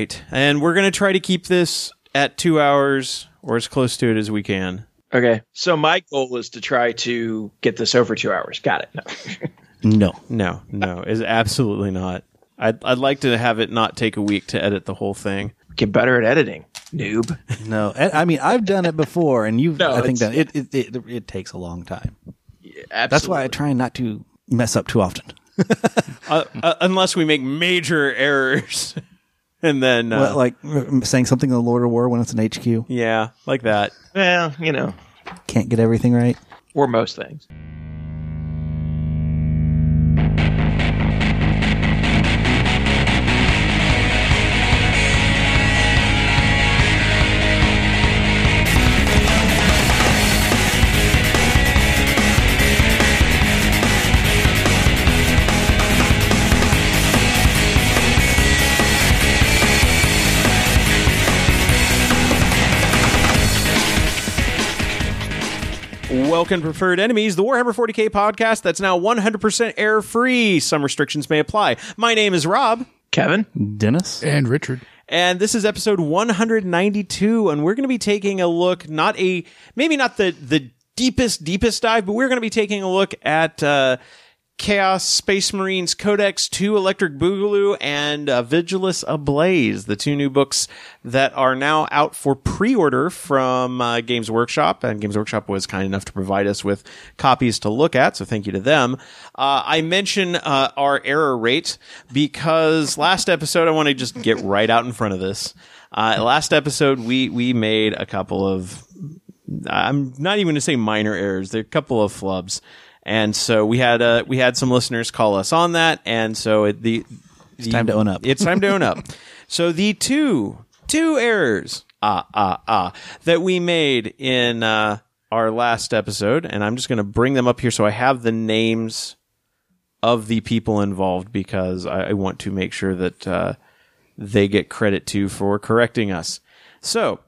right. And we're going to try to keep this at two hours or as close to it as we can. Okay. So my goal is to try to get this over two hours. Got it. No. No. No, no, is absolutely not. I'd, I'd like to have it not take a week to edit the whole thing. Get better at editing, noob. No. I I mean, I've done it before, and you've, No, I think, it's- done it, it, it, it takes a long time. Absolutely. That's why I try not to mess up too often. Uh, uh, unless we make major errors. and then, uh, Well, like saying something in the Lord of War when it's an HQ. yeah, like that. Well, you know, Can't get everything right. or most things. Welcome, preferred enemies, the Warhammer 40k podcast that's now 100% air free. Some restrictions may apply. My name is Rob, Kevin? Dennis? And Richard. and this is episode 192, and we're going to be taking a look, not a, maybe not the, the deepest, deepest dive, but we're going to be taking a look at, uh, Chaos Space Marines Codex 2 Electric Boogaloo and uh, Vigilus Ablaze, the two new books that are now out for pre-order from uh, Games Workshop. And Games Workshop was kind enough to provide us with copies to look at, so thank you to them. Uh, I mention uh, our error rate because last episode, I want to just get right out in front of this. Uh, last episode, we we made a couple of I'm not even going to say minor errors. They're a couple of flubs, and so we had uh, we had some listeners call us on that, and so it, the it's time to own up. It's time to own up. So the two two errors ah ah ah that we made in uh, our last episode, and I'm just going to bring them up here so I have the names of the people involved because I, I want to make sure that uh, they get credit too for correcting us. So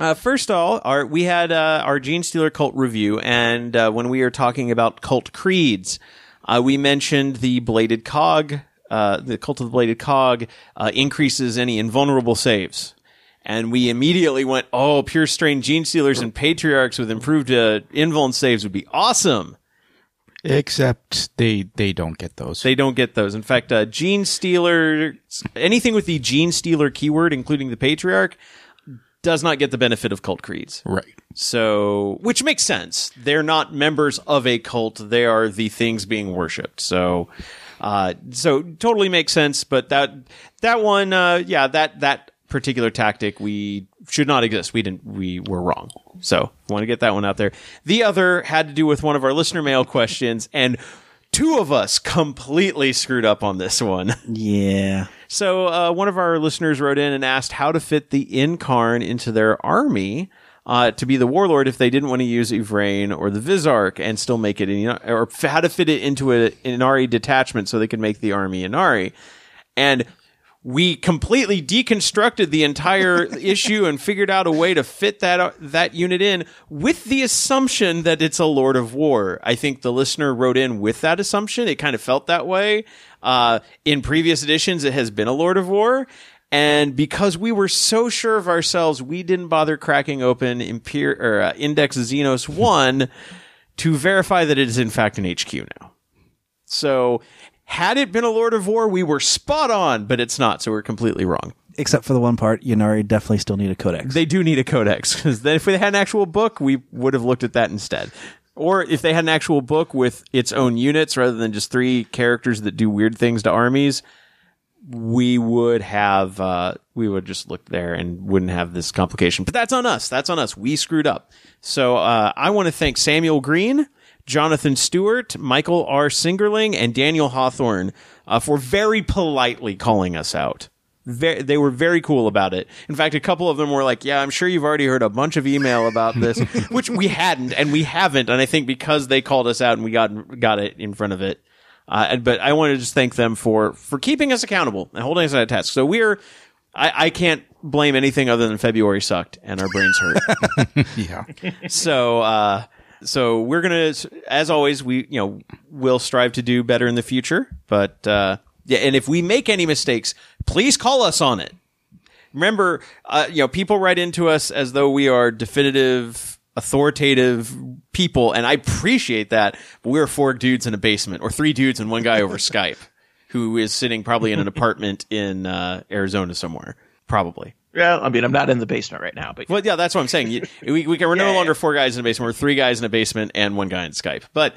uh, first of all, our, we had uh, our Gene Stealer cult review, and uh, when we were talking about cult creeds, uh, we mentioned the bladed cog. Uh, the cult of the bladed cog uh, increases any invulnerable saves, and we immediately went, "Oh, pure strain Gene Stealers and Patriarchs with improved uh, invuln saves would be awesome." Except they they don't get those. They don't get those. In fact, uh, Gene Stealer, anything with the Gene Stealer keyword, including the Patriarch, does not get the benefit of cult creeds. right. So, which makes sense. They're not members of a cult. They are the things being worshipped. So, uh, so totally makes sense. But that, that one, uh, yeah, that, that particular tactic, we should not exist. We didn't, we were wrong. So, want to get that one out there. The other had to do with one of our listener mail questions and two of us completely screwed up on this one. Yeah. So uh, one of our listeners wrote in and asked how to fit the Yncarne into their army uh, to be the warlord if they didn't want to use Yvraine or the Visarch and still make it, in, or f- how to fit it into a, an Ynnari detachment so they could make the army Ynnari. And we completely deconstructed the entire issue and figured out a way to fit that that unit in with the assumption that it's a Lord of War. I think the listener wrote in with that assumption. It kind of felt that way. Uh, in previous editions, it has been a Lord of War. And because we were so sure of ourselves, we didn't bother cracking open Imper- or, uh, Index Xenos 1 to verify that it is in fact an HQ now. So, had it been a Lord of War, we were spot on, but it's not, so we're completely wrong. Except for the one part, Ynnari definitely still need a codex. They do need a codex, because then if they had an actual book, we would have looked at that instead. Or if they had an actual book with its own units rather than just three characters that do weird things to armies, we would have uh, we would just look there and wouldn't have this complication. But that's on us. That's on us. We screwed up. So uh, I want to thank Samuel Green, Jonathan Stewart, Michael R. Singerling, and Daniel Hawthorne uh, for very politely calling us out. Ve they were very cool about it. In fact, a couple of them were like, "Yeah, I'm sure you've already heard a bunch of email about this," which we hadn't, and we haven't. And I think because they called us out and we got got it in front of it. Uh, but I want to just thank them for for keeping us accountable and holding us at a task. So we're, I, I can't blame anything other than February sucked and our brains hurt. Yeah. so uh, so we're gonna, as always, we you know will strive to do better in the future. But uh, yeah, and if we make any mistakes, please call us on it. remember, uh, you know, people write into us as though we are definitive, authoritative people, and I appreciate that. But we're four dudes in a basement, or three dudes and one guy over Skype, who is sitting probably in an apartment in uh, Arizona somewhere, probably. Well, I mean, I'm not in the basement right now, but Well, yeah, that's what I'm saying. You, we, we can, we're no longer yeah. four guys in a basement. We're three guys in a basement and one guy in Skype. But,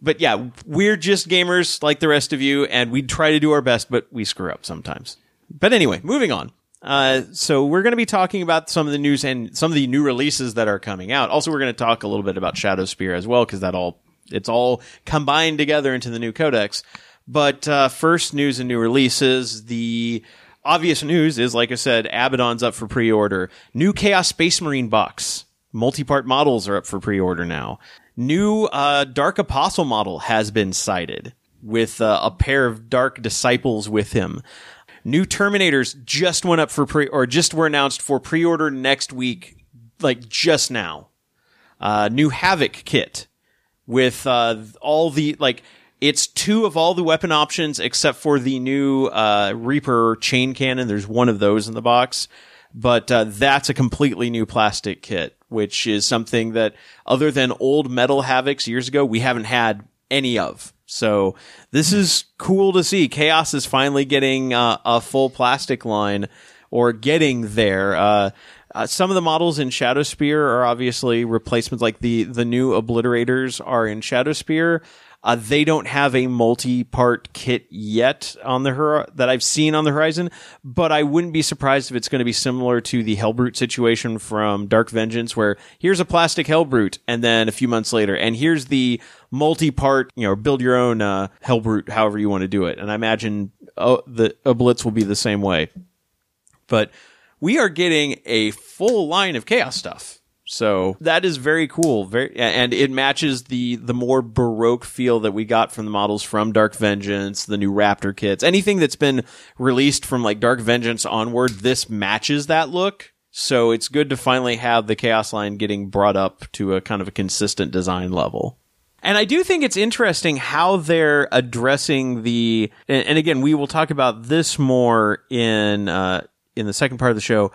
but yeah, we're just gamers like the rest of you, and we try to do our best, but we screw up sometimes. But anyway, moving on. Uh, so we're going to be talking about some of the news and some of the new releases that are coming out. Also, we're going to talk a little bit about Shadow Spear as well, because that all it's all combined together into the new codex. But uh, first, news and new releases. The obvious news is, like I said, Abaddon's up for pre-order. New Chaos Space Marine box. Multi-part models are up for pre-order now. New uh, Dark Apostle model has been sighted with uh, a pair of Dark Disciples with him. New Terminators just went up for pre or just were announced for pre-order next week, like just now. Uh, new Havoc kit with uh, all the like it's two of all the weapon options except for the new uh, Reaper chain cannon. There's one of those in the box, but uh, that's a completely new plastic kit, which is something that other than old metal Havocs years ago, we haven't had any of. So this is cool to see. Chaos is finally getting uh, a full plastic line or getting there. Uh, uh, some of the models in Shadow Spear are obviously replacements, like the the new Obliterators are in Shadow Spear. Uh, they don't have a multi-part kit yet on the hor- that I've seen on the horizon, but I wouldn't be surprised if it's going to be similar to the Hellbrute situation from Dark Vengeance, where here's a plastic Hellbrute, and then a few months later, and here's the multi-part, you know, build your own uh, Hellbrute, however you want to do it. And I imagine uh, the Oblitz will be the same way but we are getting a full line of chaos stuff. So that is very cool. Very, and it matches the, the more baroque feel that we got from the models from Dark Vengeance, the new Raptor kits, anything that's been released from like Dark Vengeance onward. This matches that look. So it's good to finally have the chaos line getting brought up to a kind of a consistent design level. And I do think it's interesting how they're addressing the, and, again, we will talk about this more in, uh, in the second part of the show,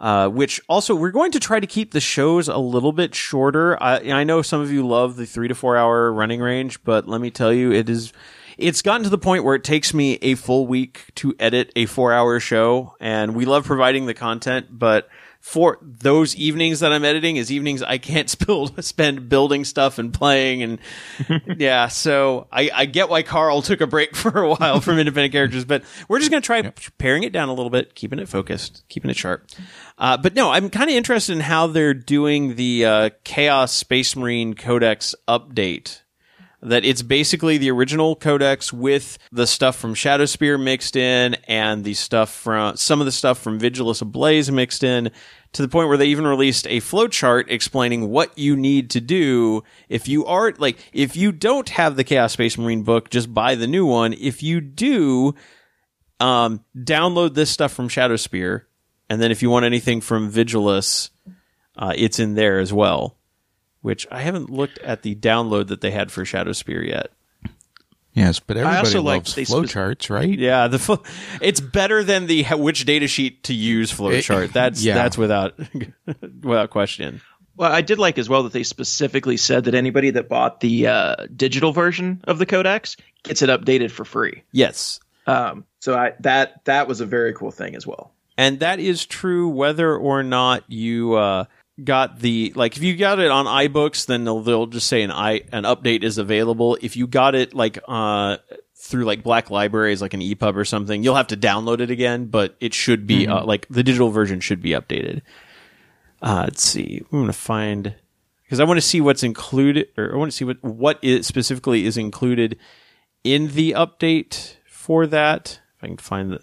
uh, which also we're going to try to keep the shows a little bit shorter. I, I know some of you love the three to four hour running range, but let me tell you, it is, it's gotten to the point where it takes me a full week to edit a four hour show and we love providing the content, but for those evenings that I'm editing is evenings I can't spill, spend building stuff and playing and yeah. So I, I get why Carl took a break for a while from independent characters, but we're just going to try paring it down a little bit, keeping it focused, keeping it sharp. Uh, but no, I'm kind of interested in how they're doing the uh, Chaos Space Marine Codex update that it's basically the original codex with the stuff from Shadow Spear mixed in and the stuff from some of the stuff from Vigilus Ablaze mixed in to the point where they even released a flowchart explaining what you need to do if you are like if you don't have the Chaos Space Marine book just buy the new one. If you do um download this stuff from Shadow Spear and then if you want anything from Vigilus uh, it's in there as well which I haven't looked at the download that they had for Shadow Spear yet. Yes, but everybody also like loves spe- flowcharts, right? Yeah, the fl- it's better than the which data sheet to use flowchart. That's yeah. that's without without question. Well, I did like as well that they specifically said that anybody that bought the uh, digital version of the codex gets it updated for free. Yes, Um, so I that that was a very cool thing as well. and that is true whether or not you uh, got the like if you got it on iBooks, then they'll, they'll just say an i an update is available. If you got it like uh, through like Black Libraries, like an EPUB or something, you'll have to download it again. But it should be uh, like the digital version should be updated. Uh, let's see. I'm gonna find because I want to see what's included, or I want to see what what is specifically is included in the update for that. If I can find the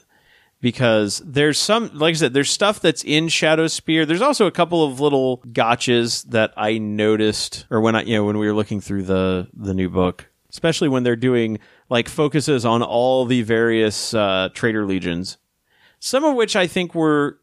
because there's some, like I said, there's stuff that's in Shadow Spear. There's also a couple of little gotchas that I noticed, or when I, you know, when we were looking through the the new book, especially when they're doing like focuses on all the various uh, traitor legions, some of which I think were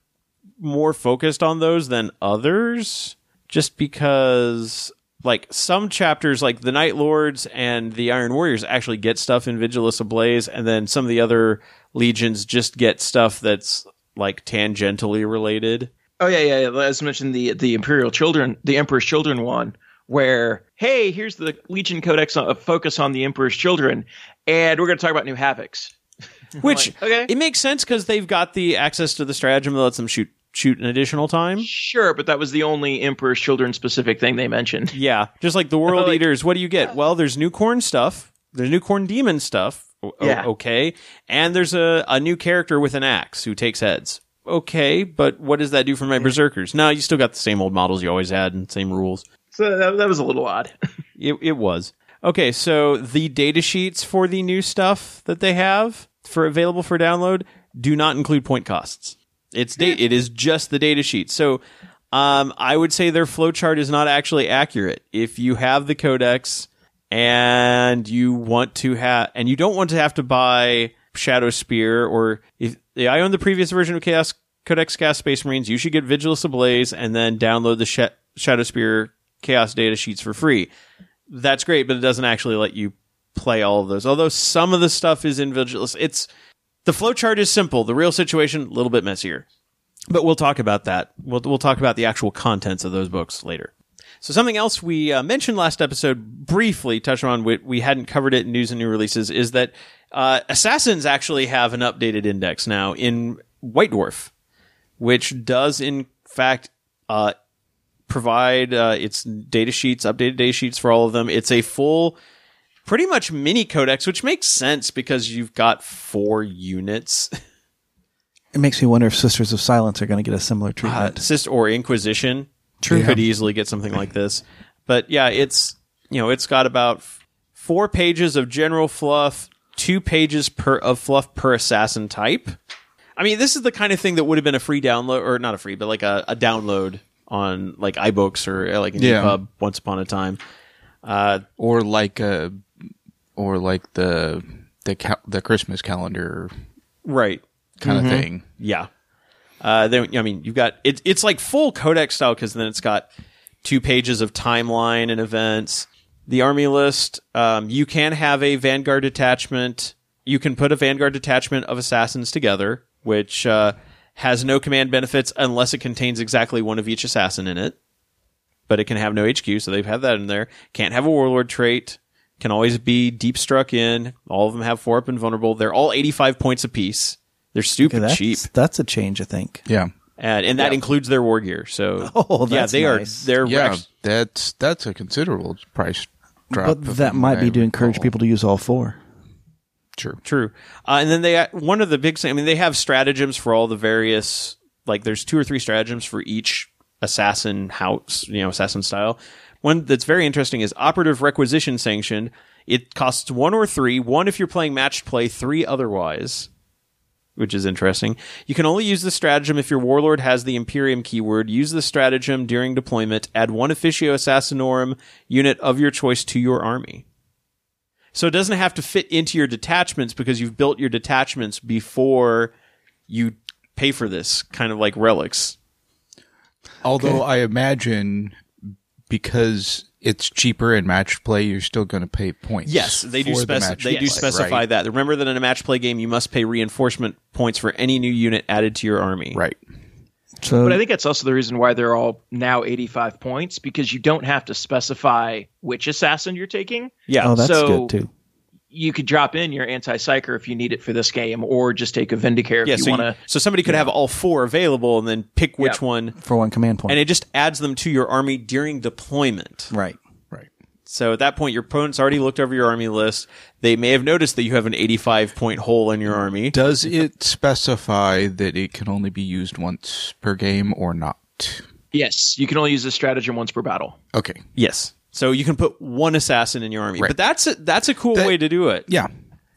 more focused on those than others, just because like some chapters like the Night Lords and the Iron Warriors actually get stuff in Vigilus Ablaze, and then some of the other legions just get stuff that's like tangentially related. Oh yeah, yeah. yeah. As mentioned, the the Imperial Children, the Emperor's Children one, where hey, here's the Legion Codex uh, focus on the Emperor's Children, and we're going to talk about new havocs. Which Like, okay. it makes sense because they've got the access to the stratagem that lets them shoot shoot an additional time. Sure, but that was the only Emperor's Children specific thing they mentioned. Yeah, just like the World Like- Eaters. What do you get? Well, there's new Khorne stuff. There's new Khorne demon stuff. O- Yeah. okay, and there's a a new character with an axe who takes heads. Okay, but what does that do for my berserkers? No, you still got the same old models you always had and same rules. So that, that was a little odd. It, it was. Okay, so the data sheets for the new stuff that they have for available for download do not include point costs. It's da- it is just the data sheet. So um, I would say their flowchart is not actually accurate. If you have the codex and you want to have and you don't want to have to buy Shadow Spear or if I own the previous version of Chaos Codex Gas Space Marines, you should get Vigilus Ablaze and then download the Sh- Shadow Spear Chaos data sheets for free that's great, but it doesn't actually let you play all of those. Although some of the stuff is in Vigilus. It's the flowchart is simple. The real situation a little bit messier. But we'll talk about that. We'll we'll talk about the actual contents of those books later. So something else we uh, mentioned last episode briefly, touched on, we, we hadn't covered it in news and new releases, is that uh, Assassins actually have an updated index now in White Dwarf, which does in fact uh, provide uh, its data sheets, updated data sheets for all of them. It's a full, pretty much mini codex, which makes sense because you've got four units. It makes me wonder if Sisters of Silence are going to get a similar Uh, treatment. Sys or Inquisition could easily get something like this. But yeah, it's you know it's got about f- four pages of general fluff, two pages per of fluff per assassin type. I mean, this is the kind of thing that would have been a free download, or not a free, but like a, a download on like iBooks or uh, like in Yeah. EPUB once upon a time. Uh, or like a, or like the the cal- the Christmas calendar right. kind of thing. Yeah. Uh, then I mean, you've got it, it's like full codex style because then it's got two pages of timeline and events. The army list. Um, you can have a vanguard detachment. You can put a vanguard detachment of assassins together, which uh, has no command benefits unless it contains exactly one of each assassin in it. But it can have no HQ, so they've had that in there. Can't have a warlord trait. Can always be deep struck in. All of them have four up and vulnerable. They're all eighty-five points apiece. They're stupid that's, cheap that's a change, I think. Yeah, and and that includes their war gear. So Oh, yeah, that's they nice. are they're yeah. Rex- That's that's a considerable price drop. But that might be I to encourage people to use all four. True. True. Uh, and then they one of the big things. I mean, they have stratagems for all the various. Like, there's two or three stratagems for each assassin house. You know, assassin style. One that's very interesting is operative requisition sanction. It costs one or three. One if you're playing matched play. Three otherwise. Which is interesting. You can only use the stratagem if your warlord has the Imperium keyword. Use the stratagem during deployment. Add one Officio Assassinorum unit of your choice to your army. So it doesn't have to fit into your detachments because you've built your detachments before you pay for this, kind of like relics. Although I imagine because it's cheaper in match play, you're still going to pay points. Yes, they do. for the Speci- match they do play, specify right? that. Remember that in a match play game, you must pay reinforcement points for any new unit added to your army. Right. So But I think that's also the reason why they're all now 85 points because you don't have to specify which assassin you're taking. Yeah. oh, that's so- good too. You could drop in your anti-psyker if you need it for this game, or just take a Vindicare if yeah. you So, want to. so somebody could have all four available and then pick which Yeah. one, For one command point. and it just adds them to your army during deployment. right. Right. So at that point, your opponent's already looked over your army list. They may have noticed that you have an 85 point hole in your army. Does it specify that it can only be used once per game or not? Yes, you can only use this stratagem once per battle. Okay. Yes. So you can put one assassin in your army, Right. but that's a, that's a cool That- way to do it. Yeah.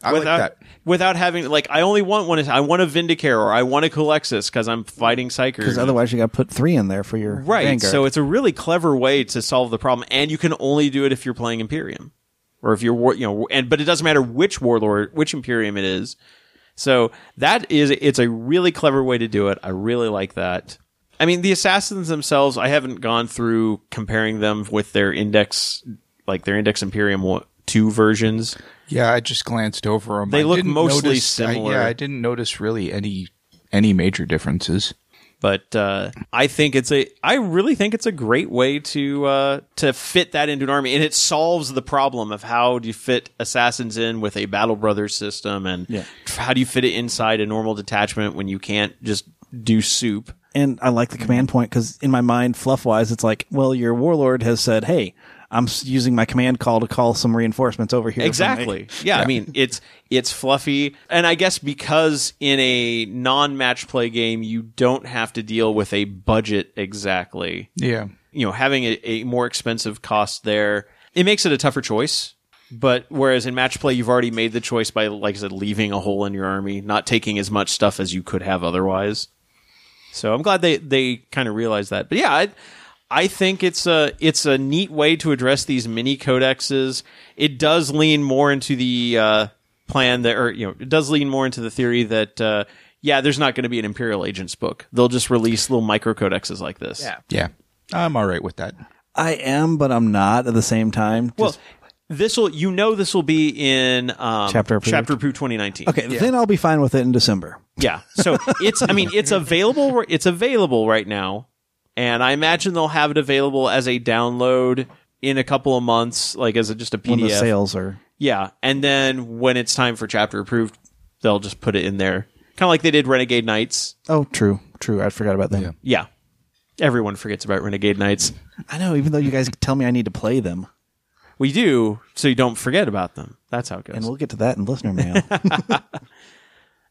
I without like that. without having like I only want one. I want a Vindicare or I want a Culexus because I'm fighting Psyker. Because otherwise, you got to put three in there for your right. Vanguard. So it's a really clever way to solve the problem, and you can only do it if you're playing Imperium, or if you're war- you know, and but it doesn't matter which warlord, which Imperium it is. So that is it's a really clever way to do it. I really like that. I mean, the assassins themselves, I haven't gone through comparing them with their index, like their index Imperium two versions. Yeah, I just glanced over them. They I look mostly notice, I- similar. yeah, I didn't notice really any any major differences. But uh, I think it's a, I really think it's a great way to uh, to fit that into an army, and it solves the problem of how do you fit assassins in with a Battle Brothers system, and Yeah. how do you fit it inside a normal detachment when you can't just do soup. And I like the command mm-hmm. point because in my mind, fluff wise, it's like, well, your warlord has said, "Hey, I'm using my command call to call some reinforcements over here." for me." Exactly. Yeah, I mean it's it's fluffy, and I guess because in a non-match play game you don't have to deal with a budget exactly. Yeah. You know, having a, a more expensive cost there, it makes it a tougher choice. But whereas in match play you've already made the choice by, like I said, leaving a hole in your army, not taking as much stuff as you could have otherwise. So I'm glad they they kind of realized that. But yeah, I, I think it's a it's a neat way to address these mini codexes. It does lean more into the uh, plan that, or you know, it does lean more into the theory that uh, yeah, there's not going to be an Imperial Agents book. They'll just release little micro codexes like this. Yeah. Yeah. I'm all right with that. I am, but I'm not at the same time. Well, this will you know this will be in um, Chapter approved. chapter approved 2019. okay, then I'll be fine with it in December. Yeah. So it's I mean it's available it's available right now and I imagine they'll have it available as a download in a couple of months like as a, just a PDF. When the sales are. Yeah. And then when it's time for chapter approved they'll just put it in there. Kind of like they did Renegade Knights. Oh, true, true. I forgot about them. Yeah. Everyone forgets about Renegade Knights. I know, even though you guys tell me I need to play them, We do so you don't forget about them. That's how it goes. and we'll get to that in listener mail.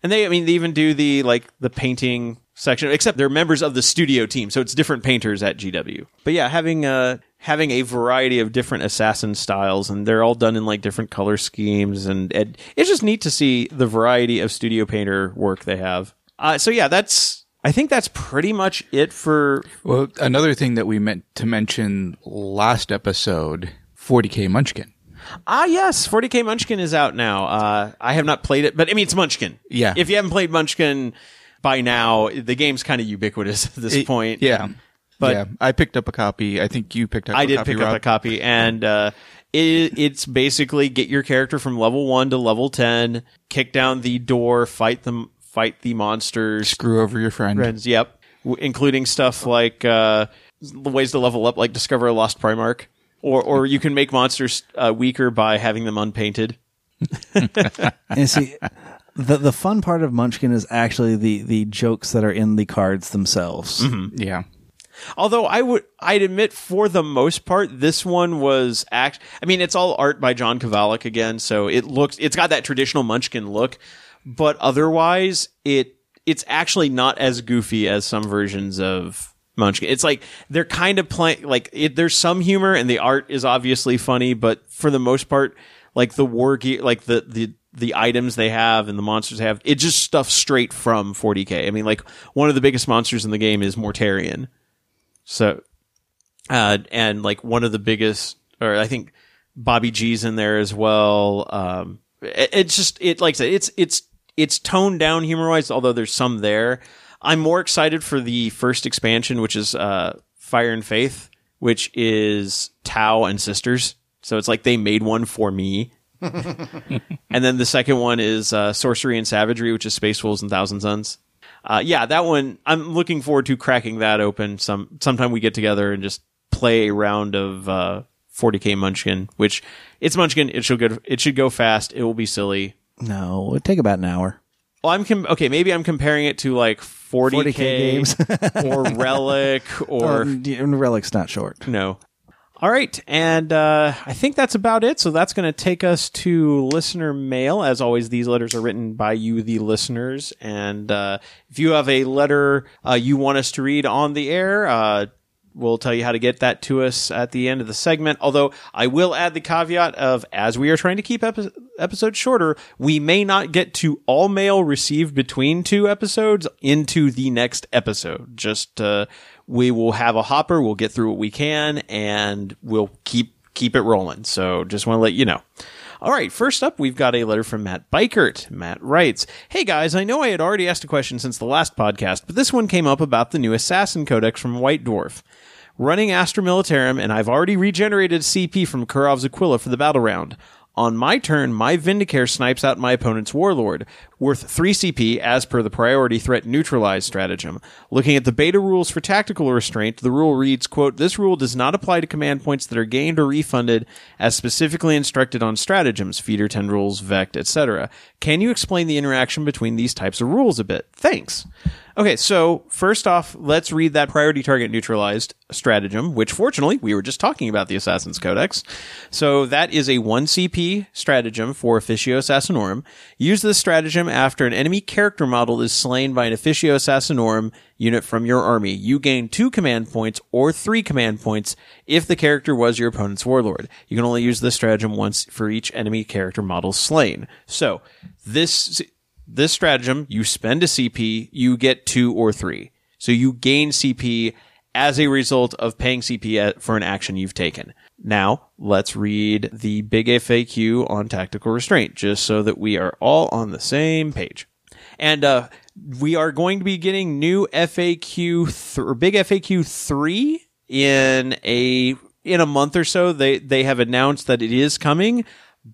And they, I mean, they even do the like the painting section, except they're members of the studio team, so it's different painters at GW. But yeah, having uh having a variety of different assassin styles, and they're all done in like different color schemes, and, and it's just neat to see the variety of studio painter work they have. Uh, so yeah, that's I think that's pretty much it for Well, another thing that we meant to mention last episode 40K Munchkin. Ah, yes, 40k Munchkin is out now. Uh, I have not played it, but I mean, it's Munchkin. Yeah. If you haven't played Munchkin by now, the game's kind of ubiquitous at this It- point. Yeah. But- yeah, I picked up a copy. I think you picked up I a did copy, pick up a copy, and uh, it, it's basically get your character from level one to level ten, kick down the door, fight them, fight the monsters. Screw over your friend. Friends, yep, w- including stuff like uh, ways to level up, like discover a lost Primarch, or or you can make monsters uh, weaker by having them unpainted. and see, the the fun part of Munchkin is actually the the jokes that are in the cards themselves. Yeah. Although I would, I'd admit, for the most part, this one was act. I mean, it's all art by John Kovalic again, so it looks, it's got that traditional Munchkin look, but otherwise, it it's actually not as goofy as some versions of Munchkin. It's like they're kind of playing, like it, there's some humor, and the art is obviously funny, but for the most part, like the war gear, like the the the items they have and the monsters have, it just stuff straight from 40k. I mean, like one of the biggest monsters in the game is Mortarion. So, uh, and like one of the biggest, or I think Bobby G's in there as well. Um, it, it's just, it, like I said, it's, it's, it's toned down humor wise, although there's some there. I'm more excited for the first expansion, which is, uh, Fire and Faith, which is Tau and Sisters. So it's like they made one for me. and then the second one is, uh, Sorcery and Savagery, which is Space Wolves and Thousand Suns uh, yeah, that one I'm looking forward to cracking that open. Some sometime we get together and just play a round of uh, 40k Munchkin, which it's Munchkin. It should go. It should go fast. It will be silly. No, it would take about an hour. Well, I'm com- okay. Maybe I'm comparing it to like 40k, 40K games. or Relic or Um, Relic's not short. no. All right, and uh, I think that's about it. So that's going to take us to listener mail. As always, these letters are written by you, the listeners. And uh, if you have a letter uh, you want us to read on the air, uh, we'll tell you how to get that to us at the end of the segment. Although I will add the caveat of, as we are trying to keep epi- episodes shorter, we may not get to all mail received between two episodes into the next episode. Just uh, we will have a hopper. We'll get through what we can, and we'll keep keep it rolling. So just want to let you know. All right, first up, we've got a letter from Matt Bikert. Matt writes, Hey guys, I know I had already asked a question since the last podcast, but this one came up about the new Assassin Codex from White Dwarf. Running Astra Militarum, and I've already regenerated CP from Kurov's Aquila for the battle round. On my turn, my Vindicare snipes out my opponent's Warlord. Worth 3 CP as per the priority threat neutralize stratagem. Looking at the beta rules for tactical restraint, the rule reads, quote, this rule does not apply to command points that are gained or refunded as specifically instructed on stratagems, feeder tendrils, vect, etc. Can you explain the interaction between these types of rules a bit? Thanks. Okay, so first off, let's read that priority target neutralized stratagem, which fortunately we were just talking about the Assassin's Codex. So that is a 1 CP stratagem for Officio Assassinorum. Use this stratagem after an enemy character model is slain by an Officio Assassinorum unit from your army. You gain 2 command points or 3 command points if the character was your opponent's warlord. You can only use this stratagem once for each enemy character model slain. So, this this stratagem, you spend a CP, you get two or three. So you gain CP as a result of paying CP for an action you've taken. Now, let's read the big FAQ on tactical restraint, just so that we are all on the same page. And uh, we are going to be getting new FAQ th- or big FAQ three in a in a month or so. They they have announced that it is coming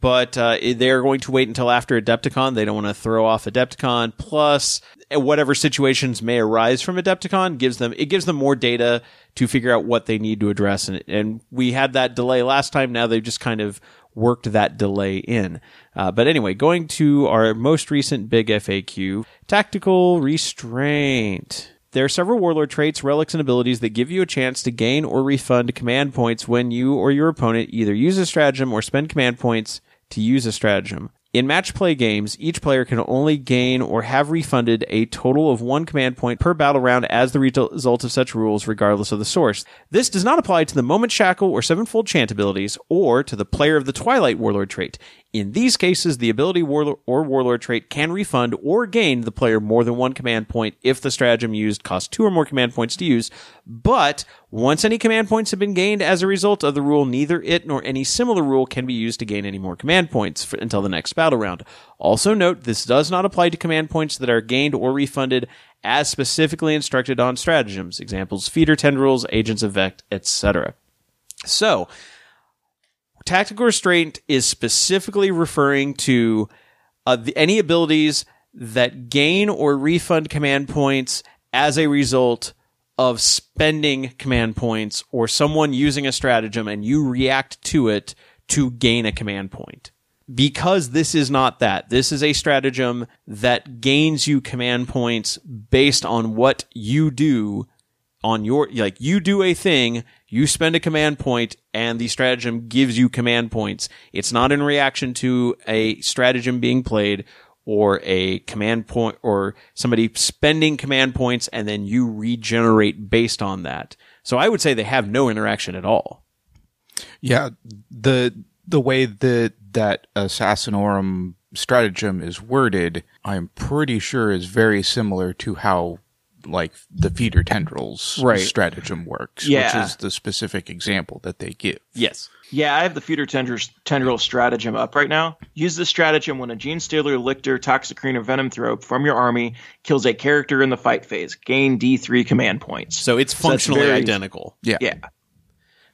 but uh, they're going to wait until after Adepticon. They don't want to throw off Adepticon. Plus, whatever situations may arise from Adepticon gives them it gives them more data to figure out what they need to address. And, and we had that delay last time. Now they've just kind of worked that delay in. Uh, but anyway, going to our most recent big FAQ, tactical restraint. There are several warlord traits, relics, and abilities that give you a chance to gain or refund command points when you or your opponent either use a stratagem or spend command points to use a stratagem. In match play games, each player can only gain or have refunded a total of one command point per battle round as the result of such rules, regardless of the source. This does not apply to the Moment Shackle or Sevenfold Chant abilities, or to the Player of the Twilight Warlord trait. In these cases, the ability warlord or warlord trait can refund or gain the player more than one command point if the stratagem used costs two or more command points to use. But once any command points have been gained as a result of the rule, neither it nor any similar rule can be used to gain any more command points for, until the next battle round. Also note, this does not apply to command points that are gained or refunded as specifically instructed on stratagems. Examples, feeder tendrils, agents of Vect, etc. So, tactical restraint is specifically referring to uh, the, any abilities that gain or refund command points as a result of spending command points or someone using a stratagem and you react to it to gain a command point. Because this is not that. This is a stratagem that gains you command points based on what you do on your, like, you do a thing, you spend a command point, and the stratagem gives you command points. It's not in reaction to a stratagem being played or a command point or somebody spending command points and then you regenerate based on that. So I would say they have no interaction at all. Yeah, the the way that that assassinorum stratagem is worded, I'm pretty sure is very similar to how like the feeder tendrils Right. stratagem works, Yeah. which is the specific example that they give. Yes. Yeah, I have the feeder tendrils, tendril stratagem up right now. Use this stratagem when a Gene Stealer, Lictor, Toxicrene, or Venomthrope from your army kills a character in the fight phase. Gain D3 command points. So it's that's functionally very- identical. Yeah. yeah.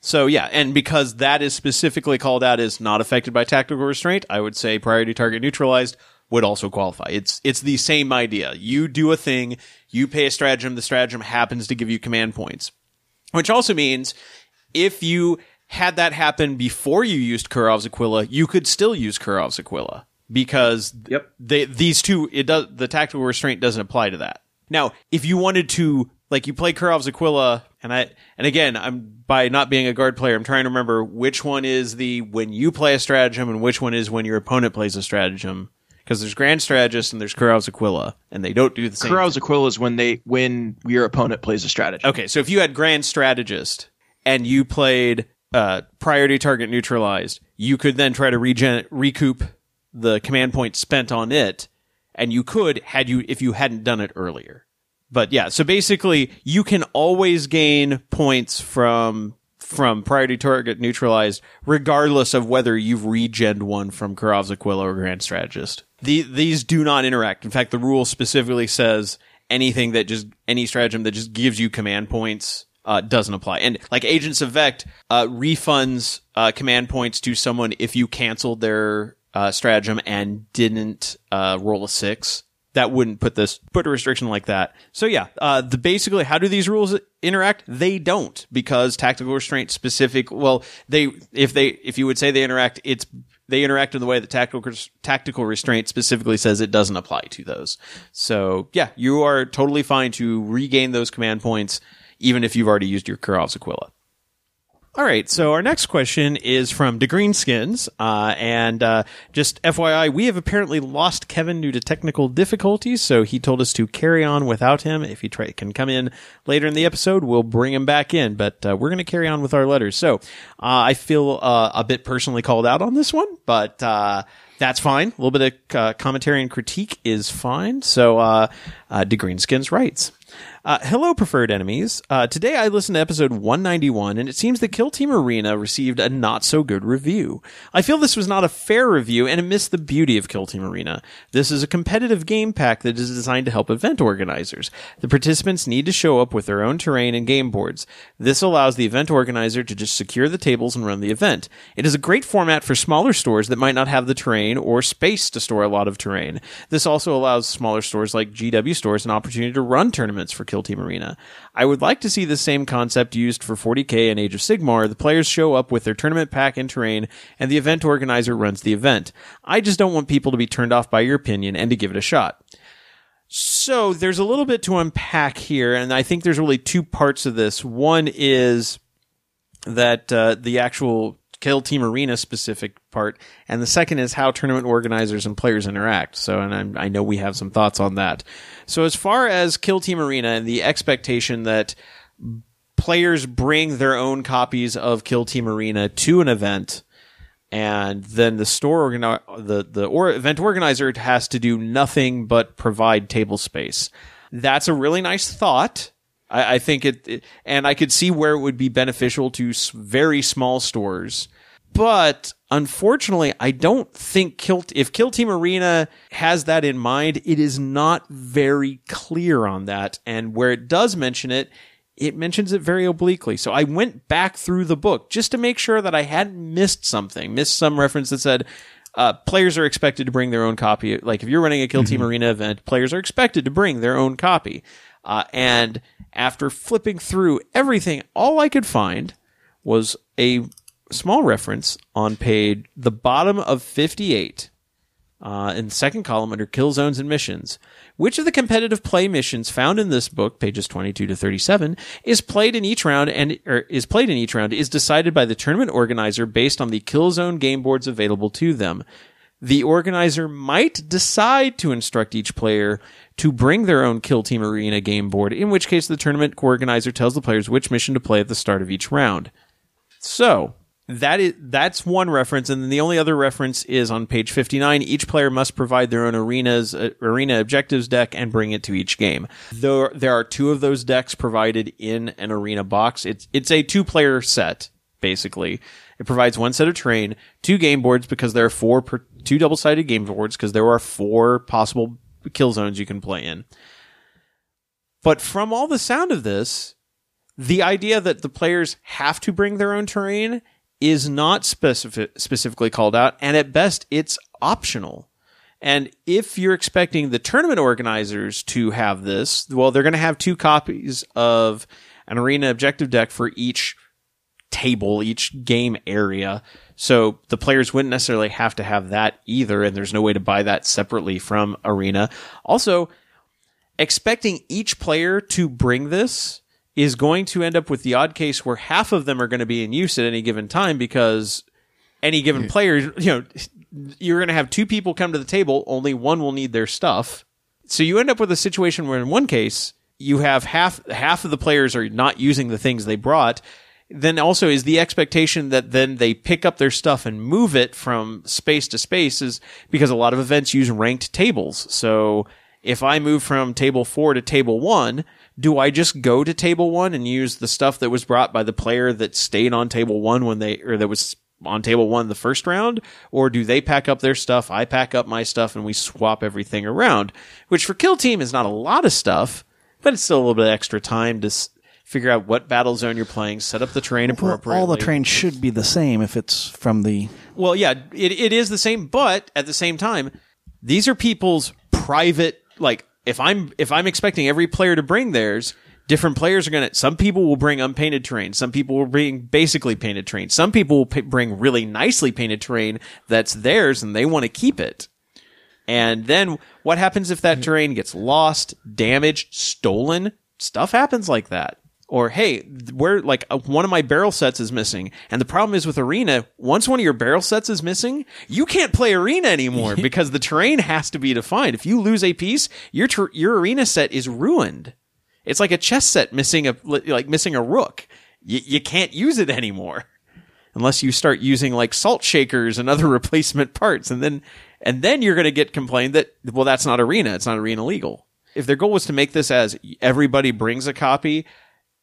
So yeah, and because that is specifically called out as not affected by tactical restraint, I would say priority target neutralized would also qualify. It's it's the same idea. You do a thing, you pay a stratagem, the stratagem happens to give you command points. Which also means if you had that happen before you used Kurov's Aquila, you could still use Kurov's Aquila because Yep. they, these two, it does, the tactical restraint doesn't apply to that. Now, if you wanted to, like, you play Kurov's Aquila, and I, and again, I'm, by not being a guard player, I'm trying to remember which one is the when you play a stratagem and which one is when your opponent plays a stratagem. Because there's Grand Strategist and there's Kurov's Aquila, and they don't do the same. Kurov's Aquila is when they when your opponent plays a strategy. Okay, so if you had Grand Strategist and you played uh, Priority Target Neutralized, you could then try to regen- recoup the command point spent on it, and you could had you if you hadn't done it earlier. But yeah, so basically, you can always gain points from from Priority Target Neutralized, regardless of whether you've regened one from Kurov's Aquila or Grand Strategist. The, these do not interact. In fact, the rule specifically says anything that just any stratagem that just gives you command points uh, doesn't apply. And like Agents of Vect uh, refunds uh, command points to someone if you canceled their uh, stratagem and didn't uh, roll a six, that wouldn't put this put a restriction like that. So yeah, uh, the basically how do these rules interact? They don't because tactical restraint specific. Well, they if they if you would say they interact, it's they interact in the way that tactical tactical restraint specifically says it doesn't apply to those. So yeah, you are totally fine to regain those command points even if you've already used your Kurov's Aquila. All right, so our next question is from DeGreenskins, uh, and uh, just FYI, we have apparently lost Kevin due to technical difficulties, so he told us to carry on without him. If he try, can come in later in the episode, we'll bring him back in, but uh, we're going to carry on with our letters. So uh, I feel uh, a bit personally called out on this one, but uh, that's fine. A little bit of commentary and critique is fine. So, uh, DeGreenskins writes, uh, hello, preferred enemies. Uh, today I listened to episode 191, and it seems that Kill Team Arena received a not so good review. I feel this was not a fair review, and it missed the beauty of Kill Team Arena. This is a competitive game pack that is designed to help event organizers. The participants need to show up with their own terrain and game boards. This allows the event organizer to just secure the tables and run the event. It is a great format for smaller stores that might not have the terrain or space to store a lot of terrain. This also allows smaller stores like GW stores an opportunity to run tournaments for Kill Kill Team Arena. I would like to see the same concept used for 40k and Age of Sigmar. The players show up with their tournament pack and terrain, and the event organizer runs the event. I just don't want people to be turned off by your opinion and to give it a shot. So there's a little bit to unpack here, and I think there's really two parts of this. One is that uh, the actual Kill Team Arena specific part, and the second is how tournament organizers and players interact. So, and I'm, i know we have some thoughts on that. So, as far as Kill Team Arena and the expectation that players bring their own copies of Kill Team Arena to an event, and then the store organi- the the or event organizer has to do nothing but provide table space. That's a really nice thought. I, I think it, it, and I could see where it would be beneficial to very small stores. But unfortunately, I don't think Kill, if Kill Team Arena has that in mind, it is not very clear on that. And where it does mention it, it mentions it very obliquely. So I went back through the book just to make sure that I hadn't missed something, missed some reference that said, uh, players are expected to bring their own copy. Like if you're running a Kill Team mm-hmm. Arena event, players are expected to bring their own copy. Uh, and after flipping through everything, all I could find was a small reference on page the bottom of 58 uh, in the second column under kill zones and missions. Which of the competitive play missions found in this book, pages 22 to 37, is played in each round and is played in each round is decided by the tournament organizer based on the kill zone game boards available to them. The organizer might decide to instruct each player to bring their own Kill Team Arena game board, in which case the tournament organizer tells the players which mission to play at the start of each round. So, that is that's one reference and then the only other reference is on page 59 each player must provide their own arenas uh, arena objectives deck and bring it to each game. There there are two of those decks provided in an arena box. It's it's a two player set basically. It provides one set of terrain two game boards because there are four per, two double sided game boards because there are four possible kill zones you can play in. But from all the sound of this, the idea that the players have to bring their own terrain is not specific, specifically called out, and at best, it's optional. And if you're expecting the tournament organizers to have this, well, they're going to have two copies of an arena objective deck for each table, each game area. So the players wouldn't necessarily have to have that either, and there's no way to buy that separately from Arena. Also, expecting each player to bring this is going to end up with the odd case where half of them are going to be in use at any given time because any given player, you know, you're going to have two people come to the table, only one will need their stuff. So you end up with a situation where in one case, you have half half of the players are not using the things they brought then also is the expectation that then they pick up their stuff and move it from space to space is because a lot of events use ranked tables. So if I move from table four to table one, do I just go to table one and use the stuff that was brought by the player that stayed on table one when they, or that was on table one the first round? Or do they pack up their stuff? I pack up my stuff and we swap everything around, which for kill team is not a lot of stuff, but it's still a little bit extra time to figure out what battle zone you're playing, set up the terrain Well, appropriately. all the trains should be the same if it's from the. Well, yeah, it, it is the same, but at the same time, these are people's private like if I'm if I'm expecting every player to bring theirs, different players are going to some people will bring unpainted terrain, some people will bring basically painted terrain. Some people will p- bring really nicely painted terrain that's theirs and they want to keep it. And then what happens if that terrain gets lost, damaged, stolen? Stuff happens like that. Or hey, where like uh, one of my barrel sets is missing, and the problem is with arena. Once one of your barrel sets is missing, you can't play arena anymore because the terrain has to be defined. If you lose a piece, your ter- your arena set is ruined. It's like a chess set missing a like missing a rook. You you can't use it anymore unless you start using like salt shakers and other replacement parts and then and then you're going to get complained that well that's not arena it's not arena legal if their goal was to make this as everybody brings a copy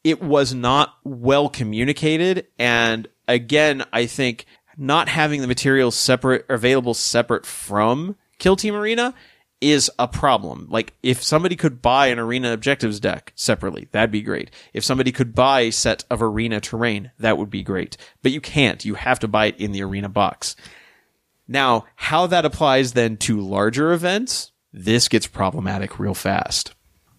it was not well communicated and again i think not having the materials separate available separate from kill team arena is a problem. Like if somebody could buy an arena objectives deck separately, that'd be great. If somebody could buy a set of arena terrain, that would be great. But you can't. You have to buy it in the arena box. Now, how that applies then to larger events, this gets problematic real fast.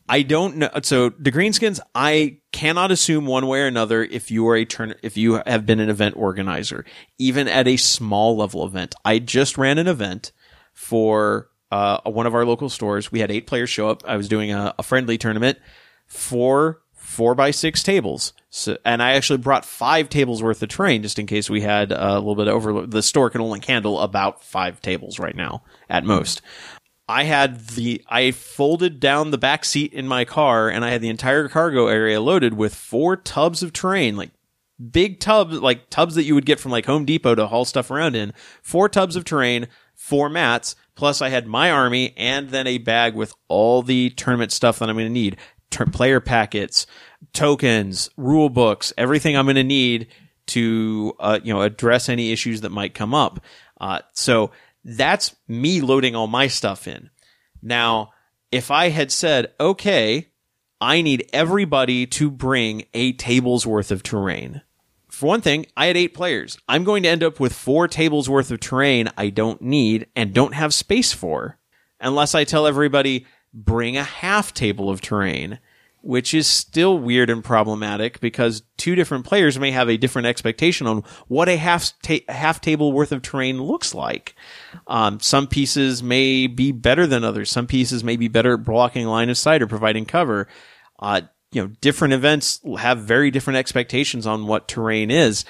I don't know. So the greenskins, I cannot assume one way or another if you are a turn, if you have been an event organizer, even at a small level event. I just ran an event for uh, one of our local stores. We had eight players show up. I was doing a, a friendly tournament for four by six tables. So, and I actually brought five tables worth of terrain just in case we had a little bit overload. The store can only handle about five tables right now at most. I had the I folded down the back seat in my car and I had the entire cargo area loaded with four tubs of terrain, like big tubs, like tubs that you would get from like Home Depot to haul stuff around in. Four tubs of terrain, four mats, plus I had my army and then a bag with all the tournament stuff that I'm going to need. Ter- player packets, tokens, rule books, everything I'm going to need to uh, you know address any issues that might come up. Uh, so that's me loading all my stuff in. Now, if I had said, okay, I need everybody to bring a table's worth of terrain. For one thing, I had eight players. I'm going to end up with four tables worth of terrain I don't need and don't have space for. Unless I tell everybody, bring a half table of terrain, which is still weird and problematic because two different players may have a different expectation on what a half ta- half table worth of terrain looks like. Um, some pieces may be better than others. Some pieces may be better at blocking line of sight or providing cover. Uh, you know, different events have very different expectations on what terrain is.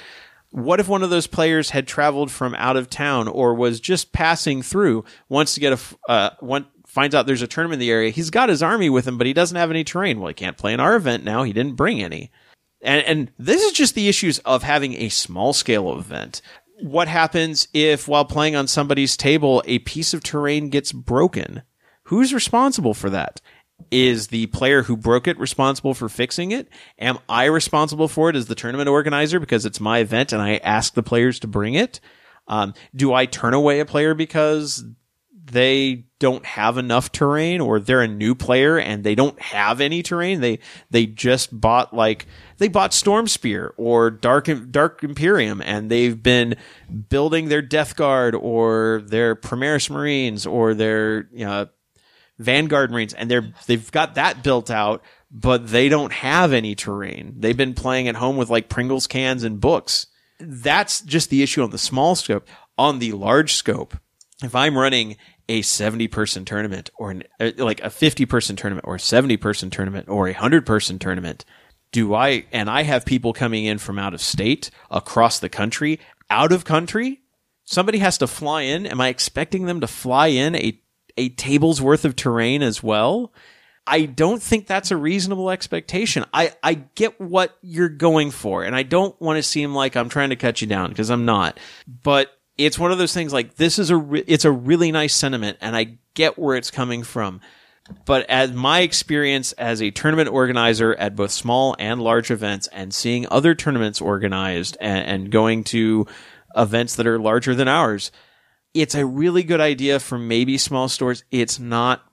What if one of those players had traveled from out of town or was just passing through, wants to get a, uh, one, finds out there's a tournament in the area. He's got his army with him, but he doesn't have any terrain. Well, he can't play in our event now. He didn't bring any. And, and this is just the issues of having a small scale event. What happens if while playing on somebody's table, a piece of terrain gets broken? Who's responsible for that? Is the player who broke it responsible for fixing it? Am I responsible for it as the tournament organizer because it's my event and I ask the players to bring it? Um, do I turn away a player because they don't have enough terrain or they're a new player and they don't have any terrain. They they just bought like they bought Storm Spear or Dark Dark Imperium and they've been building their Death Guard or their Primaris Marines or their you know, Vanguard Marines and they're they've got that built out but they don't have any terrain. They've been playing at home with like Pringles cans and books. That's just the issue on the small scope. On the large scope, if I'm running a 70 person tournament or an, uh, like a 50 person tournament or a 70 person tournament or a 100 person tournament, do I, and I have people coming in from out of state, across the country, out of country, somebody has to fly in. Am I expecting them to fly in a, a table's worth of terrain as well? I don't think that's a reasonable expectation. I, I get what you're going for, and I don't want to seem like I'm trying to cut you down because I'm not. But it's one of those things like this is a re- it's a really nice sentiment, and I get where it's coming from. But as my experience as a tournament organizer at both small and large events, and seeing other tournaments organized and, and going to events that are larger than ours, it's a really good idea for maybe small stores. It's not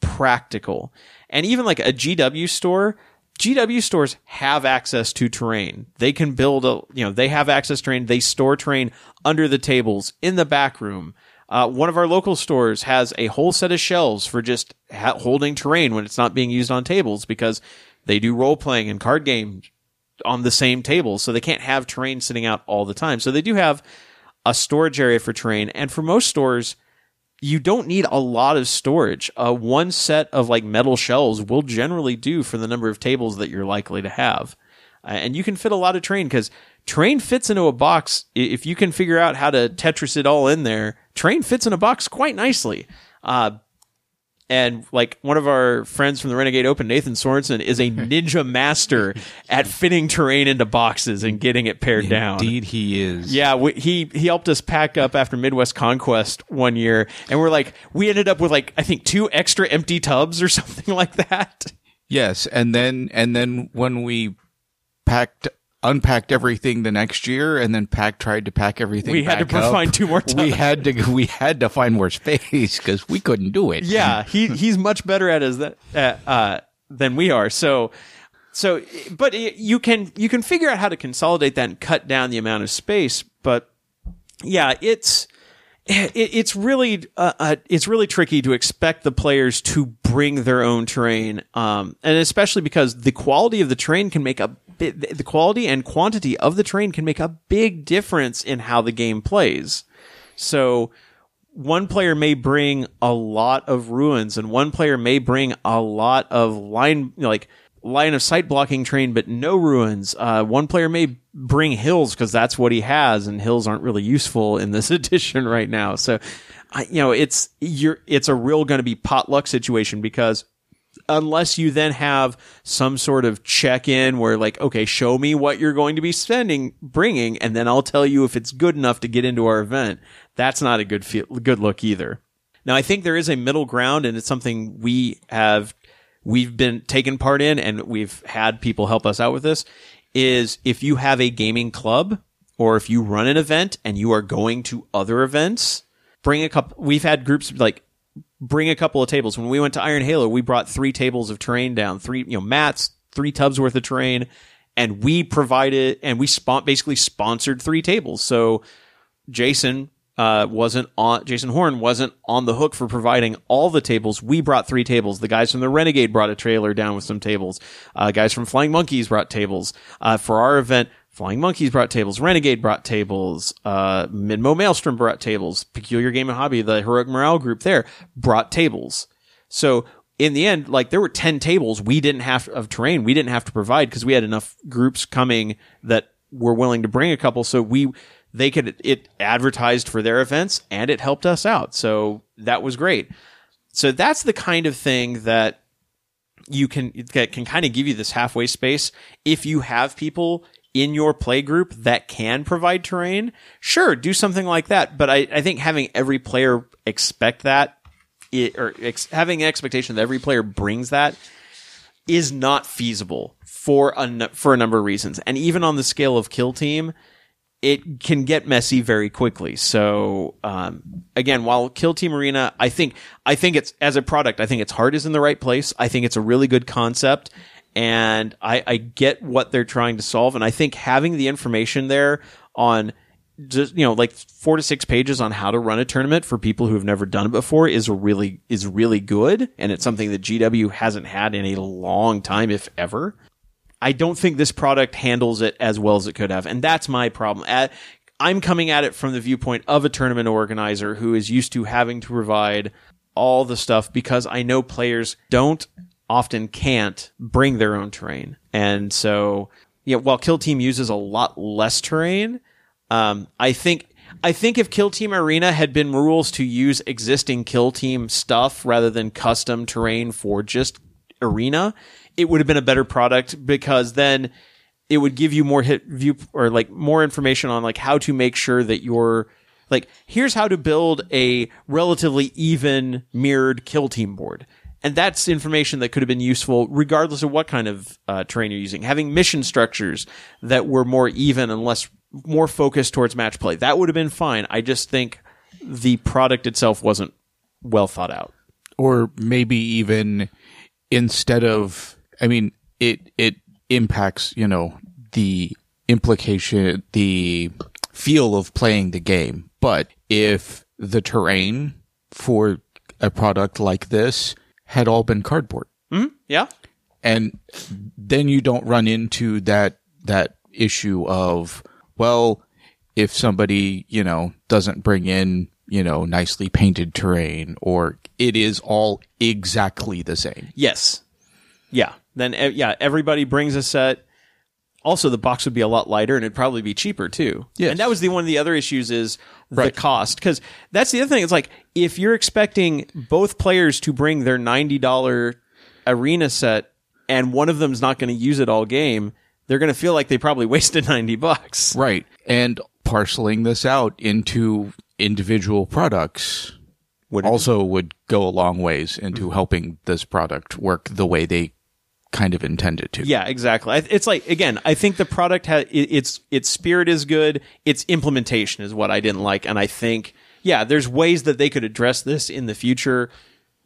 practical. And even like a GW store, GW stores have access to terrain. They can build a, you know, they have access to terrain. They store terrain under the tables in the back room. Uh, one of our local stores has a whole set of shelves for just ha- holding terrain when it's not being used on tables because they do role playing and card games on the same table. So they can't have terrain sitting out all the time. So they do have a storage area for terrain. And for most stores, you don't need a lot of storage. Uh, one set of like metal shelves will generally do for the number of tables that you're likely to have. Uh, and you can fit a lot of train because train fits into a box. If you can figure out how to Tetris it all in there, train fits in a box quite nicely. Uh, and like one of our friends from the Renegade Open, Nathan Sorensen, is a ninja master at fitting terrain into boxes and getting it pared down. Indeed, he is. Yeah, we, he he helped us pack up after Midwest Conquest one year, and we're like, we ended up with like I think two extra empty tubs or something like that. Yes, and then and then when we packed unpacked everything the next year, and then pack tried to pack everything. We had to up, find two more We had to we had to find more space because we couldn't do it. Yeah, he he's much better at as that uh, uh, than we are. So. So, but you can you can figure out how to consolidate that and cut down the amount of space. But yeah, it's it, it's really uh, uh, it's really tricky to expect the players to bring their own terrain, um, and especially because the quality of the terrain can make a the quality and quantity of the terrain can make a big difference in how the game plays. So one player may bring a lot of ruins, and one player may bring a lot of line like line of sight blocking train, but no ruins. Uh, one player may bring hills because that's what he has, and hills aren't really useful in this edition right now. So, I, you know, it's you're it's a real going to be potluck situation because unless you then have some sort of check in where like okay show me what you're going to be spending bringing and then I'll tell you if it's good enough to get into our event that's not a good feel, good look either now I think there is a middle ground and it's something we have we've been taken part in and we've had people help us out with this is if you have a gaming club or if you run an event and you are going to other events bring a couple we've had groups like bring a couple of tables. When we went to Iron Halo, we brought three tables of terrain down, three, you know, mats, three tubs worth of terrain, and we provided, and we spon- basically sponsored three tables. So Jason, uh, wasn't on, Jason Horn wasn't on the hook for providing all the tables. We brought three tables. The guys from the Renegade brought a trailer down with some tables. Uh, guys from Flying Monkeys brought tables. Uh, for our event, Flying Monkeys brought tables. Renegade brought tables. Uh, Midmo Maelstrom brought tables. Peculiar Game and Hobby, the Heroic Morale group there, brought tables. So in the end, like there were 10 tables we didn't have of terrain we didn't have to provide because we had enough groups coming that were willing to bring a couple. So we, they could, it advertised for their events and it helped us out. So that was great. So that's the kind of thing that you can that can kind of give you this halfway space if you have people in your play group that can provide terrain sure do something like that but i, I think having every player expect that it, or ex- having an expectation that every player brings that is not feasible for a for a number of reasons and even on the scale of kill team it can get messy very quickly. So um, again, while Kill Team Arena, I think I think it's as a product, I think its heart is in the right place. I think it's a really good concept, and I, I get what they're trying to solve. And I think having the information there on just you know like four to six pages on how to run a tournament for people who have never done it before is really is really good, and it's something that GW hasn't had in a long time, if ever. I don't think this product handles it as well as it could have. And that's my problem. At, I'm coming at it from the viewpoint of a tournament organizer who is used to having to provide all the stuff because I know players don't often can't bring their own terrain. And so, yeah, while Kill Team uses a lot less terrain, um, I think I think if Kill Team Arena had been rules to use existing Kill Team stuff rather than custom terrain for just Arena, it would have been a better product because then it would give you more hit view or like more information on like how to make sure that you're like here's how to build a relatively even mirrored kill team board. And that's information that could have been useful regardless of what kind of uh, terrain you're using. Having mission structures that were more even and less more focused towards match play that would have been fine. I just think the product itself wasn't well thought out. Or maybe even instead of i mean it it impacts you know the implication the feel of playing the game. But if the terrain for a product like this had all been cardboard, hmm? Yeah. and then you don't run into that that issue of well if somebody you know doesn't bring in you know nicely painted terrain or it is all exactly the same Yes. Yeah. Then eh, yeah, everybody brings a set. Also, the box would be a lot lighter and it'd probably be cheaper too. Yes. And that was the one of the other issues is the Right. cost because that's the other thing. It's like if you're expecting both players to bring their ninety dollar arena set and one of them's not going to use it all game, they're going to feel like they probably wasted ninety bucks. right and parceling this out into individual products Would also would go a long ways into helping this product work the way they kind of intended to Yeah, exactly. It's like again, I think the product has its its spirit is good. Its implementation is what I didn't like, and I think yeah, there's ways that they could address this in the future,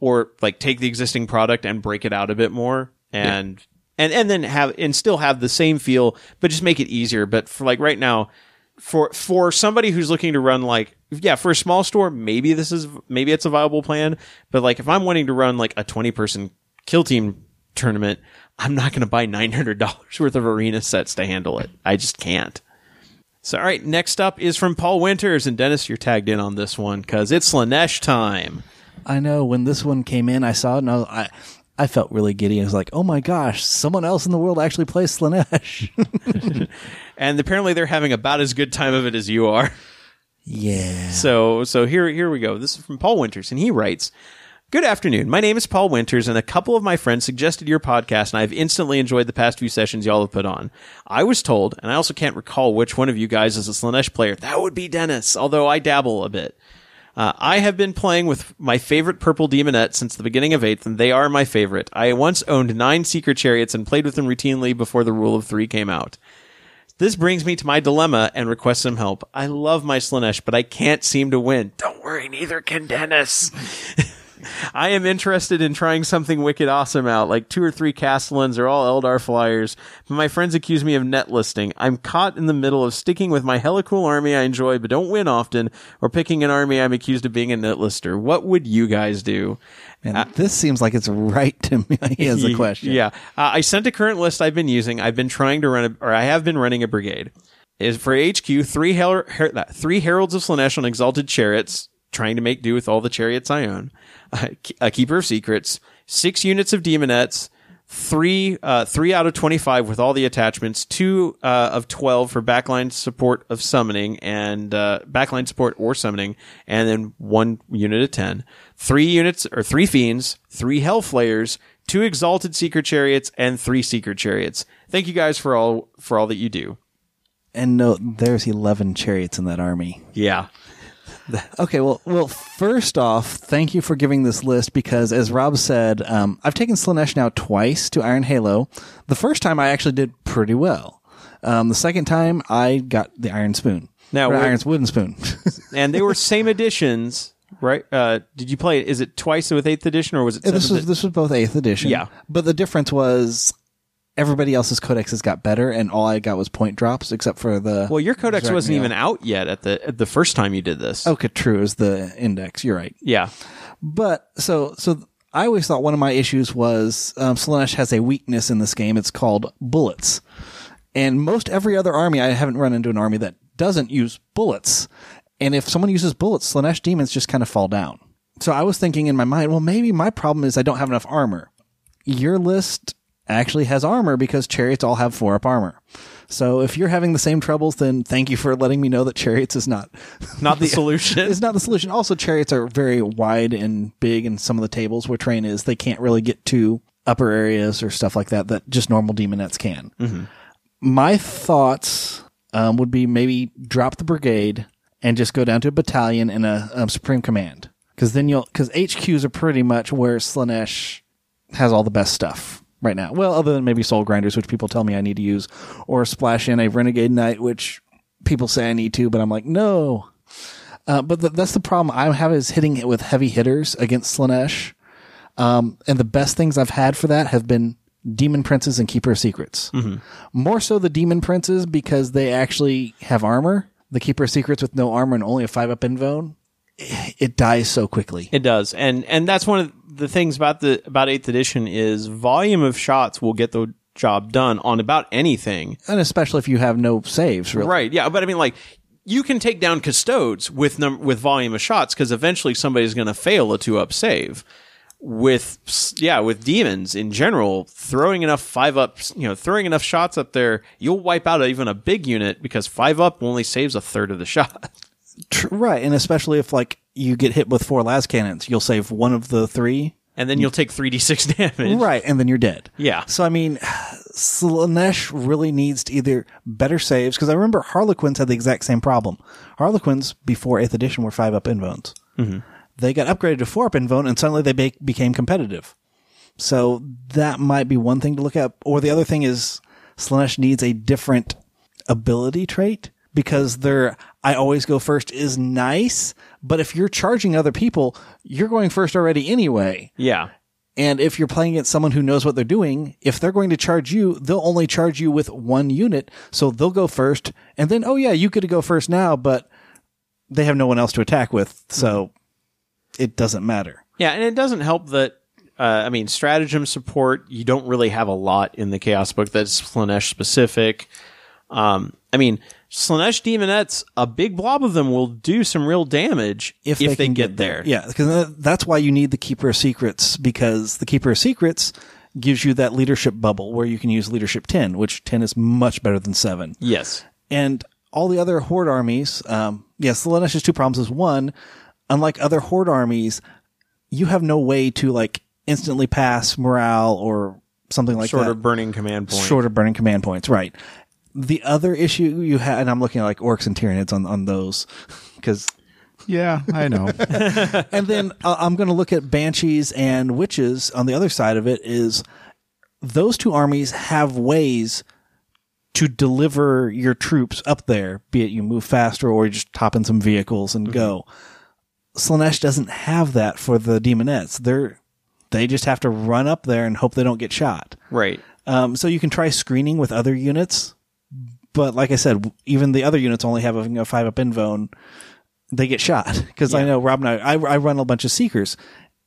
or like take the existing product and break it out a bit more, and and and then have and still have the same feel, but just make it easier. But for like right now, for for somebody who's looking to run like yeah for a small store maybe this is maybe it's a viable plan but like if i'm wanting to run like a 20 person kill team tournament i'm not going to buy $900 worth of arena sets to handle it i just can't so all right next up is from paul winters and dennis you're tagged in on this one because it's Slaanesh time I know when this one came in, I saw it and I, was, I, I felt really giddy. I was like, oh my gosh, someone else in the world actually plays Slaanesh. and apparently they're having about as good time of it as you are yeah. So so here here we go. This is from Paul Winters, and he writes. Good afternoon. My name is Paul Winters, and a couple of my friends suggested your podcast, and I've instantly enjoyed the past few sessions y'all have put on. I was told, and I also can't recall which one of you guys is a Slaanesh player. That would be Dennis, although I dabble a bit. Uh, I have been playing with my favorite purple demonette since the beginning of 8th, and they are my favorite. I once owned nine seeker chariots and played with them routinely before the rule of three came out. This brings me to my dilemma and request some help. I love my Slaanesh, but I can't seem to win. Don't worry, neither can Dennis. I am interested in trying something wicked awesome out, like two or three Castellans or all Eldar flyers, but my friends accuse me of net listing. I'm caught in the middle of sticking with my hella cool army I enjoy but don't win often, or picking an army I'm accused of being a net lister. What would you guys do? And this seems like it's right to me as a question. Yeah. Uh, I sent a current list I've been using. I've been trying to run, a, or I have been running a brigade. Is for HQ three her- her- uh, three heralds of Slaanesh on exalted chariots, trying to make do with all the chariots I own. A keeper of secrets, six units of demonettes, three uh, three out of twenty five with all the attachments, two uh, of twelve for backline support of summoning and uh, backline support or summoning, and then one unit of ten. Three units or three fiends, three hell hellflayers, two exalted seeker chariots, and three seeker chariots. Thank you guys for all for all that you do. And no, there's 11 chariots in that army. Yeah. Okay, well, well, first off, thank you for giving this list because, as Rob said, um, I've taken Slaanesh now twice to Iron Halo. The first time I actually did pretty well. Um, the second time I got the Iron Spoon. Now, Or what- Iron Wooden Spoon. And they were same editions, right? Uh, did you play it? Is it twice with eighth edition or was it? this was this was both eighth edition. Yeah. but the difference was everybody else's codexes got better, and all I got was point drops, except for the. Well, your codex wasn't even out yet at the at the first time you did this. Okay, true is the index. You're right. Yeah. But so so I always thought one of my issues was um, Slaanesh has a weakness in this game. It's called bullets, and most every other army I haven't run into an army that doesn't use bullets. And if someone uses bullets, Slaanesh demons just kind of fall down. So I was thinking in my mind, well, maybe my problem is I don't have enough armor. Your list actually has armor because chariots all have four up armor. So if you're having the same troubles, then thank you for letting me know that chariots is not Not the solution. it's not the solution. Also, chariots are very wide and big, and some of the tables where train is, they can't really get to upper areas or stuff like that that just normal demonettes can. My thoughts um, would be maybe drop the brigade and just go down to a battalion and a, um supreme command, because then you'll because HQs are pretty much where Slaanesh has all the best stuff right now. Well, other than maybe soul grinders, which people tell me I need to use, or splash in a renegade knight, which people say I need to, but I'm like, no. Uh, but th- that's the problem I have is hitting it with heavy hitters against Slaanesh. Um, and the best things I've had for that have been Demon Princes and Keeper of Secrets. Mm-hmm. More so the Demon Princes because they actually have armor. The Keeper of Secrets with no armor and only a five up invuln, it dies so quickly. It does, and and that's one of the things about the about eighth edition is volume of shots will get the job done on about anything. And especially if you have no saves, really. Right? Yeah, but I mean, like you can take down custodes with num- with volume of shots because eventually somebody's going to fail a two up save. With yeah, with demons in general, throwing enough five up, you know, throwing enough shots up there, you'll wipe out even a big unit because five up only saves a third of the shot. Right. And especially if like you get hit with four las cannons, you'll save one of the three. and then you'll take 3d6 damage. Right. And then you're dead. Yeah. So I mean, Slaanesh really needs to either better saves because I remember Harlequins had the exact same problem. Harlequins before Eighth Edition were five up invulns. Mm-hmm. They got upgraded to four up invuln, and suddenly they be- became competitive. So that might be one thing to look at. Or the other thing is Slaanesh needs a different ability trait because their I always go first is nice, but if you're charging other people, you're going first already anyway. Yeah. And if you're playing against someone who knows what they're doing, if they're going to charge you, they'll only charge you with one unit. So they'll go first. And then, oh yeah, you could go first now, but they have no one else to attack with. So it doesn't matter. Yeah, and it doesn't help that uh, I mean, stratagem support. You don't really have a lot in the Chaos book that's Slaanesh specific. Um, I mean, Slaanesh demonettes, a big blob of them will do some real damage if, they, can get, there. Yeah, because that's why you need the Keeper of Secrets because the Keeper of Secrets gives you that leadership bubble where you can use leadership 10, which 10 is much better than 7. Yes. and all the other horde armies, um, yes, the Slaanesh's two problems is one, unlike other horde armies, you have no way to like instantly pass morale or something like Sort that. of burning command point. Short of burning command points, right? The other issue you had, and I'm looking at like orcs and Tyranids on on those, because Yeah, I know. and then uh, I'm going to look at banshees and witches on the other side of it is those two armies have ways to deliver your troops up there, be it you move faster or you just top in some vehicles and go. Slaanesh doesn't have that for the demonettes. They're they just have to run up there and hope they don't get shot. Right. Um, so you can try screening with other units, but like I said, even the other units only have a, you know, five up invuln. They get shot because I know Rob and I, I, I run a bunch of seekers,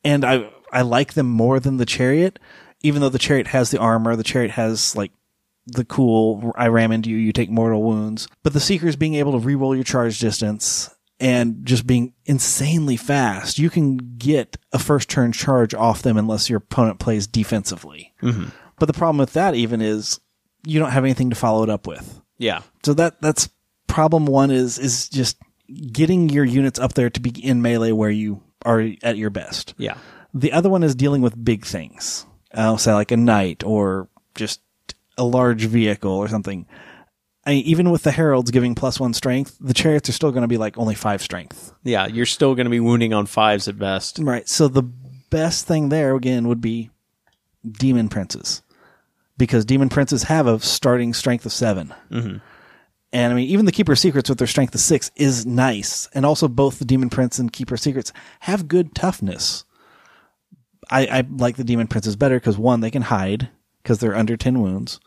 and I I like them more than the chariot, even though the chariot has the armor. The chariot has like the cool I ram into you, you take mortal wounds. But the seekers being able to re-roll your charge distance and just being insanely fast, you can get a first turn charge off them unless your opponent plays defensively. Mm-hmm. But the problem with that even is you don't have anything to follow it up with. Yeah. So that that's problem one is is just getting your units up there to be in melee where you are at your best. Yeah. The other one is dealing with big things. I'll say like a knight or just a large vehicle or something. I mean, even with the heralds giving plus one strength, the chariots are still going to be like only five strength. Yeah. You're still going to be wounding on fives at best. Right. So the best thing there again would be demon princes, because demon princes have a starting strength of 7 Mm-hmm. And I mean, even the keeper of secrets with their strength of six is nice, and also both the demon prince and keeper of secrets have good toughness. I, I like the demon princes better because one, they can hide because they're under ten wounds,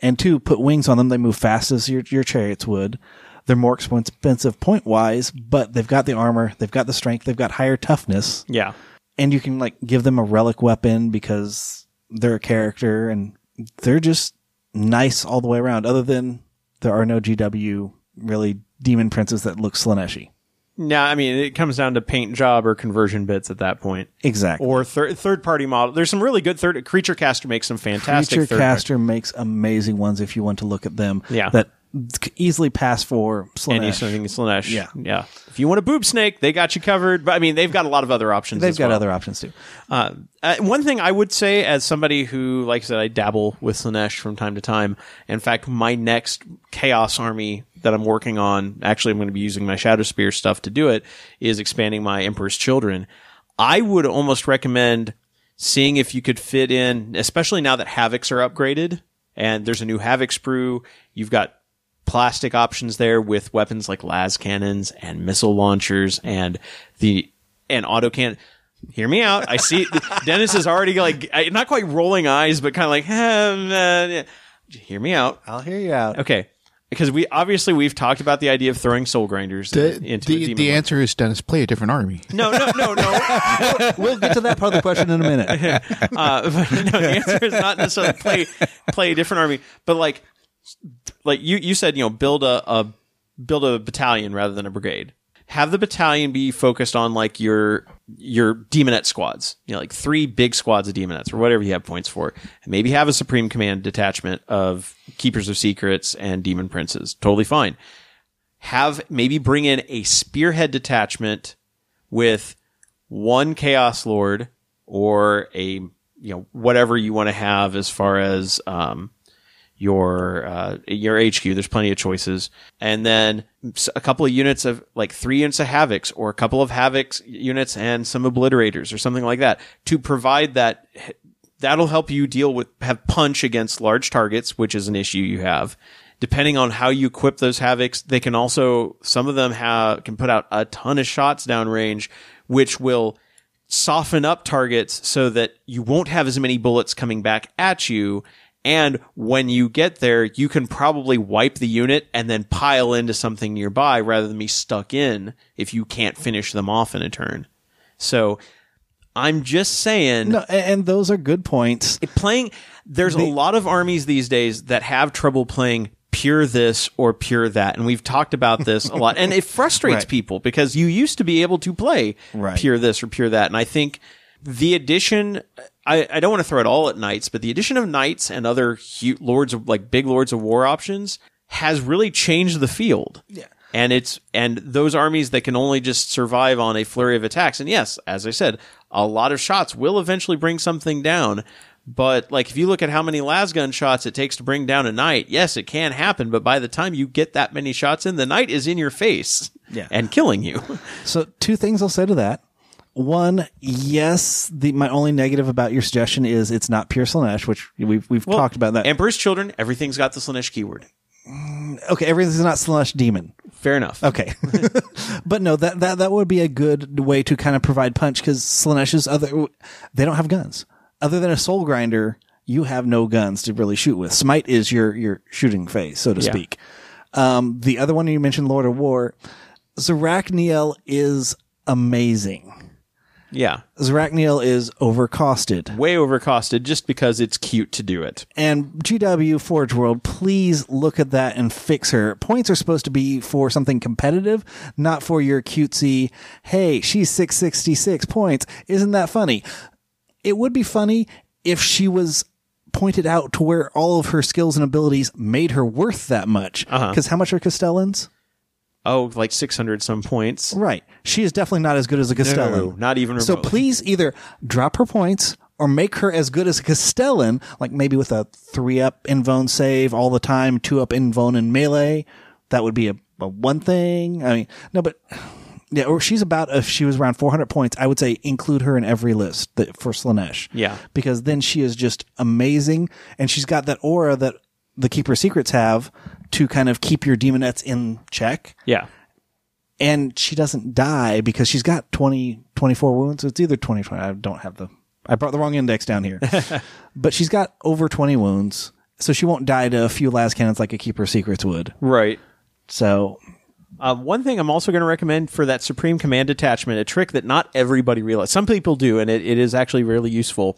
and two, put wings on them, they move fast as your your chariots would. They're more expensive point wise, but they've got the armor, they've got the strength, they've got higher toughness Yeah. and you can like give them a relic weapon because they're a character and they're just nice all the way around. Other than there are no GW really demon princes that look Slaaneshi. No, I mean it comes down to paint job or conversion bits at that point, Exactly. or third third party model. There's some really good third creature caster makes some fantastic Creature Caster makes amazing ones if you want to look at them. Yeah. That easily pass for any Slaanesh. something Slaanesh. Yeah. yeah. If you want a boob snake, they got you covered. But I mean, they've got a lot of other options. They've got well. other options too. Uh, uh, one thing I would say, as somebody who, like I said, I dabble with Slaanesh from time to time. In fact, my next Chaos army that I'm working on, actually, I'm going to be using my Shadow Spear stuff to do it, is expanding my Emperor's Children. I would almost recommend seeing if you could fit in, especially now that Havocs are upgraded and there's a new Havoc sprue. You've got plastic options there with weapons like las cannons and missile launchers and the and auto cannon. hear me out. I see Dennis is already like not quite rolling eyes, but kind of like, "Um, uh, hear me out. I'll hear you out. Okay, because we obviously we've talked about the idea of throwing soul grinders The, into a the, demon the answer is Dennis, play a different army. No, no, no, no. We'll get to that part of the question in a minute. uh, but no, the answer is not necessarily play play a different army, but like like you you said, you know, build a, a build a battalion rather than a brigade. Have the battalion be focused on like your your demonette squads, you know, like three big squads of demonettes or whatever you have points for. And maybe have a supreme command detachment of keepers of secrets and demon princes. Totally fine. Have maybe bring in a spearhead detachment with one chaos lord or a you know whatever you want to have as far as um, your uh, your HQ. There's plenty of choices, and then a couple of units of like three units of havocs or a couple of havocs units and some obliterators or something like that to provide that. That'll help you deal with have punch against large targets, which is an issue you have. Depending on how you equip those havocs, they can also some of them have can put out a ton of shots downrange, which will soften up targets so that you won't have as many bullets coming back at you. And when you get there, you can probably wipe the unit and then pile into something nearby rather than be stuck in if you can't finish them off in a turn. So I'm just saying No, and those are good points. playing there's a lot of armies these days that have trouble playing pure this or pure that and we've talked about this a lot and it frustrates Right. people because you used to be able to play Right. pure this or pure that and i think the addition I, I don't want to throw it all at knights but the addition of knights and other hu- lords of like big lords of war options has really changed the field. Yeah. And it's and those armies that can only just survive on a flurry of attacks. And yes as i said a lot of shots will eventually bring something down. But like if you look at how many lasgun shots it takes to bring down a knight yes it can happen. But by the time you get that many shots in the knight is in your face Yeah. and killing you. So two things I'll say to that. One, yes, the my only negative about your suggestion is it's not pure Slaanesh, which we've we've talked about that. emperor's children everything's got the slaanesh keyword okay, everything's not Slaanesh demon. fair enough Okay, but no, that that that would be a good way to kind of provide punch because Slaanesh's other they don't have guns other than a soul grinder. You have no guns to really shoot with. Smite is your your shooting phase, so to Yeah. speak. Um, the other one you mentioned, Lord of War, Zarakynel is amazing. Yeah Zarakynel is overcosted. way overcosted just because it's cute to do it And GW Forge World, please look at that and fix her. Points are supposed to be for something competitive, not for your cutesy, hey, she's 666 points. Isn't that funny? It would be funny if she was pointed out to where all of her skills and abilities made her worth that much. Uh-huh. Because how much are Castellans? Oh like 600 some points Right. She is definitely not as good as a Castellan. No, not even So please either drop her points or make her as good as a Castellan, like maybe with a three up invuln save all the time, two up invuln and melee. That would be a, a one thing. I mean, no, but yeah, or she's about if she was around 400 points, I would say include her in every list that, for Slaanesh. Yeah. Because then she is just amazing and she's got that aura that the Keeper Secrets have to kind of keep your demonettes in check yeah and she doesn't die because she's got 20, 24 wounds. It's either 20, 20. I don't have the, I brought the wrong index down here, but she's got over 20 wounds. So she won't die to a few las cannons like a keeper secrets would. right So Uh, one thing I'm also going to recommend for that Supreme Command attachment, a trick that not everybody realizes. Some people do, and it, it is actually really useful.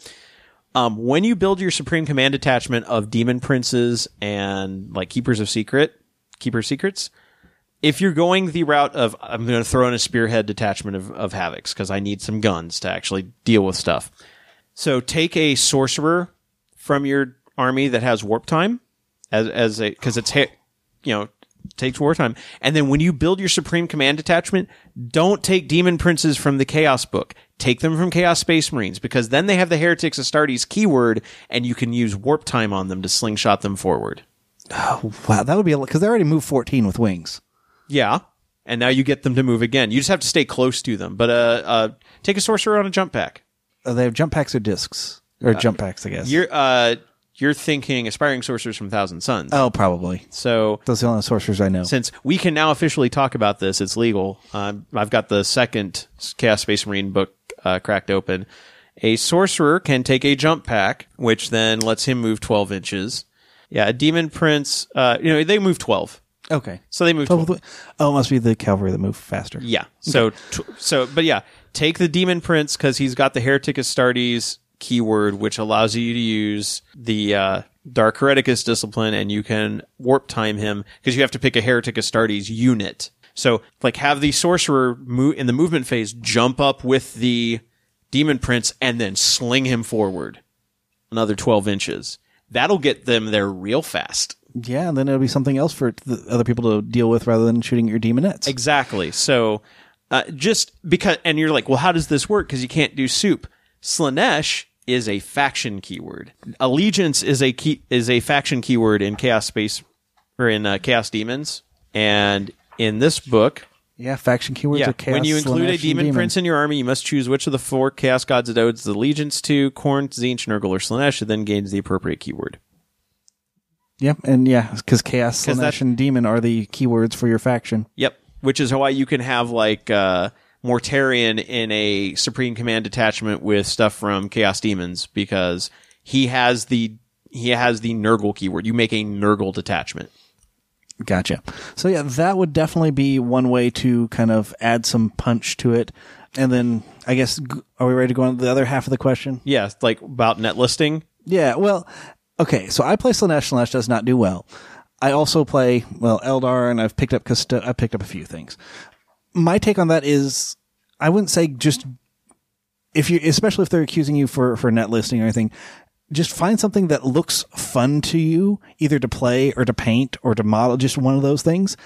Um, when you build your Supreme Command attachment of Demon Princes and like Keepers of Secret, Keeper Secrets, if you're going the route of I'm going to throw in a Spearhead detachment of, of Havocs because I need some guns to actually deal with stuff. So take a Sorcerer from your army that has Warp Time as as a because it's you know takes Warp Time. And then when you build your Supreme Command detachment, don't take Demon Princes from the Chaos book. Take them from Chaos Space Marines because then they have the Heretics Astartes keyword and you can use warp time on them to slingshot them forward. Oh, wow, that would be, because they already moved 14 with wings. Yeah. And now you get them to move again. You just have to stay close to them. But uh, uh, take a sorcerer on a jump pack. Uh, they have jump packs or discs or jump packs, I guess. You're uh, you're thinking aspiring sorcerers from Thousand Suns. oh, probably. So Those are the only sorcerers I know. since we can now officially talk about this, it's legal. Um, I've got the second Chaos Space Marine book uh, cracked open. A sorcerer can take a jump pack, which then lets him move 12 inches. Yeah, a demon prince, uh, you know, they move 12. Okay. So they move Oh, 12. oh, it must be the cavalry that move faster. Yeah. So, tw- so, but yeah, take the demon prince because he's got the heretic Astartes keyword, which allows you to use the uh, dark hereticus discipline, and you can warp time him because you have to pick a heretic Astartes unit. So, like, have the sorcerer move in the movement phase, jump up with the demon prince, and then sling him forward another twelve inches. That'll get them there real fast. Yeah, and then it'll be something else for the other people to deal with rather than shooting your demonettes. Exactly. So, uh, just because, and you're like, well, how does this work? Because you can't do soup. Slaanesh is a faction keyword. Allegiance is a key is a faction keyword in Chaos Space or in uh, Chaos Demons, and in this book, yeah, faction keywords yeah, are chaos. when you include a and demon, prince in your army, you must choose which of the four Chaos Gods it owes the allegiance to: Khorne, Tzeentch, Nurgle, or Slaanesh. and then gains the appropriate keyword. Yep, and yeah, because chaos, 'Cause Slaanesh, and demon are the keywords for your faction. Yep. Which is why you can have like uh, Mortarion in a Supreme Command detachment with stuff from Chaos Demons because he has the he has the Nurgle keyword. You make a Nurgle detachment. Gotcha. So yeah, that would definitely be one way to kind of add some punch to it. And then I guess are we ready to go on to the other half of the question? Yeah, like about net listing. Yeah. Well, okay. So I play Slaanesh. Slaanesh does not do well. I also play well Eldar, and I've picked up Custo- I picked up a few things. My take on that is, I wouldn't say just if you, especially if they're accusing you for for net listing or anything. Just find something that looks fun to you, either to play or to paint or to model, just one of those things,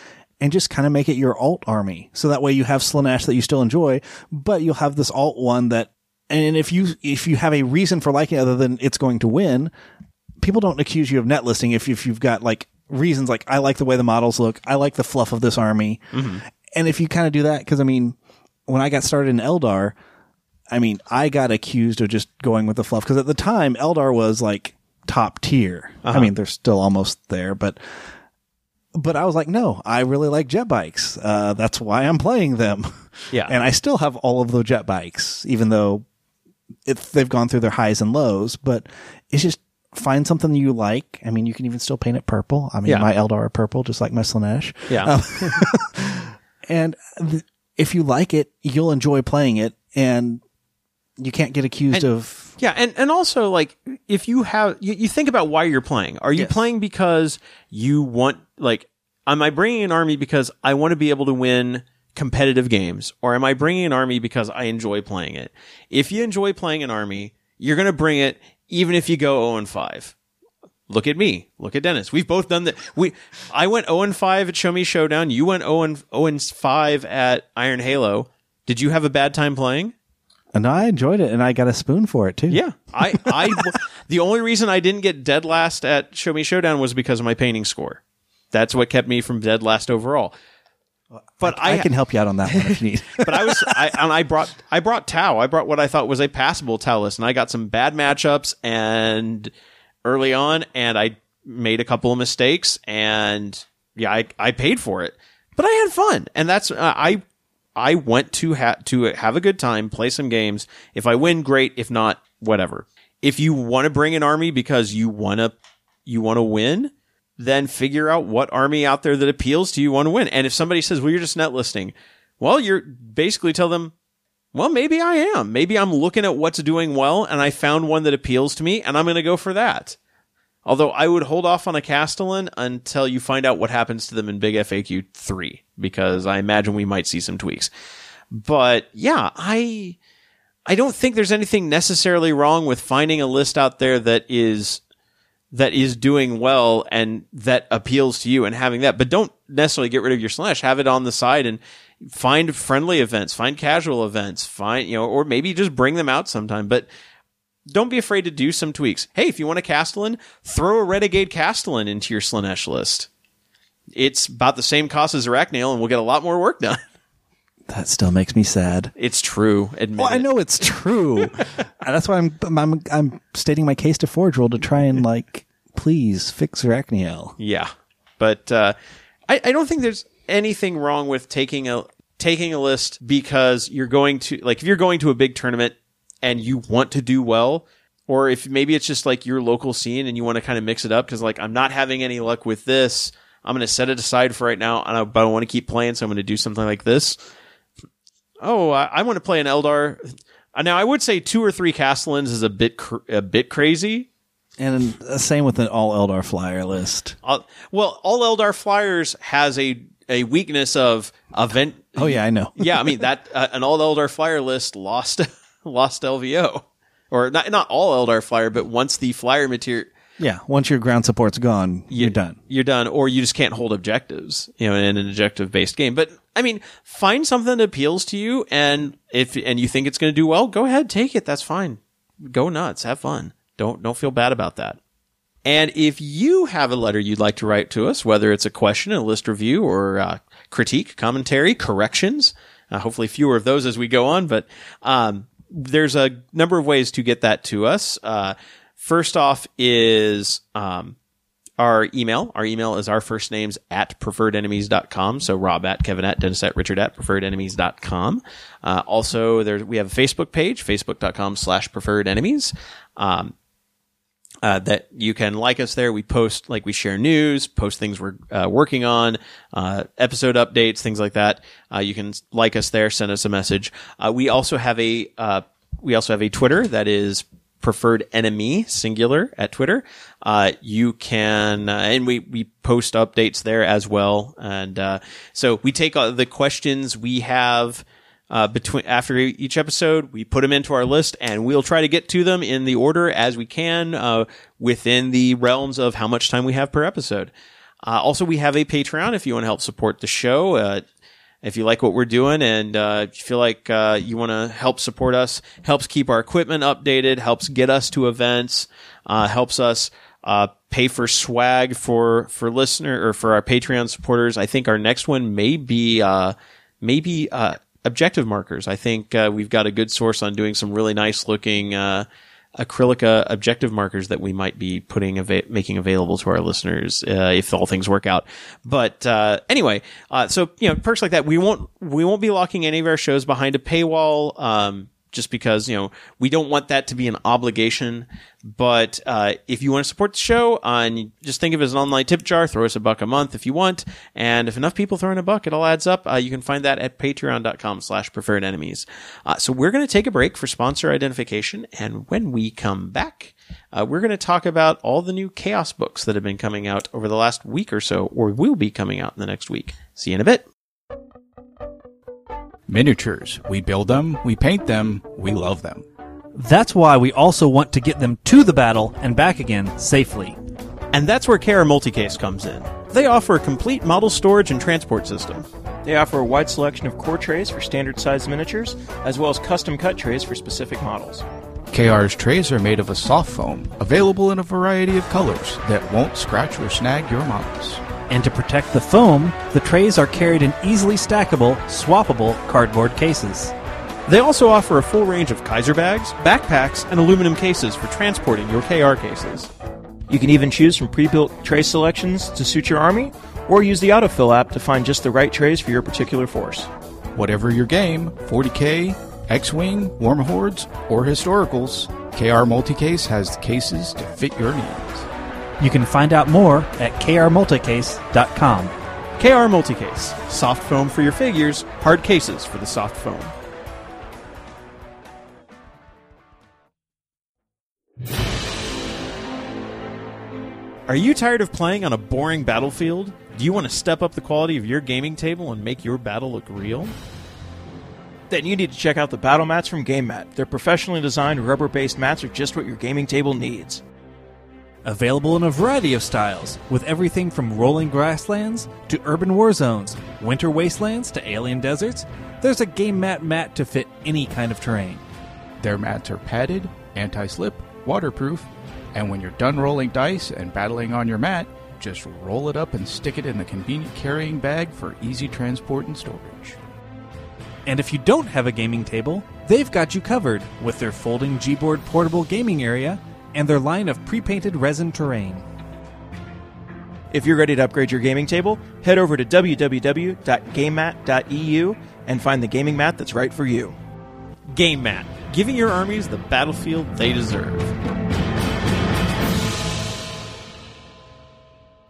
and just kind of make it your alt army. So that way you have Slaanesh that you still enjoy, but you'll have this alt one that, and if you, if you have a reason for liking it other than it's going to win, people don't accuse you of net listing if, if you've got like reasons like, I like the way the models look. I like the fluff of this army. Mm-hmm. And if you kind of do that, cause I mean, when I got started in Eldar, I mean, I got accused of just going with the fluff because at the time Eldar was like top tier. I mean, they're still almost there, but but I was like, no, I really like jet bikes. Uh, that's why I'm playing them. Yeah. and I still have all of the jet bikes, even though it's they've gone through their highs and lows. But it's just find something you like. I mean, you can even still paint it purple. I mean, Yeah. my Eldar are purple, just like my Slaanesh. Yeah. And th- if you like it, you'll enjoy playing it, and you can't get accused And- of Yeah, and and also like if you have you, you think about why you're playing. Are you Yes. playing because you want like am I bringing an army because I want to be able to win competitive games or am I bringing an army because I enjoy playing it? If you enjoy playing an army, you're going to bring it even if you go 0 and 5. Look at me. Look at Dennis. We've both done that. We I went 0 and 5 at Show Me Showdown. You went 0 and 0 and 5 at Iron Halo. Did you have a bad time playing? And I enjoyed it, and I got a spoon for it too. Yeah, I, I, the only reason I didn't get dead last at Show Me Showdown was because of my painting score. That's what kept me from dead last overall. But I, I, can help you out on that one if you need. but I was, I, and I brought, I brought Tau. I brought what I thought was a passable Tau list, and I got some bad matchups and early on, and I made a couple of mistakes, and yeah, I, I paid for it, but I had fun, and that's uh, I. I went to ha- to have a good time, play some games. If I win, great. If not, whatever. If you want to bring an army because you want to you want to win, then figure out what army out there that appeals to you want to win. And if somebody says, "Well, you're just net listing," well, you're basically tell them, "Well, maybe I am. Maybe I'm looking at what's doing well, and I found one that appeals to me, and I'm going to go for that." Although I would hold off on a Castellan until you find out what happens to them in Big FAQ 3, because I imagine we might see some tweaks. But yeah, I I don't think there's anything necessarily wrong with finding a list out there that is that is doing well and that appeals to you and having that. But don't necessarily get rid of your slash. Have it on the side and find friendly events, find casual events, find you know, or maybe just bring them out sometime. But don't be afraid to do some tweaks. Hey, if you want a Castellan, throw a Renegade Castellan into your Slaanesh list. It's about the same cost as Zarakynel, and we'll get a lot more work done. that still makes me sad. It's true. Admit Well, I know it's true. And That's why I'm, I'm I'm stating my case to Forge World to try and like please fix Zarakynel. Yeah, but uh, I, I don't think there's anything wrong with taking a taking a list because you're going to like if you're going to a big tournament and you want to do well or if maybe it's just like your local scene and you want to kind of mix it up because like I'm not having any luck with this. I'm going to set it aside for right now, and I, but I want to keep playing, so I'm going to do something like this. Oh, I, I want to play an Eldar. Now I would say two or three Castellans is a bit cr- a bit crazy. And uh, same with an all Eldar flyer list. Uh, well, all Eldar flyers has a a weakness of event. Oh yeah, I know. yeah, I mean that uh, an all Eldar flyer list lost lost LVO, or not not all Eldar flyer, but once the flyer material Yeah, once your ground support's gone, you're done. you're done, or you just can't hold objectives, you know, in an objective based game. But I mean, find something that appeals to you, and if and you think it's going to do well, go ahead, take it. That's fine. Go nuts, have fun. Don't don't feel bad about that. And if you have a letter you'd like to write to us, whether it's a question, a list review, or uh, critique, commentary, corrections, uh, hopefully fewer of those as we go on, but um, there's a number of ways to get that to us. Uh, first off is um, our email. Our email is our first names at preferredenemies.com. So Rob at Kevin at Dennis at Richard at preferredenemies.com. Uh, also there, we have a Facebook page, facebook.com slash preferred enemies. Um, uh, that you can like us there. We post, like, we share news, post things we're uh, working on, uh, episode updates, things like that. Uh, you can like us there, send us a message. Uh, we also have a, uh, we also have a Twitter that is preferred enemy singular at Twitter. Uh, you can, and we, we post updates there as well. And, uh, so we take the questions we have, uh, between after each episode, we put them into our list, and we'll try to get to them in the order as we can uh, within the realms of how much time we have per episode. Uh, also, we have a Patreon if you want to help support the show. Uh, if you like what we're doing and uh, you feel like uh, you want to help support us, helps keep our equipment updated, helps get us to events, helps us uh, pay for swag for for listener or for our Patreon supporters. I think our next one may be uh, maybe uh, objective markers. I think uh, we've got a good source on doing some really nice looking uh, acrylic uh, objective markers that we might be putting ava- making available to our listeners uh, if all things work out. But uh, anyway, uh, so you know perks like that. We won't we won't be locking any of our shows behind a paywall. Um, just because you know we don't want that to be an obligation. But uh, if you want to support the show, uh, and just think of it as an online tip jar, throw us a buck a month if you want. And if enough people throw in a buck, it all adds up. Uh, you can find that at patreon.com slash preferred enemies. Uh, so we're going to take a break for sponsor identification. And when we come back, uh, we're going to talk about all the new chaos books that have been coming out over the last week or so, or will be coming out in the next week. See you in a bit. Miniatures. We build them, we paint them, we love them. That's why we also want to get them to the battle and back again safely. And that's where KR Multicase comes in. They offer a complete model storage and transport system. They offer a wide selection of core trays for standard sized miniatures, as well as custom cut trays for specific models. KR's trays are made of a soft foam, available in a variety of colors that won't scratch or snag your models. And to protect the foam, the trays are carried in easily stackable, swappable cardboard cases. They also offer a full range of Kaiser bags, backpacks, and aluminum cases for transporting your KR cases. You can even choose from pre built tray selections to suit your army, or use the autofill app to find just the right trays for your particular force. Whatever your game 40k, X Wing, Warmahordes, or Historicals KR Multicase has the cases to fit your needs. You can find out more at krmulticase.com. KR Multicase. Soft foam for your figures, hard cases for the soft foam. Are you tired of playing on a boring battlefield? Do you want to step up the quality of your gaming table and make your battle look real? Then you need to check out the battle mats from Game Mat. Their professionally designed rubber based mats are just what your gaming table needs. Available in a variety of styles, with everything from rolling grasslands to urban war zones, winter wastelands to alien deserts, there's a game mat mat to fit any kind of terrain. Their mats are padded, anti slip, waterproof, and when you're done rolling dice and battling on your mat, just roll it up and stick it in the convenient carrying bag for easy transport and storage. And if you don't have a gaming table, they've got you covered with their folding Gboard portable gaming area and their line of pre painted resin terrain. If you're ready to upgrade your gaming table, head over to www.gamemat.eu and find the gaming mat that's right for you. Game Mat, giving your armies the battlefield they deserve.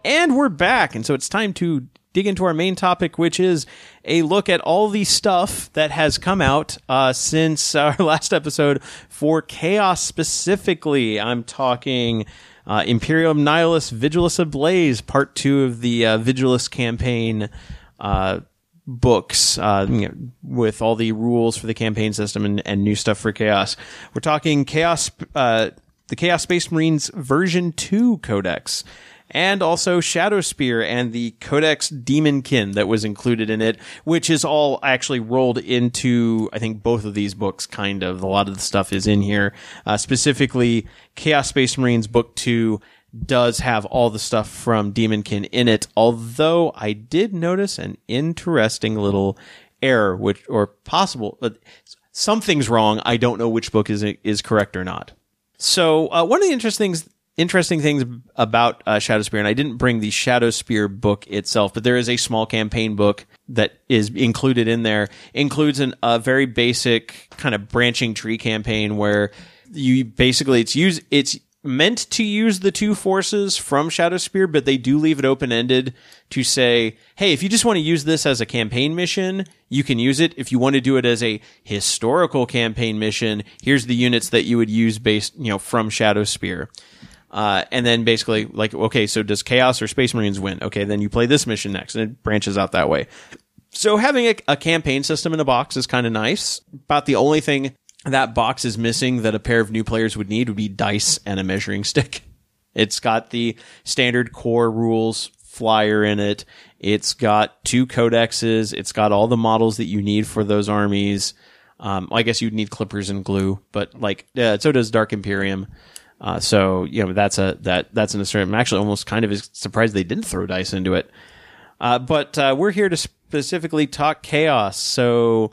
And we're back, and so it's time to dig into our main topic, which is a look at all the stuff that has come out uh, since our last episode for Chaos specifically. I'm talking uh, Imperium Nihilus Vigilus Ablaze, part two of the uh, Vigilus campaign uh, books uh, you know, with all the rules for the campaign system and, and new stuff for Chaos. We're talking Chaos, uh, the Chaos Space Marines version 2 codex. And also Shadow Spear and the Codex Daemonkin that was included in it, which is all actually rolled into, I think, both of these books, kind of. A lot of the stuff is in here. Uh, specifically, Chaos Space Marines Book 2 does have all the stuff from Daemonkin in it, although I did notice an interesting little error, which, or possible, something's wrong. I don't know which book is, is correct or not. So, uh, one of the interesting things, interesting things about uh, Shadow Spear, and I didn't bring the Shadow Spear book itself, but there is a small campaign book that is included in there. Includes an, a very basic kind of branching tree campaign where you basically it's use it's meant to use the two forces from Shadow Spear, but they do leave it open ended to say, hey, if you just want to use this as a campaign mission, you can use it. If you want to do it as a historical campaign mission, here's the units that you would use based, you know, from Shadow Spear. Uh, and then basically like, okay, so does Chaos or Space Marines win? Okay, then you play this mission next, and it branches out that way. So having a, a campaign system in a box is kind of nice. About the only thing that box is missing that a pair of new players would need would be dice and a measuring stick. It's got the standard core rules flyer in it. It's got two codexes. It's got all the models that you need for those armies. Um, I guess you'd need clippers and glue, but like, yeah, so does Dark Imperium. Uh, so you know that's a that that's an assertion. I'm actually almost kind of surprised they didn't throw dice into it. Uh, but uh, we're here to specifically talk chaos. So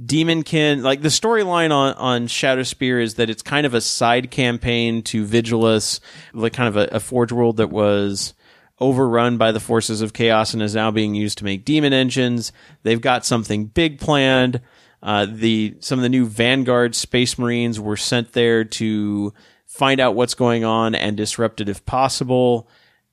Daemonkin, like the storyline on on Shadow Spear is that it's kind of a side campaign to Vigilus, like kind of a, a Forge World that was overrun by the forces of chaos and is now being used to make demon engines. They've got something big planned. Uh, the some of the new Vanguard Space Marines were sent there to find out what's going on and disrupt it if possible.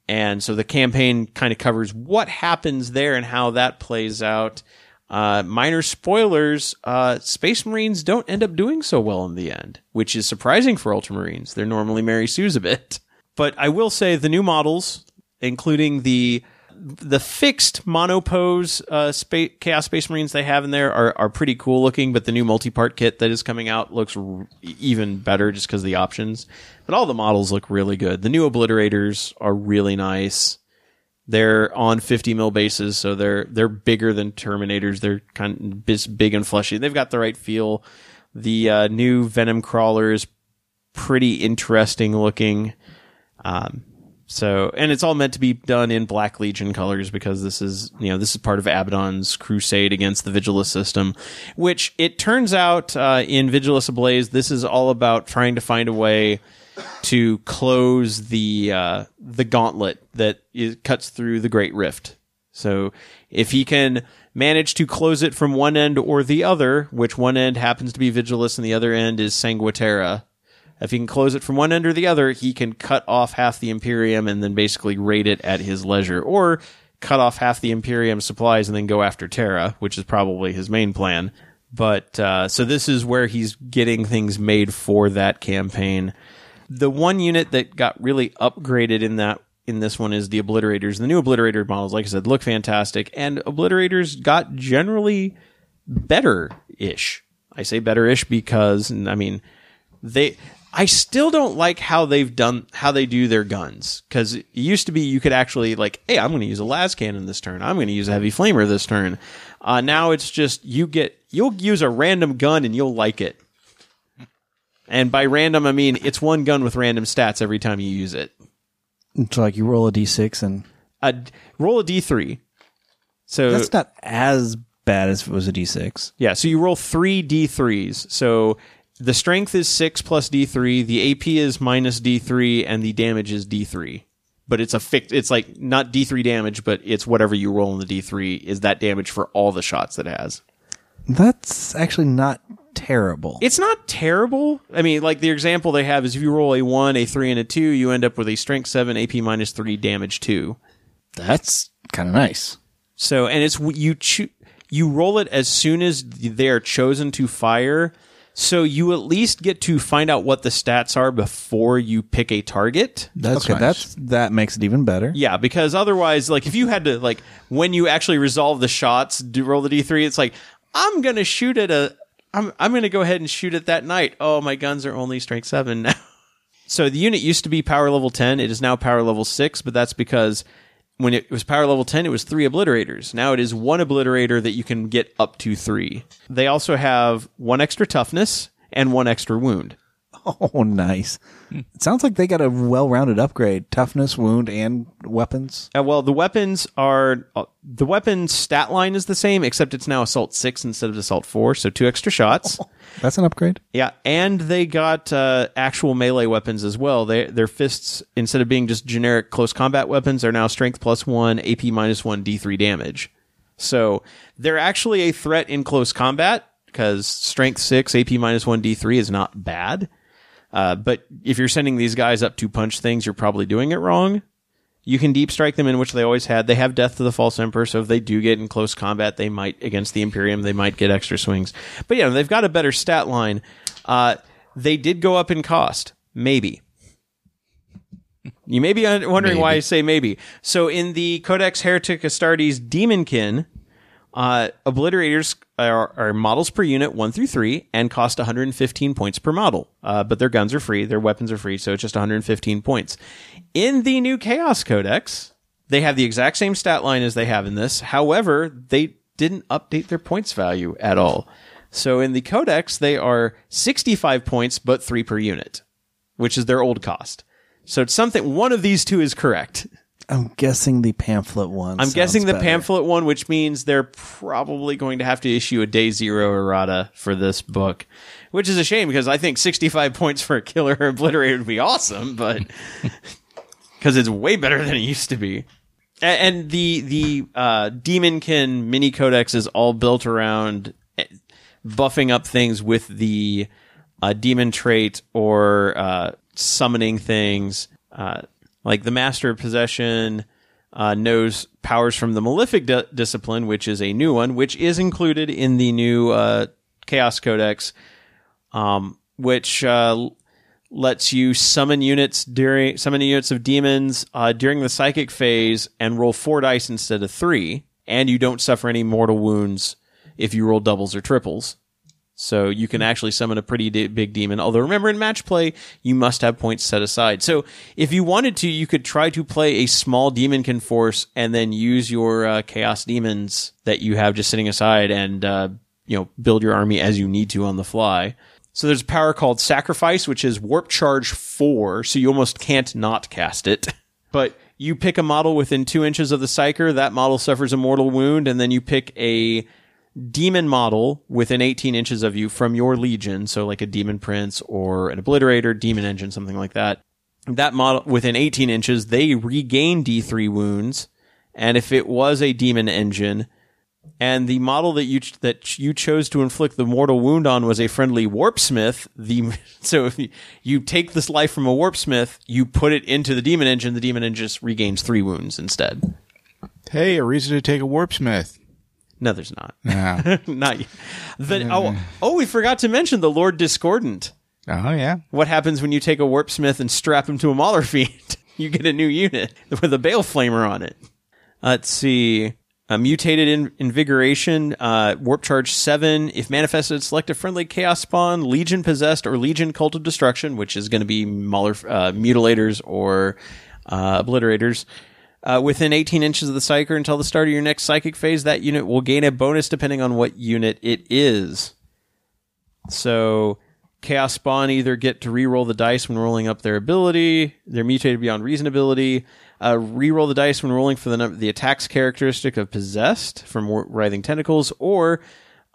And so the campaign kind of covers what happens there and how that plays out. Uh, minor spoilers, uh, Space Marines don't end up doing so well in the end, which is surprising for Ultramarines. They're normally Mary Sue's a bit. But I will say the new models, including the the fixed monopose uh, Chaos Space Marines they have in there are, are pretty cool looking, but the new multi-part kit that is coming out looks r- even better just because of the options. But all the models look really good. The new Obliterators are really nice. They're on 50 mil bases, so they're they're bigger than Terminators. They're kind of big and fleshy. They've got the right feel. The uh, new Venom Crawler is pretty interesting looking. Um, so, and it's all meant to be done in Black Legion colors because this is, you know, this is part of Abaddon's crusade against the Vigilus system, which it turns out uh, in Vigilus Ablaze, this is all about trying to find a way to close the uh, the gauntlet that is, cuts through the Great Rift. So, if he can manage to close it from one end or the other, which one end happens to be Vigilus and the other end is Sangua Terra, if he can close it from one end or the other, he can cut off half the Imperium and then basically raid it at his leisure, or cut off half the Imperium supplies and then go after Terra, which is probably his main plan. But uh, so this is where he's getting things made for that campaign. The one unit that got really upgraded in that in this one is the obliterators. The new obliterator models, like I said, look fantastic, and obliterators got generally better ish. I say better ish because I mean they I still don't like how they've done how they do their guns because it used to be you could actually like, hey, I'm going to use a las cannon this turn. I'm going to use a heavy flamer this turn. Uh, now it's just you get you'll use a random gun and you'll like it. And by random, I mean it's one gun with random stats every time you use it. It's like you roll a d6 and Uh, roll a d3. So that's not as bad as if it was a d6. Yeah, so you roll three d3s. So the strength is 6 plus d3, the AP is minus d3, and the damage is d3. but it's a fixed. It's like not D3 damage, but it's whatever you roll in the D3 is that damage for all the shots that it has. That's actually not terrible. It's not terrible. I mean, like the example they have is if you roll a one, a three, and a two, you end up with a strength seven, AP minus three, damage two. That's kind of nice. So, and it's you cho- you roll it as soon as they are chosen to fire. So you at least get to find out what the stats are before you pick a target. That's okay, nice. that's that makes it even better. Yeah, because otherwise, like if you had to like when you actually resolve the shots, do roll the d three. It's like I'm gonna shoot at a. I'm I'm gonna go ahead and shoot it that night. Oh, my guns are only strength seven now. So the unit used to be power level ten. It is now power level six, but that's because when it was power level 10, it was three obliterators. Now it is one obliterator that you can get up to three. They also have one extra toughness and one extra wound. Oh, nice. It sounds like they got a well-rounded upgrade: toughness, wound, and weapons. Uh, well, the weapons are uh, the weapon stat line is the same, except it's now assault six instead of assault four, so two extra shots. That's an upgrade. Yeah, and they got uh, actual melee weapons as well. They their fists instead of being just generic close combat weapons are now strength plus one, AP minus one, D three damage. So they're actually a threat in close combat because strength six, AP minus one, D three is not bad. Uh, but if you're sending these guys up to punch things, you're probably doing it wrong. You can deep strike them in which they always had. They have death to the false emperor, so if they do get in close combat, they might against the Imperium, they might get extra swings. But yeah, they've got a better stat line. Uh, they did go up in cost, maybe. You may be wondering why I say maybe. So in the Codex Heretic Astartes Daemonkin, uh, obliterators are, are models per unit one through three and cost 115 points per model. Uh, but their guns are free, their weapons are free, so it's just 115 points. In the new Chaos Codex, they have the exact same stat line as they have in this. However, they didn't update their points value at all. So in the Codex, they are 65 points, but three per unit, which is their old cost. So it's something, one of these two is correct. I'm guessing the pamphlet one. I'm guessing the better. pamphlet one, which means they're probably going to have to issue a day zero errata for this book, which is a shame because I think 65 points for a killer obliterator would be awesome, but because it's way better than it used to be. And the the uh, Daemonkin mini codex is all built around eh, buffing up things with the uh, demon trait or uh, summoning things. Uh, like the Master of Possession uh, knows powers from the Malefic di- discipline, which is a new one, which is included in the new uh, Chaos Codex, um, which uh, lets you summon units during summon units of demons uh, during the psychic phase and roll four dice instead of three, and you don't suffer any mortal wounds if you roll doubles or triples. So you can actually summon a pretty de- big demon. Although remember in match play, you must have points set aside. So if you wanted to, you could try to play a small Daemonkin force and then use your uh, chaos demons that you have just sitting aside and uh, you know build your army as you need to on the fly. So there's a power called Sacrifice, which is Warp Charge 4, so you almost can't not cast it. But you pick a model within two inches of the Psyker, that model suffers a mortal wound, and then you pick a demon model within 18 inches of you from your legion, so like a demon prince or an obliterator, demon engine, something like that. That model within 18 inches, they regain D3 wounds, and if it was a demon engine, and the model that you ch- that you chose to inflict the mortal wound on was a friendly warpsmith. The so if you, take this life from a warpsmith, you put it into the demon engine. The demon engine just regains three wounds instead. Hey, a reason to take a warp smith. No, there's not. Yeah. not yet. The, oh, oh, we forgot to mention the Lord Discordant. oh yeah. What happens when you take a warp smith and strap him to a Mauler Fiend? you get a new unit with a Bale Flamer on it. Let's see. Uh, mutated in, invigoration, uh, warp charge seven. If manifested, select a friendly chaos spawn, legion possessed, or legion cult of destruction, which is going to be Mauler, uh, mutilators or uh, obliterators. Uh, within 18 inches of the psyker until the start of your next psychic phase, that unit will gain a bonus depending on what unit it is. So Chaos Spawn either get to reroll the dice when rolling up their ability, they're mutated beyond reason ability, uh, reroll the dice when rolling for the the attacks characteristic of possessed from writhing tentacles, or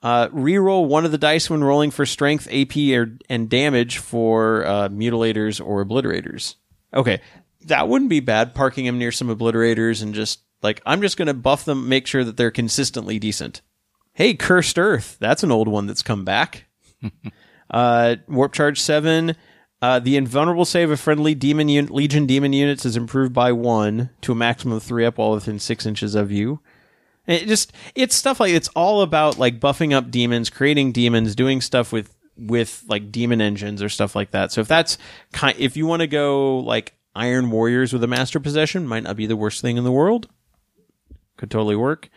uh, reroll one of the dice when rolling for strength, AP, or, and damage for uh, mutilators or obliterators. Okay, that wouldn't be bad. Parking him near some obliterators and just like I'm just going to buff them, make sure that they're consistently decent. Hey, Cursed Earth, that's an old one that's come back. uh, Warp Charge Seven. Uh, the invulnerable save of friendly demon un- legion demon units is improved by one to a maximum of three up while within six inches of you. And It just it's stuff like it's all about like buffing up demons, creating demons, doing stuff with with like demon engines or stuff like that. So if that's kind, if you want to go like Iron Warriors with a master possession, might not be the worst thing in the world. Could totally work.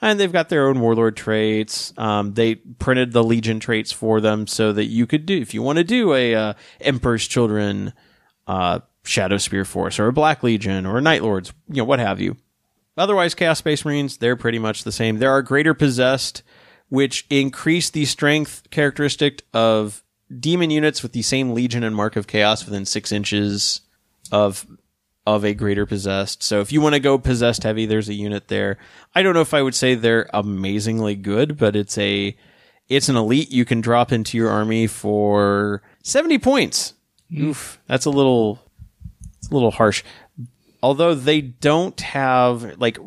And they've got their own warlord traits. Um, they printed the legion traits for them so that you could do if you want to do a uh, Emperor's Children, uh, Shadow Spear Force, or a Black Legion, or a Night Lords, you know, what have you. Otherwise, Chaos Space Marines, they're pretty much the same. There are greater possessed, which increase the strength characteristic of demon units with the same Legion and Mark of Chaos within six inches of of a greater possessed. So if you want to go possessed heavy, there's a unit there. I don't know if I would say they're amazingly good, but it's a it's an elite you can drop into your army for 70 points. Oof, that's a little it's a little harsh although they don't have like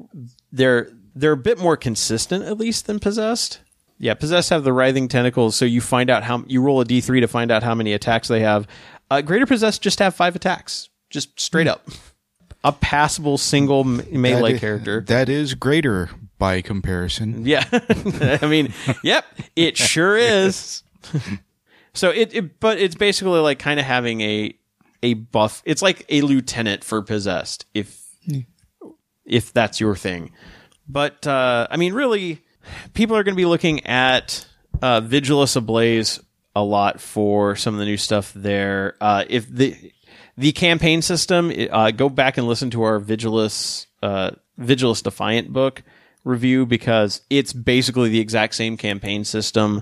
they're they're a bit more consistent at least than possessed. Yeah, possessed have the writhing tentacles, so you find out how you roll a d3 to find out how many attacks they have. Uh, greater possessed just have five attacks, just straight up. A passable single melee That character. That is greater by comparison. Yeah. I mean, yep, it sure is. so it, it but it's basically like kind of having a a buff. It's like a lieutenant for possessed if if that's your thing. But uh I mean really people are going to be looking at uh Vigilus Ablaze a lot for some of the new stuff there. Uh if the the campaign system, uh, go back and listen to our Vigilus, uh, Vigilus Defiant book review because it's basically the exact same campaign system.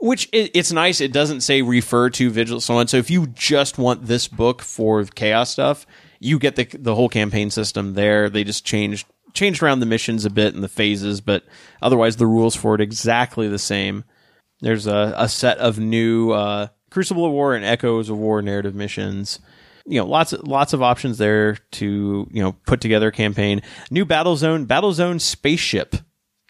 Which it, it's nice. It doesn't say refer to Vigilus so on. So if you just want this book for chaos stuff, you get the the whole campaign system there. They just changed changed around the missions a bit and the phases, but otherwise the rules for it exactly the same. There's a, a set of new uh, Crucible of War and Echoes of War narrative missions you know lots of lots of options there to you know put together a campaign. New battle zone battle zone spaceship.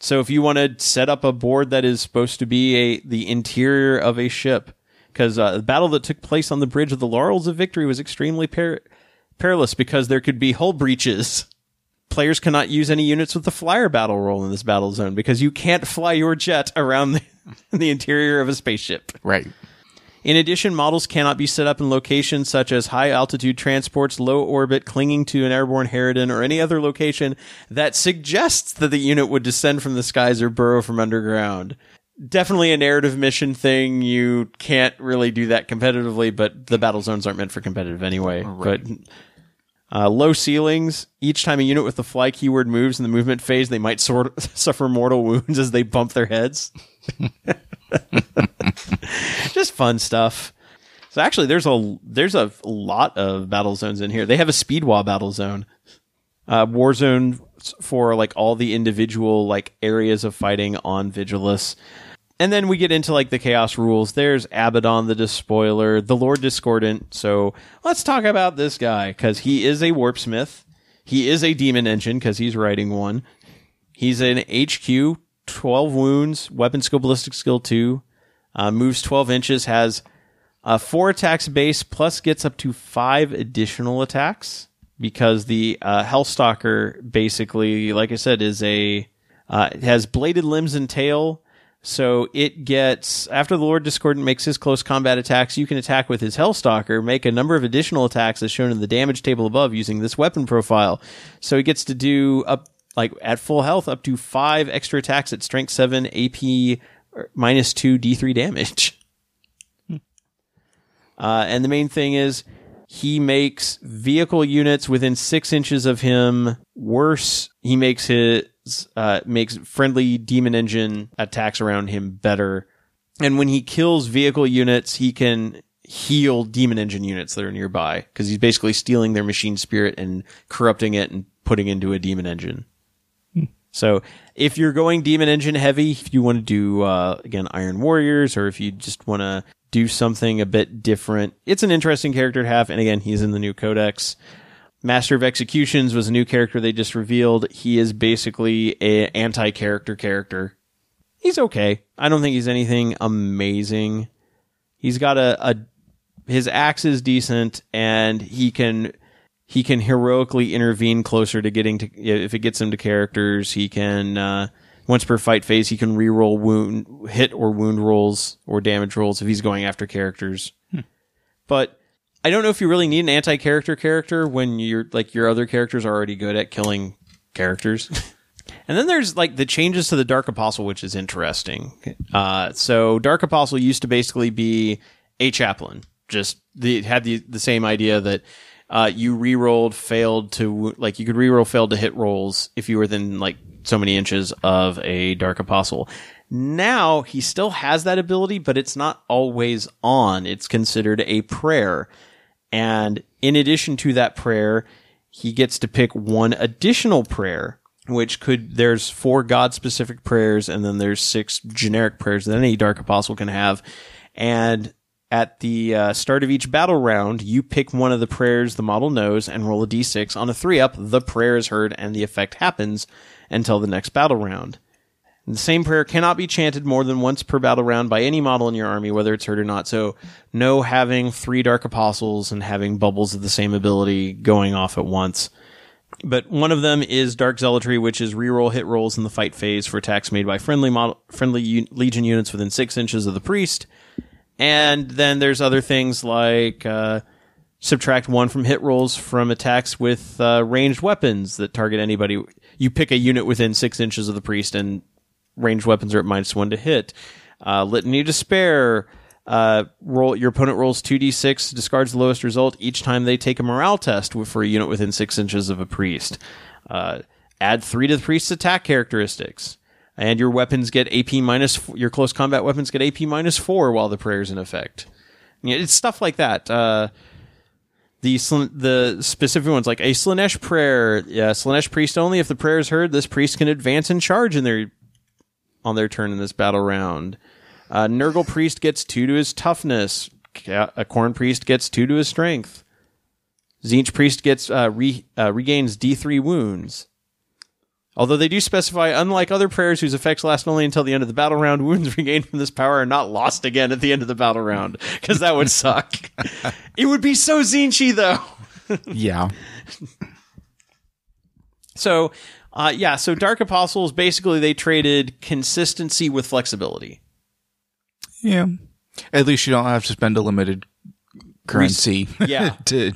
So if you want to set up a board that is supposed to be a the interior of a ship because uh, the battle that took place on the bridge of the laurels of victory was extremely per- perilous because there could be hull breaches. Players cannot use any units with the flyer battle roll in this battle zone because you can't fly your jet around the, the interior of a spaceship. Right. In addition, models cannot be set up in locations such as high altitude transports, low orbit, clinging to an airborne Harridan, or any other location that suggests that the unit would descend from the skies or burrow from underground. Definitely a narrative mission thing. You can't really do that competitively, but the battle zones aren't meant for competitive anyway. But uh, low ceilings. Each time a unit with the fly keyword moves in the movement phase, they might sort suffer mortal wounds as they bump their heads. Just fun stuff. So actually, there's a there's a lot of battle zones in here. They have a speedwall battle zone, uh, war zone for like all the individual like areas of fighting on Vigilus. And then we get into like the chaos rules. There's Abaddon the Despoiler, the Lord Discordant. So let's talk about this guy because he is a warpsmith. He is a demon engine because he's writing one. He's an HQ, 12 wounds, weapon skill, ballistic skill 2, uh, moves 12 inches, has uh, four attacks base, plus gets up to five additional attacks because the uh, Hellstalker basically, like I said, is a uh, it has bladed limbs and tail. So it gets after the Lord Discordant makes his close combat attacks, you can attack with his Hellstalker, make a number of additional attacks as shown in the damage table above using this weapon profile. So he gets to do up like at full health up to five extra attacks at strength seven AP minus two D3 damage. Uh, and the main thing is he makes vehicle units within six inches of him worse. He makes his uh, makes friendly demon engine attacks around him better. And when he kills vehicle units, he can heal demon engine units that are nearby because he's basically stealing their machine spirit and corrupting it and putting into a demon engine. So if you're going demon engine heavy, if you want to do uh, again Iron Warriors, or if you just want to do something a bit different, it's an interesting character to have. And again, he's in the new codex. Master of Executions was a new character they just revealed. He is basically a anti-character character. He's okay. I don't think he's anything amazing. He's got a, a his axe is decent and he can he can heroically intervene closer to getting to if it gets him to characters. He can uh, once per fight phase he can reroll wound hit or wound rolls or damage rolls if he's going after characters. But I don't know if you really need an anti-character character when you're like your other characters are already good at killing characters. and then there's like the changes to the Dark Apostle, which is interesting. Uh, so Dark Apostle used to basically be a chaplain. Just the, had the the same idea that uh, you re-rolled failed to like you could re-roll failed to hit rolls if you were within like so many inches of a Dark Apostle. Now he still has that ability, but it's not always on. It's considered a prayer. And in addition to that prayer, he gets to pick one additional prayer, which could, there's four God specific prayers and then there's six generic prayers that any Dark Apostle can have. And at the uh, start of each battle round, you pick one of the prayers the model knows and roll a d6. On a 3 up, the prayer is heard and the effect happens until the next battle round. The same prayer cannot be chanted more than once per battle round by any model in your army, whether it's heard or not. So, no having three Dark Apostles and having bubbles of the same ability going off at once. But one of them is Dark Zealotry, which is reroll hit rolls in the fight phase for attacks made by friendly model, friendly Legion units within six inches of the priest. And then there's other things like uh, subtract one from hit rolls from attacks with uh, ranged weapons that target anybody. You pick a unit within six inches of the priest, and ranged weapons are at minus one to hit. Uh, Litany Despair. Uh, roll your opponent rolls 2d6, discards the lowest result each time they take a morale test for a unit within six inches of a priest. Uh, add three to the priest's attack characteristics, and your weapons get AP minus. Your close combat weapons get AP minus four while the prayer's in effect. It's stuff like that. Uh, the the specific ones like a Slaanesh prayer, yeah, Slaanesh priest only. If the prayer is heard, this priest can advance and charge in their on their turn in this battle round. Uh, Nurgle priest gets two to his toughness. A Khorne priest gets two to his strength. Tzeentch priest gets uh, re, uh, regains D three wounds. Although they do specify, unlike other prayers whose effects last only until the end of the battle round, wounds regained from this power are not lost again at the end of the battle round, because that would suck. it would be so Tzeentchy, though. Yeah. So, uh, yeah, so Dark Apostles basically they traded consistency with flexibility. Yeah. At least you don't have to spend a limited currency Yeah. to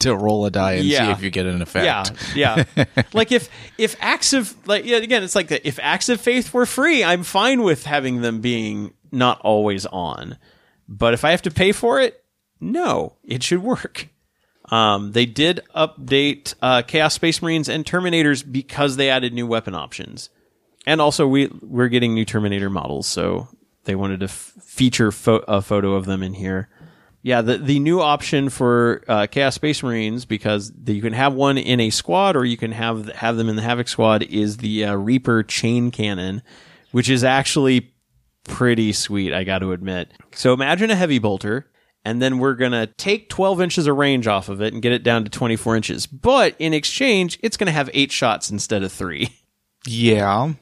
to roll a die and see if you get an effect. Yeah, yeah. like if if acts of like yeah, again, it's like that. If acts of faith were free, I'm fine with having them being not always on. But if I have to pay for it, no, it should work. Um, they did update uh, Chaos Space Marines and Terminators because they added new weapon options, and also we we're getting new Terminator models, so they wanted to f- feature pho- a photo of them in here. Yeah, the the new option for uh, Chaos Space Marines because the, you can have one in a squad or you can have have them in the Havoc squad is the uh, Reaper chain cannon, which is actually pretty sweet. I got to admit. So imagine a heavy bolter, and then we're gonna take 12 inches of range off of it and get it down to 24 inches. But in exchange, it's gonna have eight shots instead of three. Yeah.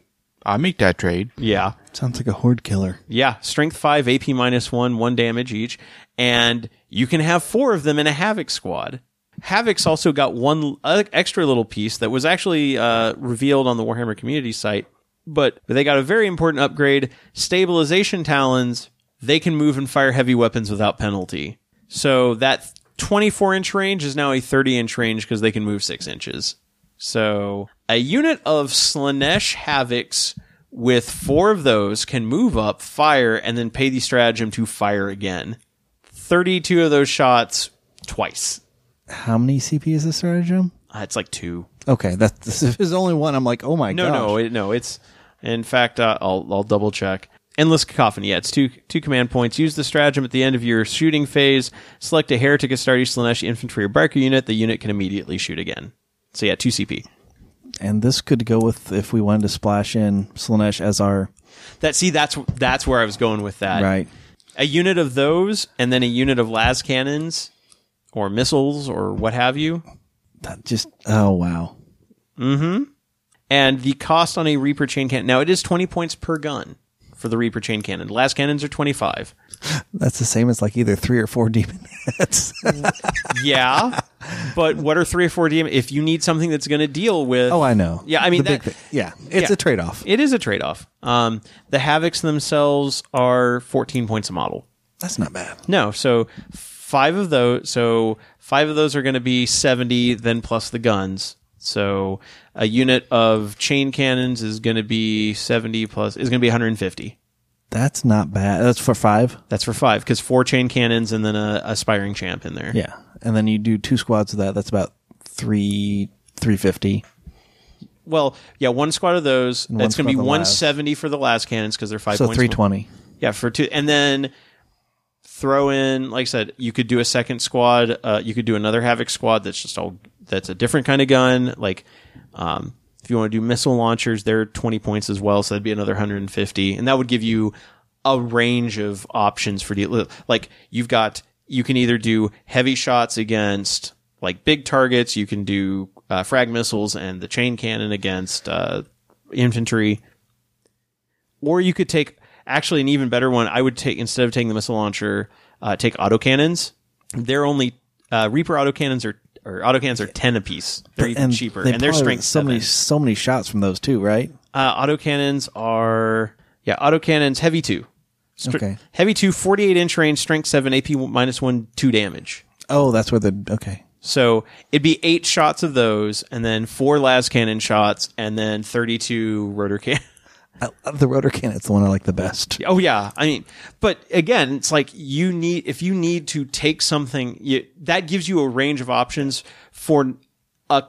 I make that trade. Yeah. Sounds like a horde killer. Yeah, strength five, AP minus one, one damage each, and you can have four of them in a Havoc squad. Havoc's also got one uh, extra little piece that was actually uh, revealed on the Warhammer community site, but they got a very important upgrade: stabilization talons. They can move and fire heavy weapons without penalty. So that 24 inch range is now a 30 inch range because they can move six inches. So a unit of Slaanesh Havocs with four of those can move up, fire, and then pay the stratagem to fire again. 32 of those shots twice. How many CP is this stratagem? Uh, it's like two. Okay, that's this is only one. I'm like, oh my god. No, gosh. no, it, no. It's in fact, uh, I'll I'll double check. Endless cacophony. Yeah, it's two two command points. Use the stratagem at the end of your shooting phase. Select a heretic, Astartes, Slaanesh infantry, or biker unit. The unit can immediately shoot again. So yeah, two CP. And this could go with if we wanted to splash in Slaanesh as our That see, that's that's where I was going with that. right. a unit of those and then a unit of las cannons or missiles or what have you That just oh wow. Mm-hmm. And the cost on a Reaper chain cannon now it is twenty points per gun for the Reaper chain cannon. The lascannons are twenty five. That's the same as like either three or four demon heads. Yeah, but what are three or four DM? If you need something that's going to deal with, oh, I know. Yeah, I mean The big that- thing. Yeah, it's Yeah. a trade off. It is a trade off. Um, the havocs themselves are fourteen points a model. That's not bad. No, so five of those. So five of those are going to be seventy, then plus the guns. So a unit of chain cannons is going to be seventy plus is going to be one hundred and fifty. That's not bad. That's for five. That's for five because four chain cannons and then a aspiring champ in there. Yeah, and then you do two squads of that. That's about three three fifty. Well, yeah, one squad of those. one it's going to be squad of the one last. for the lascannons because they're five. So points three twenty. Yeah, for two, and then throw in, like I said, you could do a second squad. Uh, you could do another havoc squad that's just all that's a different kind of gun. Like, um, if you want to do missile launchers, they're twenty points as well, so that'd be another hundred and fifty, and that would give you a range of options for deal. Like, you've got you can either do heavy shots against like big targets. You can do uh, frag missiles and the chain cannon against uh, infantry or you could take actually an even better one. I would take instead of taking the missile launcher, uh, take autocannons. They're only uh, Reaper autocannons are or autocannons are ten apiece. They're even cheaper, they and probably strength so many seven. so many shots from those too, right? Uh, autocannons are yeah, autocannons heavy two. Str- Okay. Heavy two, 48 inch range, strength seven, AP minus one, two damage. Oh, that's where the okay. So it'd be eight shots of those, and then four las cannon shots, and then 32 rotor cannon. I, love the rotor cannon's the one I like the best. Oh yeah, I mean, but again, it's like you need if you need to take something you, that gives you a range of options for a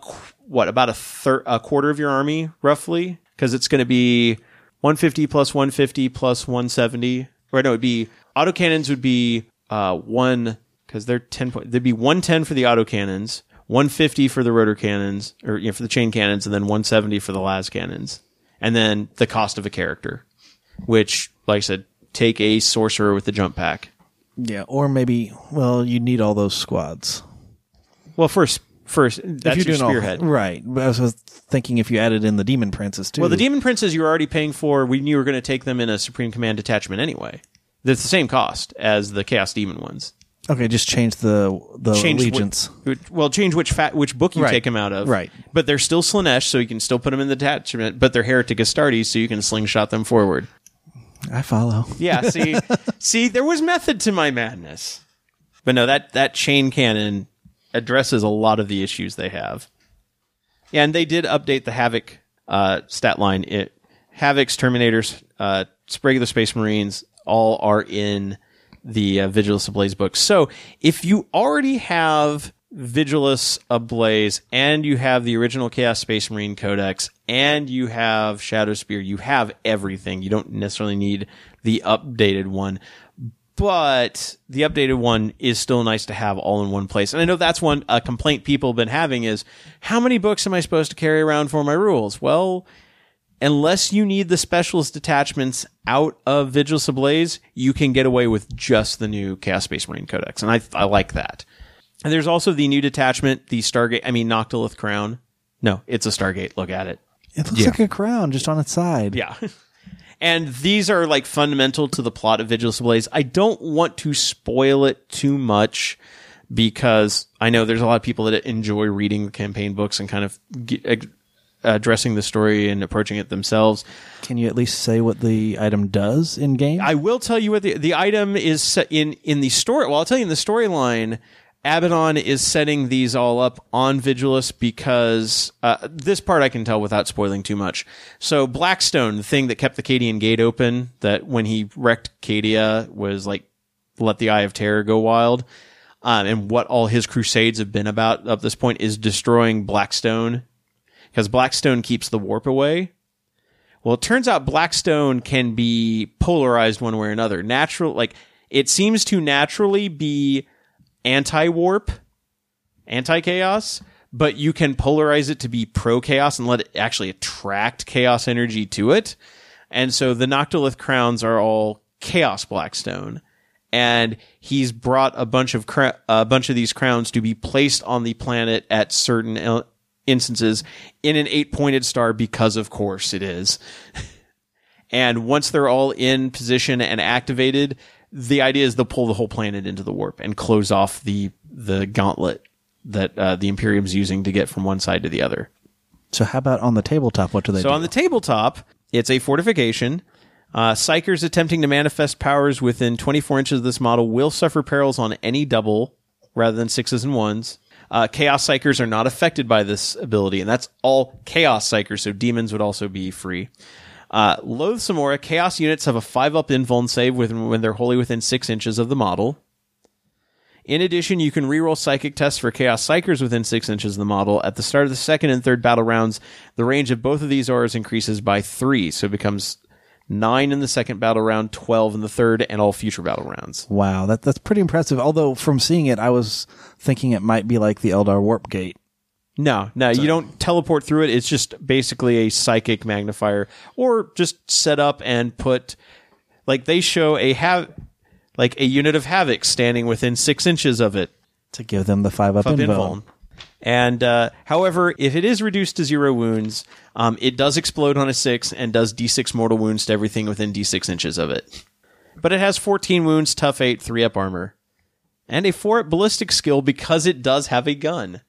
what about a third a quarter of your army roughly? Because it's going to be 150 plus 150 plus 170 or no it'd be autocannons would be uh one because they're 10 point there'd be 110 for the autocannons 150 for the rotor cannons or you know for the chain cannons and then 170 for the las cannons and then the cost of a character which, like I said, take a sorcerer with the jump pack. Yeah, or maybe well, you need all those squads. Well, first, first that's your doing all- spearhead. right? But I was thinking if you added in the demon princes too. well, the demon princes you're already paying for. We knew you were going to take them in a supreme command detachment anyway. That's the same cost as the chaos demon ones. Okay, just change the the Change allegiance. Which, well, change which fat which book you Right. take them out of. Right. But they're still Slaanesh, so you can still put them in the detachment. But they're heretic Astartes, so you can slingshot them forward. I follow. Yeah, see, see, there was method to my madness. But no, that that chain cannon addresses a lot of the issues they have. Yeah, and they did update the Havoc uh, stat line. It Havoc's Terminators, uh, Sprague of the Space Marines, all are in the uh, Vigilus Ablaze book. So if you already have Vigilus Ablaze and you have the original Chaos Space Marine Codex and you have Shadow Spear, you have everything. You don't necessarily need the updated one. But the updated one is still nice to have all in one place. And I know that's one a complaint people have been having is how many books am I supposed to carry around for my rules? Well, unless you need the specialist detachments out of Vigilus Ablaze, you can get away with just the new Chaos Space Marine Codex. And I, I like that. And there's also the new detachment, the Stargate, I mean, Noctilith Crown. No, it's a Stargate. Look at it. It looks like a crown just on its side. Yeah. And these are like fundamental to the plot of Vigilus Ablaze. I don't want to spoil it too much because I know there's a lot of people that enjoy reading the campaign books and kind of ge- ag- addressing the story and approaching it themselves. Can you at least say what the item does in game? I will tell you what the the item is set in in the story. Well, I'll tell you in the storyline. Abaddon is setting these all up on Vigilus because uh, this part I can tell without spoiling too much. So Blackstone, the thing that kept the Cadian Gate open, that when he wrecked Cadia was like let the Eye of Terror go wild, um, and what all his crusades have been about up this point is destroying Blackstone because Blackstone keeps the warp away. Well, it turns out Blackstone can be polarized one way or another. Natural, like it seems to naturally be anti-warp, anti-chaos, but you can polarize it to be pro-chaos and let it actually attract chaos energy to it. And so the Noctilith crowns are all chaos Blackstone. and he's brought a bunch of cra- a bunch of these crowns to be placed on the planet at certain instances in an eight-pointed star because of course it is. and once they're all in position and activated, the idea is they'll pull the whole planet into the warp and close off the the gauntlet that uh, the Imperium's using to get from one side to the other. So how about on the tabletop? What do they So do? on the tabletop, it's a fortification. Uh, psykers attempting to manifest powers within 24 inches of this model will suffer perils on any double rather than sixes and ones. Uh, chaos psykers are not affected by this ability, and that's all chaos psykers, so demons would also be free. Uh, Loathsome Aura, chaos units have a 5 up invuln save when, they're wholly within 6 inches of the model. In addition, you can reroll psychic tests for Chaos Psykers within six inches of the model. At the start of the second and third battle rounds, the range of both of these auras increases by three, so it becomes nine in the second battle round, twelve in the third, and all future battle rounds. wow, that that's pretty impressive. Although from seeing it, I was thinking it might be like the Eldar Warp Gate. No, no, you don't teleport through it. It's just basically a psychic magnifier, or just set up and put like they show a have like a unit of havoc standing within six inches of it. to give them the five up invuln. invuln. And uh, however, if it is reduced to zero wounds, um, it does explode on a six and does d6 mortal wounds to everything within d6 inches of it. But it has 14 wounds, tough eight, three up armor, and a four up ballistic skill because it does have a gun.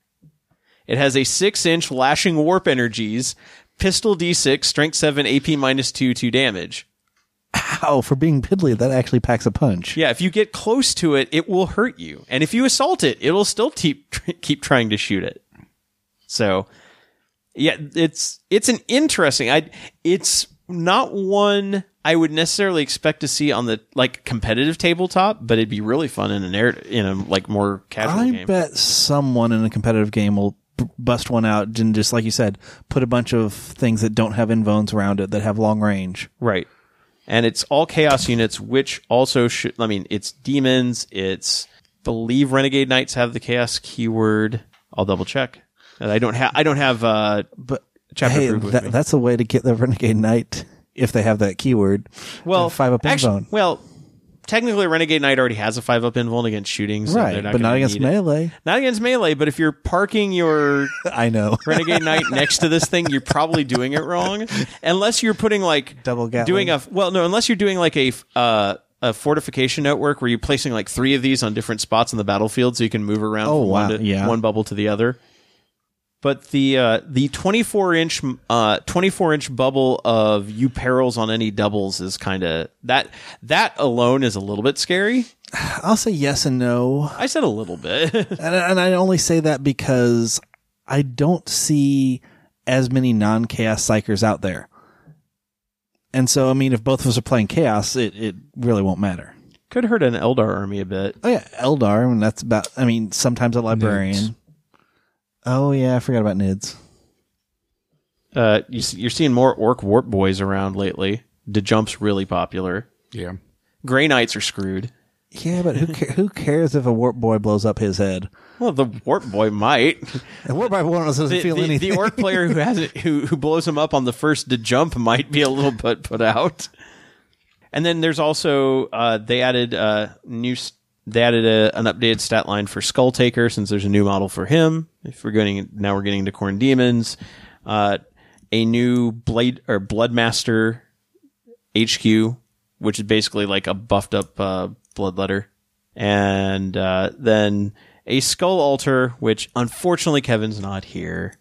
It has a six inch lashing warp energies, pistol d6, strength seven, AP minus two, two damage. Ow, for being piddly, that actually packs a punch. Yeah, if you get close to it, it will hurt you, and if you assault it, it'll still keep keep trying to shoot it. So, yeah, it's it's an interesting. I it's not one I would necessarily expect to see on the like competitive tabletop, but it'd be really fun in a narrative in a like more casual I game. bet someone in a competitive game will b- bust one out and just like you said, put a bunch of things that don't have invulns around it that have long range. Right. And it's all chaos units, which also should, I mean, it's demons. It's, believe Renegade Knights have the chaos keyword. I'll double check. And I don't have, I don't have, uh, But Chapter hey, with that, that's a way to get the Renegade Knight if they have that keyword. well, five up actually, invuln. well, technically Renegade Knight already has a five up invuln against shooting. So right, not but not against need it. melee. Not against melee, but if you're parking your I know. Renegade Knight next to this thing, you're probably doing it wrong. Unless you're putting like Double Gatling. doing a well, no, unless you're doing like a uh, a fortification network where you're placing like three of these on different spots on the battlefield, so you can move around Oh, from one, wow. to, Yeah. one bubble to the other. But the uh, the 24 inch uh, 24 inch bubble of you perils on any doubles is kind of that that alone is a little bit scary. I'll say yes and no. I said a little bit. And, and I only say that because I don't see as many non chaos psykers out there. And so, I mean, if both of us are playing chaos, it, it really won't matter. Could hurt an Eldar army a bit. Oh, yeah. Eldar, and that's about, I mean, sometimes a librarian. Oh, yeah. I forgot about Nids. Uh, you, you're seeing more orc Weirdboys around lately. The jump's really popular. Yeah. Grey Knights are screwed. Yeah, but who, ca- who cares if a Weirdboy blows up his head? Well, the Weirdboy might. A Weirdboy doesn't The, feel the, anything. the orc player who has it, who who blows him up on the first to jump might be a little bit put out. And then there's also uh, they added uh, new s- they added a, an updated stat line for Skulltaker since there's a new model for him. If we're getting now we're getting to Khorne Demons, uh, a new Blade or Bloodmaster HQ, which is basically like a buffed up uh, Bloodletter, and uh, then a Skull Altar, which unfortunately Kevin's not here.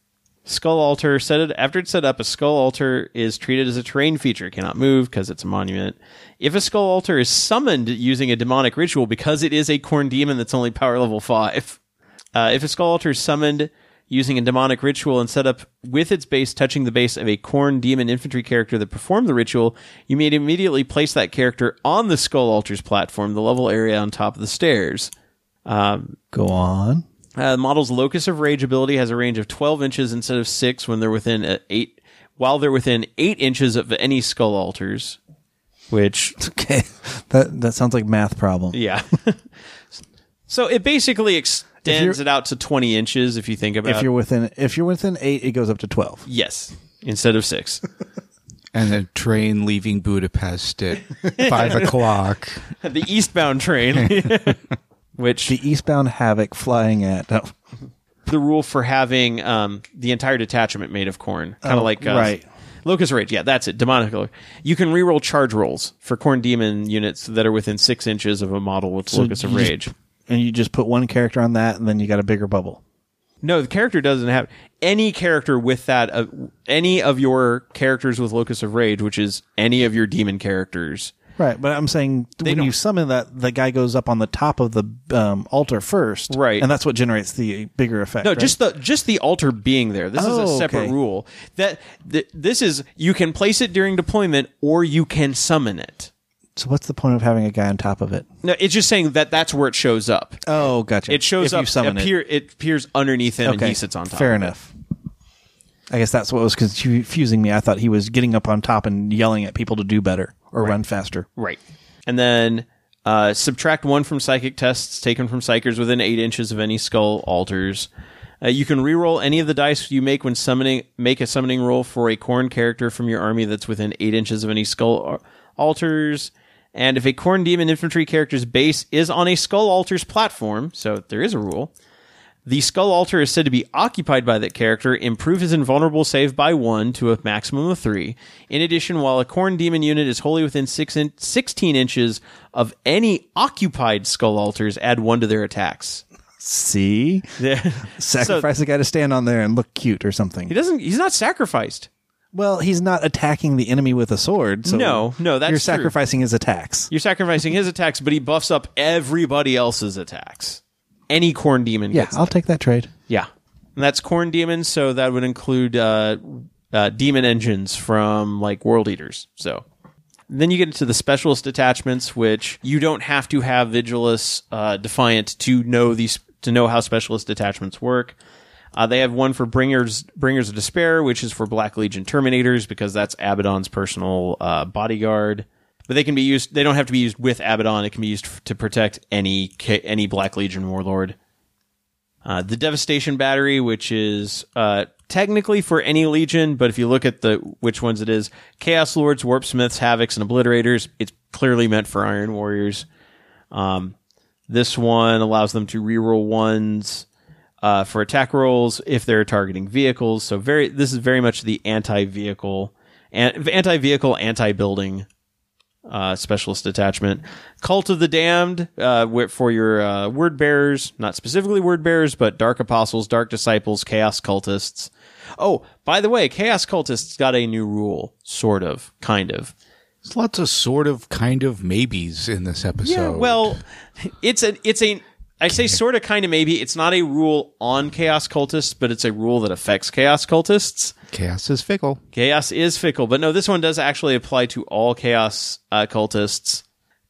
Skull Altar set it after it's set up. A Skull Altar is treated as a terrain feature. Cannot move because it's a monument. If a Skull Altar is summoned using a demonic ritual, because it is a Khorne demon that's only power level five, uh, if a Skull Altar is summoned using a demonic ritual and set up with its base touching the base of a Khorne demon infantry character that performed the ritual, you may immediately place that character on the Skull Altar's platform, the level area on top of the stairs. Go on. Uh, the model's locus of rage ability has a range of 12 inches instead of 6 when they're within uh, 8 while they're within 8 inches of any skull altars which Okay. That, that sounds like math problem. yeah so it basically extends you're- it out to 20 inches if you think about If you're within, if you're within eight, it goes up to 12. yes instead of 6 And a train leaving Budapest at five o'clock. the eastbound train, which The eastbound havoc flying at. Oh, the rule for having um, the entire detachment made of Khorne, kind of Oh, like uh, right. Locus Rage. Yeah, that's it. Demonic. You can reroll charge rolls for Khorne demon units that are within six inches of a model with So Locus of just- Rage. and you just put one character on that, and then you got a bigger bubble. No, the character doesn't have any character with that. Uh, any of your characters with Locus of Rage, which is any of your demon characters. Right, but I'm saying when don't- you summon that, the guy goes up on the top of the um, altar first, Right. and that's what generates the bigger effect. No, right? just the just the altar being there. This is Oh, a separate okay. rule. That th- this is you can place it during deployment or you can summon it. so. What's the point of having a guy on top of it? No, it's just saying that that's where it shows up. Oh, gotcha. It shows if up. You summon appear, it. appears underneath him, and he sits on top. Fair enough. I guess that's what was confusing me. I thought he was getting up on top and yelling at people to do better or run faster. Right. And then uh, subtract one from psychic tests taken from psykers within eight inches of any skull altars. Uh, you can reroll any of the dice you make when summoning. Make a summoning roll for a Khorne character from your army that's within eight inches of any skull al- altars. And if a Khorne demon infantry character's base is on a skull altars platform, so there is a rule, the skull altar is said to be occupied by that character. Improve his invulnerable save by one to a maximum of three. In addition, while a Khorne demon unit is wholly within six in- 16 inches of any occupied skull altars, add one to their attacks. See, sacrifice a guy to stand on there and look cute or something. he doesn't. He's not sacrificed. Well, he's not attacking the enemy with a sword. So No, no, that's you're true. sacrificing his attacks. You're sacrificing his attacks, but he buffs up everybody else's attacks. Any Khorne demon. Yeah, gets I'll take that trade. Yeah, and that's Khorne demons. So that would include uh, uh, demon engines from like World Eaters. So then you get into the specialist attachments, which you don't have to have Vigilus uh, Defiant to know these to know how specialist attachments work. Uh, they have one for bringers bringers of despair, which is for Black Legion Terminators because that's Abaddon's personal uh, bodyguard. But they can be used. They don't have to be used with Abaddon. It can be used f- to protect any any Black Legion warlord. Uh, the Devastation Battery, which is uh, technically for any Legion, but if you look at the which ones it is, Chaos Lords, Warp Smiths, Havocs, and Obliterators, it's clearly meant for Iron Warriors. Um, this one allows them to reroll ones uh, for attack rolls if they're targeting vehicles. So very, this is very much the anti-vehicle, an- anti-vehicle, anti-building uh, specialist detachment. Cult of the Damned uh, for your uh, word bearers, not specifically word bearers, but dark apostles, dark disciples, chaos cultists. Oh, by the way, chaos cultists got a new rule, sort of, kind of. There's lots of sort of, kind of maybes in this episode. Yeah, well, it's a it's a I say sort of kind of maybe it's not a rule on chaos cultists, but it's a rule that affects chaos cultists. chaos is fickle. Chaos is fickle, but no, this one does actually apply to all chaos uh, cultists.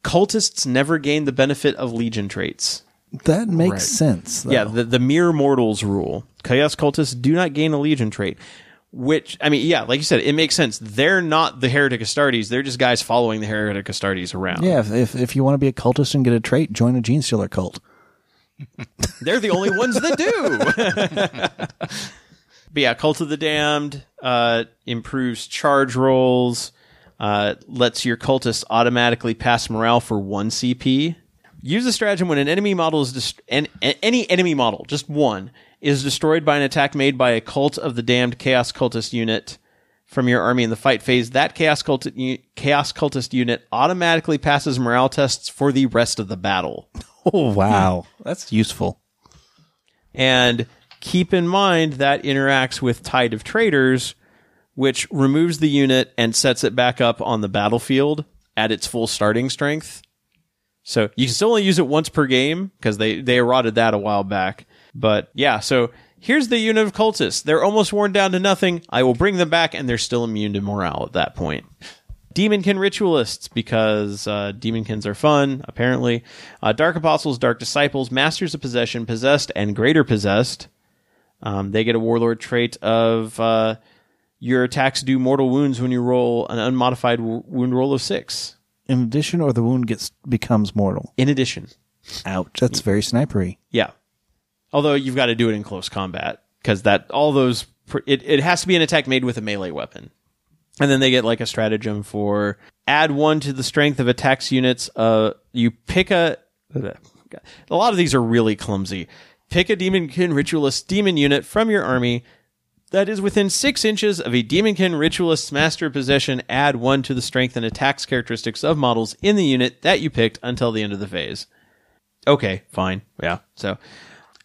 Cultists never gain the benefit of legion traits. That makes Right. sense. though. Yeah, the, the mere mortals rule. Chaos cultists do not gain a legion trait. Which I mean, yeah, like you said, it makes sense. They're not the heretic Astartes. They're just guys following the heretic Astartes around. yeah. If, if if you want to be a cultist and get a trait, join a genestealer cult. They're the only ones that do. but yeah, Cult of the Damned uh, improves charge rolls, uh, lets your cultists automatically pass morale for one CP. Use the stratagem when an enemy model is dest- an, any enemy model, just one, is destroyed by an attack made by a Cult of the Damned Chaos Cultist unit from your army in the fight phase. That Chaos Cultist, Chaos Cultist unit automatically passes morale tests for the rest of the battle. Oh wow, that's useful. And keep in mind that interacts with Tide of Traitors, which removes the unit and sets it back up on the battlefield at its full starting strength. So you can still only use it once per game because they, they errata'd that a while back. But yeah, so here's the unit of cultists. They're almost worn down to nothing. I will bring them back and they're still immune to morale at that point. Daemonkin ritualists because uh, demonkins are fun, apparently. Uh, dark apostles, dark disciples, masters of possession, possessed, and greater possessed. Um, they get a warlord trait of uh, your attacks do mortal wounds when you roll an unmodified w- wound roll of six. In addition, or the wound gets becomes mortal. In addition, Ouch, that's very snipery. yeah. Although you've got to do it in close combat because that all those pr- it, it has to be an attack made with a melee weapon. And then they get like a stratagem for add one to the strength of attacks units. Uh, you pick a. A lot of these are really clumsy. Pick a Daemonkin Ritualist demon unit from your army that is within six inches of a Daemonkin Ritualist's master possession. Add one to the strength and attacks characteristics of models in the unit that you picked until the end of the phase. Okay, fine. Yeah. So,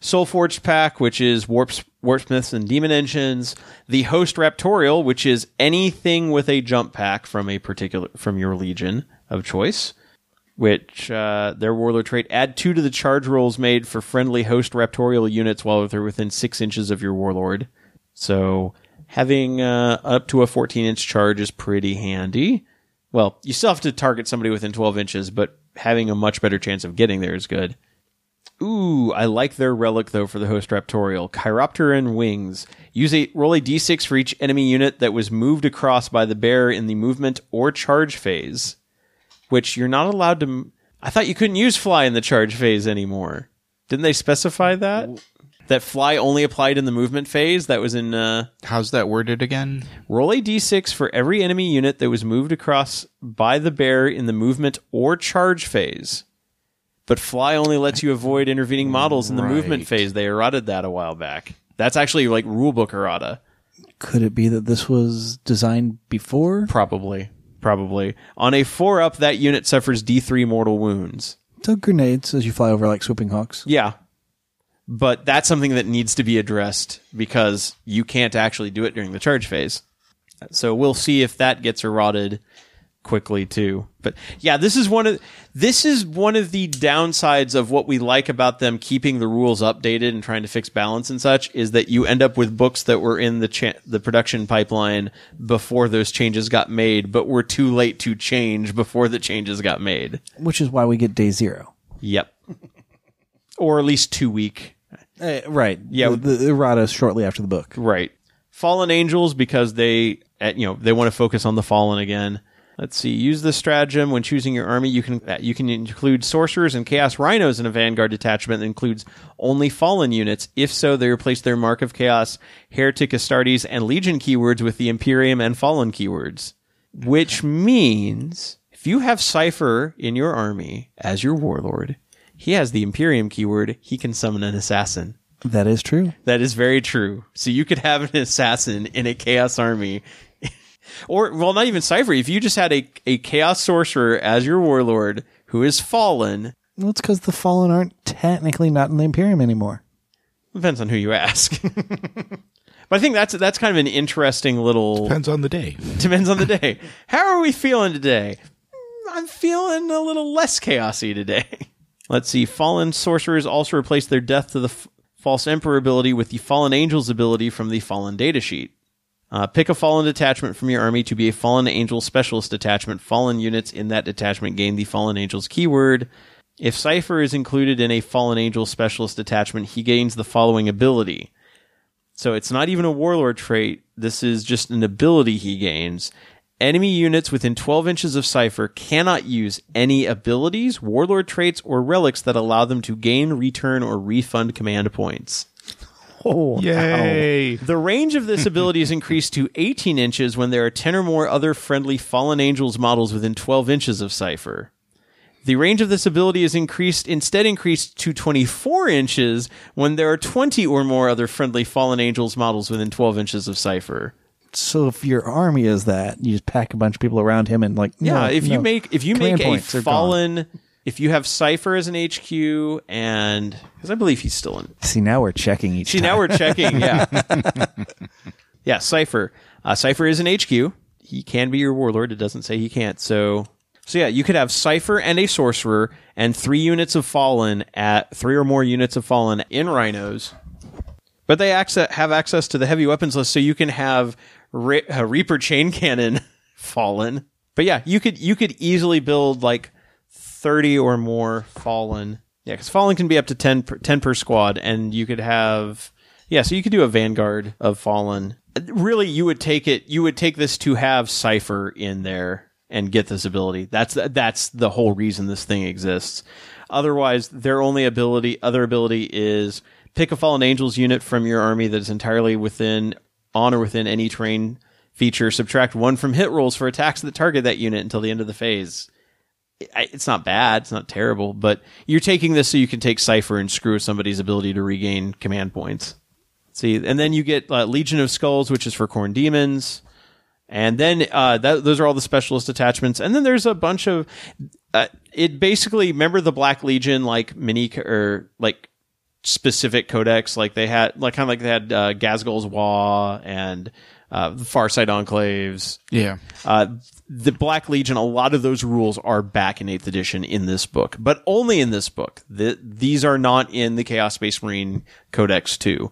Soulforged Pack, which is warps, warpsmiths and demon engines. The Host Raptorial, which is anything with a jump pack from a particular from your legion of choice. Which uh, their warlord trait add two to the charge rolls made for friendly host raptorial units while they're within six inches of your warlord. So having uh, up to a 14 inch charge is pretty handy. Well, you still have to target somebody within 12 inches, but having a much better chance of getting there is good. Ooh, I like their relic though for the host raptorial. Chiropteran wings. Use a roll a d6 for each enemy unit that was moved across by the bear in the movement or charge phase. Which you're not allowed to. m- I thought you couldn't use fly in the charge phase anymore. Didn't they specify that? That fly only applied in the movement phase. That was in uh, How's that worded again? Roll a d6 for every enemy unit that was moved across by the bear in the movement or charge phase. But fly only lets you avoid intervening models in the movement Right. phase. They errata'd that a while back. That's actually like rulebook errata. Could it be that this was designed before? Probably. Probably. On a 4 up, that unit suffers d3 mortal wounds. So grenades as you fly over like swooping hawks. Yeah. But that's something that needs to be addressed because you can't actually do it during the charge phase. So we'll see if that gets errata'd quickly too. But yeah, this is one of this is one of the downsides of what we like about them keeping the rules updated and trying to fix balance and such is that you end up with books that were in the cha- the production pipeline before those changes got made, but were too late to change before the changes got made. Which is why we get day zero. Yep. or at least 2 week Uh, right. Yeah. The, the errata shortly after the book. Right. Fallen angels because they, at, you know, they want to focus on the fallen again. Let's see. Use the stratagem when choosing your army. You can uh, you can include sorcerers and chaos rhinos in a vanguard detachment that includes only fallen units. If so, they replace their mark of chaos, heretic Astartes, and legion keywords with the Imperium and fallen keywords. Which means if you have Cypher in your army as your warlord, he has the Imperium keyword. He can summon an assassin. That is true. That is very true. So you could have an assassin in a chaos army. Or, well, not even Cypher. If you just had a, a chaos sorcerer as your warlord who is fallen, Well, it's because the Fallen aren't technically not in the Imperium anymore. depends on who you ask. but I think that's, that's kind of an interesting little, Depends on the day. depends on the day. How are we feeling today? Mm, I'm feeling a little less chaosy today. Let's see. Fallen sorcerers also replace their death to the f- false emperor ability with the fallen angels ability from the fallen datasheet. Uh, pick a fallen detachment from your army to be a fallen angel specialist detachment. Fallen units in that detachment gain the fallen angels keyword. If Cypher is included in a fallen angel specialist detachment, he gains the following ability. So it's not even a warlord trait. This is just an ability he gains. Enemy units within 12 inches of Cypher cannot use any abilities, warlord traits, or relics that allow them to gain, return, or refund command points. Oh, Yay! The range of this ability is increased to 18 inches when there are 10 or more other friendly Fallen Angels models within 12 inches of Cypher. The range of this ability is increased instead increased to 24 inches when there are 20 or more other friendly Fallen Angels models within 12 inches of Cypher. So if your army is that, you just pack a bunch of people around him and like, Yeah, no, if you make if you Command make a points are gone. If you have Cypher as an HQ and because I believe he's still in See, now we're checking each See, time. now we're checking. Yeah. yeah, Cypher. Uh, Cypher is an HQ. He can be your warlord. It doesn't say he can't. So, so yeah, you could have Cypher and a sorcerer and three units of Fallen at three or more units of Fallen in Rhinos. But they access, have access to the heavy weapons list, so you can have Re- uh, Reaper chain cannon Fallen. But yeah, you could you could easily build like thirty or more Fallen. Yeah, because Fallen can be up to 10 per, 10 per squad, and you could have yeah, so you could do a vanguard of Fallen. Really, you would take it. You would take this to have Cypher in there and get this ability. That's that's the whole reason this thing exists. Otherwise, their only ability, other ability, is pick a Fallen Angels unit from your army that is entirely within on or within any terrain feature subtract one from hit rolls for attacks that target that unit until the end of the phase. It's not bad, it's not terrible, but you're taking this so you can take Cypher and screw somebody's ability to regain command points. See, and then you get uh, Legion of Skulls, which is for Khorne Demons. And then uh, that, those are all the specialist attachments. And then there's a bunch of uh, it. Basically, remember the Black Legion like mini or like specific codex, like they had like kind of like they had uh, Ghazghkull's Waaagh and uh, the Farsight Enclaves. Yeah. Uh, the Black Legion, a lot of those rules are back in 8th edition in this book, but only in this book. The, these are not in the Chaos Space Marine Codex 2.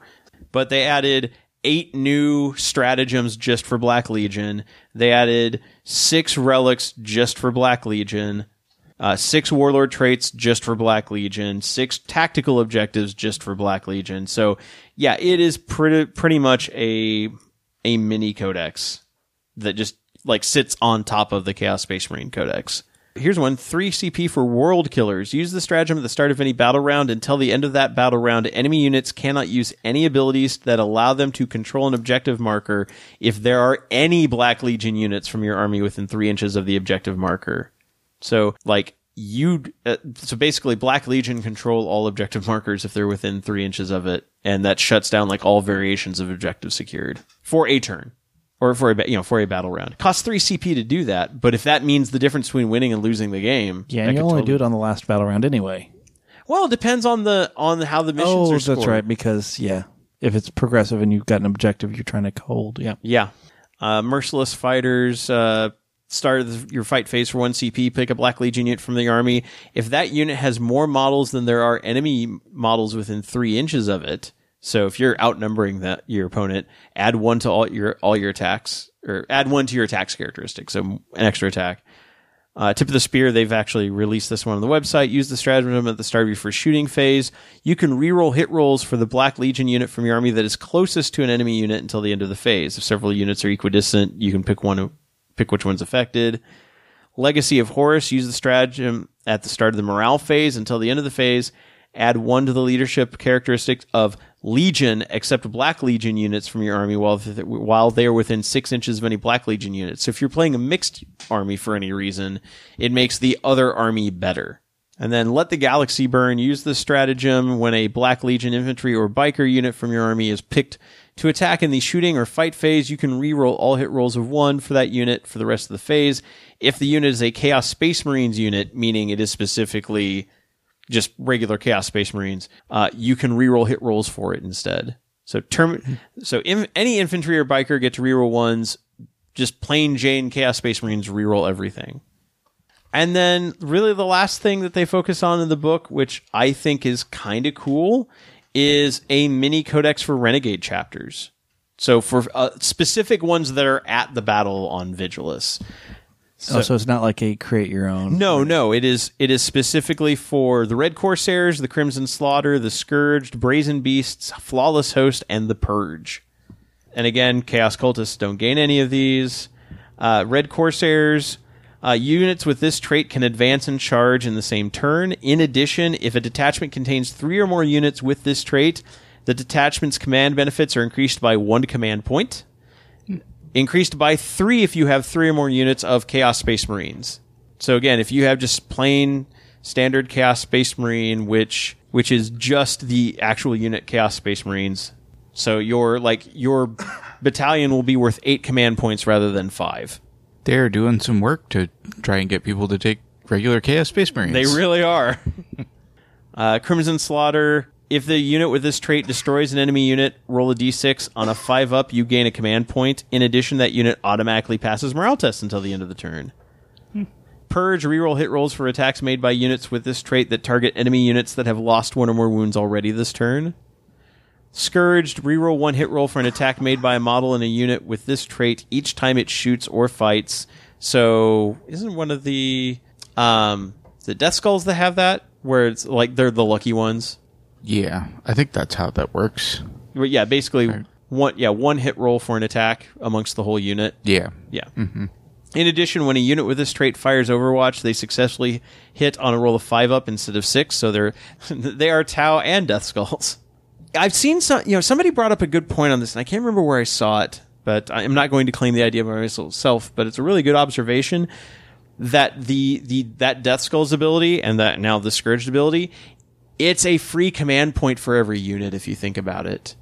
But they added eight new stratagems just for Black Legion. They added six relics just for Black Legion. Uh, six warlord traits just for Black Legion, six tactical objectives just for Black Legion. So yeah, it is pretty pretty much a a mini codex that just like sits on top of the Chaos Space Marine Codex. Here's one 3 CP for World Killers. Use the stratagem at the start of any battle round. Until the end of that battle round, enemy units cannot use any abilities that allow them to control an objective marker if there are any Black Legion units from your army within 3 inches of the objective marker. So, like, you, uh, so basically, Black Legion control all objective markers if they're within 3 inches of it, and that shuts down, like, all variations of objective secured for a turn or for a you know for a battle round. Costs three CP to do that, but if that means the difference between winning and losing the game, Yeah, you only totally- do it on the last battle round anyway. Well, it depends on the on how the missions Oh, are that's right. Because yeah, if it's progressive and you've got an objective you're trying to hold, yeah. Yeah, uh, merciless fighters. Uh, start your fight phase for one CP. Pick a Black Legion unit from the army. If that unit has more models than there are enemy models within three inches of it, so if you're outnumbering that your opponent, add one to all your all your attacks, or add one to your attacks characteristic, so an extra attack. Uh, tip of the spear, they've actually released this one on the website. Use the stratagem at the start of your first shooting phase. You can reroll hit rolls for the Black Legion unit from your army that is closest to an enemy unit until the end of the phase. If several units are equidistant, you can pick one, pick which one's affected. Legacy of Horus, use the stratagem at the start of the morale phase until the end of the phase. Add one to the leadership characteristic of Legion, except Black Legion units from your army while while they are within six inches of any Black Legion units. So if you're playing a mixed army for any reason, it makes the other army better. And then let the galaxy burn. Use this stratagem when a Black Legion infantry or biker unit from your army is picked to attack in the shooting or fight phase. You can reroll all hit rolls of one for that unit for the rest of the phase. If the unit is a Chaos Space Marines unit, meaning it is specifically just regular Chaos Space Marines, uh, you can reroll hit rolls for it instead. So term, so in, any infantry or biker get to reroll ones. Just plain Jane Chaos Space Marines reroll everything. And then, really, the last thing that they focus on in the book, which I think is kind of cool, is a mini codex for Renegade chapters. So, for uh, specific ones that are at the battle on Vigilus. Oh, so it's not like a create your own. No, no, it is it is specifically for the Red Corsairs, the Crimson Slaughter, the Scourged, Brazen Beasts, Flawless Host, and the Purge. And again, Chaos Cultists don't gain any of these. Uh, Red Corsairs uh, units with this trait can advance and charge in the same turn. In addition, if a detachment contains three or more units with this trait, the detachment's command benefits are increased by one command point increased by three if you have three or more units of Chaos Space Marines. So again, if you have just plain standard Chaos Space Marine, which which is just the actual unit Chaos Space Marines, so your like your battalion will be worth eight command points rather than five. They're doing some work to try and get people to take regular Chaos Space Marines. They really are. uh, Crimson Slaughter. If the unit with this trait destroys an enemy unit, roll a d6. On a 5 up, you gain a command point. In addition, that unit automatically passes morale tests until the end of the turn. Purge, reroll hit rolls for attacks made by units with this trait that target enemy units that have lost one or more wounds already this turn. Scourged, reroll one hit roll for an attack made by a model in a unit with this trait each time it shoots or fights. So, isn't one of the um the Death Skulls that have that where it's like they're the lucky ones? Yeah, I think that's how that works. But yeah, basically one yeah one hit roll for an attack amongst the whole unit. Yeah. Yeah. Mm-hmm. In addition, when a unit with this trait fires Overwatch, they successfully hit on a roll of five up instead of six. So they're they are Tau and Death Skulls. I've seen some. You know, somebody brought up a good point on this, and I can't remember where I saw it. but I'm not going to claim the idea by myself. But it's a really good observation that the the that Death Skull's ability and that now the Scourged ability, it's a free command point for every unit if you think about it.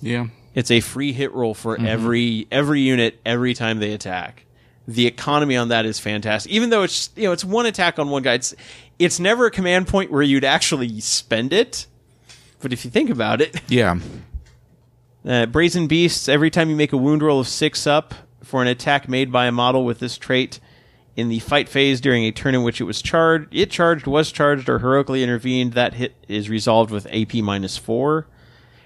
Yeah. It's a free hit roll for every every unit every time they attack. The economy on that is fantastic. Even though it's you know it's one attack on one guy, it's it's never a command point where you'd actually spend it. But if you think about it, Yeah. uh, Brazen Beasts, every time you make a wound roll of six up for an attack made by a model with this trait in the fight phase during a turn in which it was charged, it charged, was charged, or heroically intervened, that hit is resolved with AP minus four.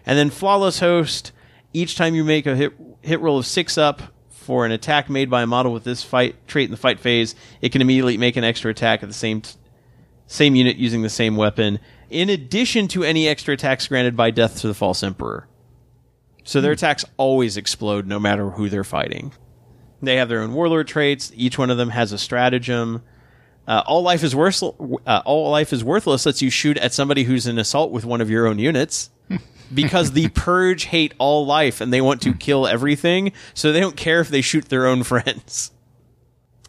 And then Flawless Host, each time you make a hit, hit roll of six up for an attack made by a model with this fight trait in the fight phase, it can immediately make an extra attack at the same t- same unit using the same weapon, in addition to any extra attacks granted by Death to the False Emperor. So their hmm. attacks always explode no matter who they're fighting. They have their own warlord traits. Each one of them has a stratagem. Uh, all life is worth, uh, all life is worthless lets you shoot at somebody who's in assault with one of your own units. because the purge hate all life and they want to kill everything, so they don't care if they shoot their own friends.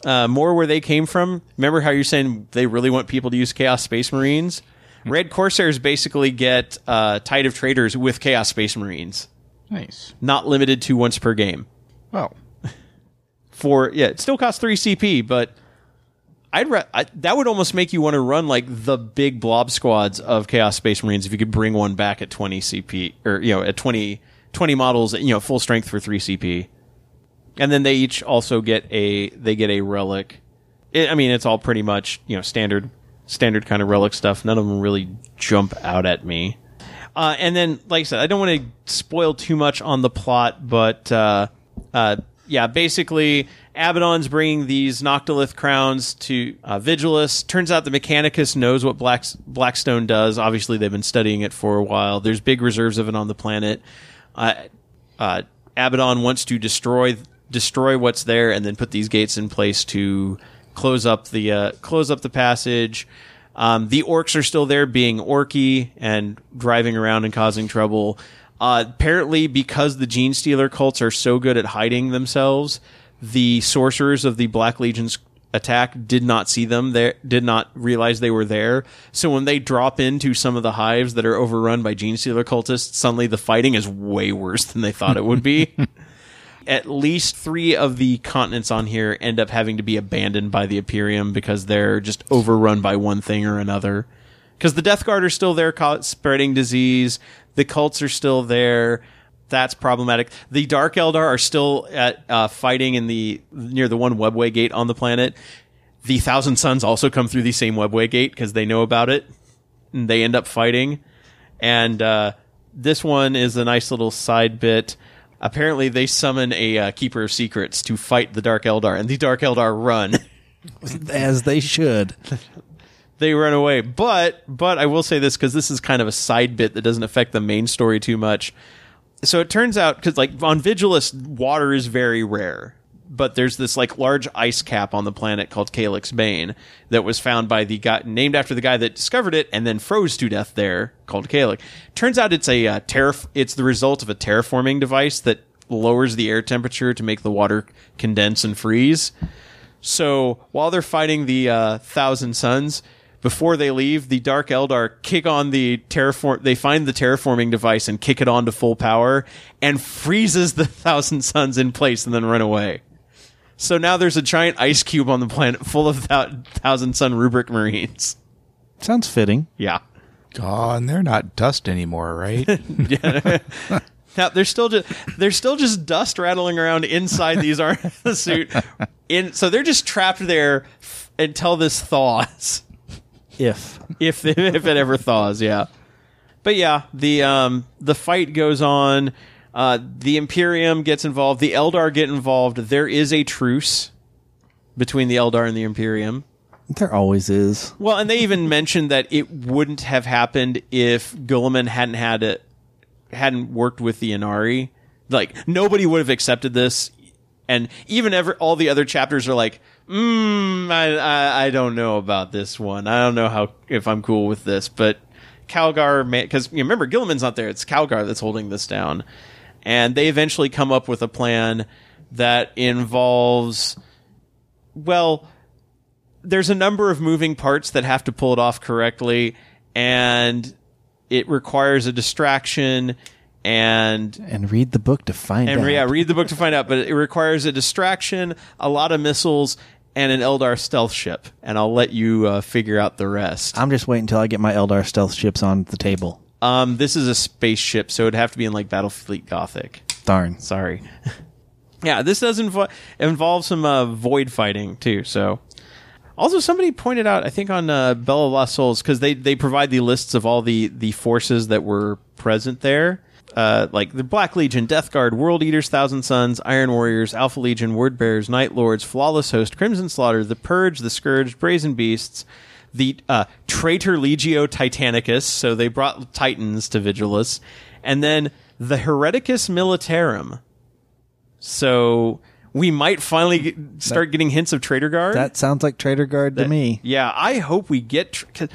Uh, more where they came from. Remember how you're saying they really want people to use Chaos Space Marines? Red Corsairs basically get uh, Tide of Traitors with Chaos Space Marines, Nice. not limited to once per game Well, for yeah, it still costs three CP, but I'd re- I, that would almost make you want to run like the big blob squads of Chaos Space Marines if you could bring one back at twenty CP or you know at 20, 20 models, you know full strength for three CP, and then they each also get a they get a relic. It, I mean, it's all pretty much you know standard standard kind of relic stuff. None of them really jump out at me. Uh, and then, like I said, I don't want to spoil too much on the plot, but uh, uh, yeah, basically, Abaddon's bringing these Noctilith crowns to uh, Vigilus. Turns out the Mechanicus knows what Black, Blackstone does. Obviously, they've been studying it for a while. There's big reserves of it on the planet. Uh, uh, Abaddon wants to destroy destroy what's there and then put these gates in place to close up the uh, close up the passage. Um, the orcs are still there, being orky and driving around and causing trouble. Uh, apparently, because the Genestealer cults are so good at hiding themselves, the sorcerers of the Black Legion's attack did not see them there, did not realize they were there. So when they drop into some of the hives that are overrun by Genestealer cultists, suddenly the fighting is way worse than they thought it would be. At least three of the continents on here end up having to be abandoned by the Imperium because they're just overrun by one thing or another. Because the Death Guard are still there, spreading disease. The cults are still there. That's problematic. The Dark Eldar are still at uh, fighting in the near the one webway gate on the planet. The Thousand Suns also come through the same webway gate because they know about it. And they end up fighting. And uh, this one is a nice little side bit. Apparently, they summon a uh, Keeper of Secrets to fight the Dark Eldar, and the Dark Eldar run. as they should. They run away. But but I will say this because this is kind of a side bit that doesn't affect the main story too much. So it turns out because like on Vigilus, water is very rare. But there's this like large ice cap on the planet called Kaelac's Bane that was found by the guy named after the guy that discovered it and then froze to death there called Calyx. Turns out it's a uh, it's the result of a terraforming device that lowers the air temperature to make the water condense and freeze. So while they're fighting the uh, Thousand Suns, before they leave, the Dark Eldar kick on the terraform. They find the terraforming device and kick it on to full power, and freezes the Thousand Suns in place, and then run away. So now there's a giant ice cube on the planet full of thou- Thousand Sun rubric Marines. Sounds fitting. Yeah. oh, and they're not dust anymore, right? Yeah. Now they're still just they're still just dust rattling around inside these ar- the suit. In so they're just trapped there f- until this thaws. If if if it ever thaws, yeah. But yeah, the um the fight goes on. Uh, the Imperium gets involved. The Eldar get involved. There is a truce between the Eldar and the Imperium. there always is. Well, and they even mentioned that it wouldn't have happened if Guilliman hadn't had it, hadn't worked with the Ynnari. Like nobody would have accepted this, and even ever all the other chapters are like, mm, I, I I don't know about this one. I don't know how if I'm cool with this, but Calgar, because you remember Guilliman's not there. It's Calgar that's holding this down. and they eventually come up with a plan that involves, well, there's a number of moving parts that have to pull it off correctly, and it requires a distraction and And read the book to find and out. yeah, read the book to find out. But it requires a distraction, a lot of missiles, and an Eldar stealth ship. And I'll let you uh, figure out the rest. I'm just waiting until I get my Eldar stealth ships on the table. Um, this is a spaceship, so it'd have to be in like Battlefleet Gothic. Darn. Sorry. yeah, this does invo- involve some uh, void fighting too. So. Also, somebody pointed out, I think on uh, Bell of Lost Souls, because they, they provide the lists of all the, the forces that were present there. Uh, like the Black Legion, Death Guard, World Eaters, Thousand Sons, Iron Warriors, Alpha Legion, Word Bearers, Night Lords, Flawless Host, Crimson Slaughter, the Purge, the Scourge, Brazen Beasts, the uh, Traitor Legio Titanicus. So they brought Titans to Vigilus, and then the Hereticus Militarum. So we might finally get, start getting hints of Traitor Guard. That sounds like Trader Guard to me. Yeah, I hope we get. Tr- 'cause,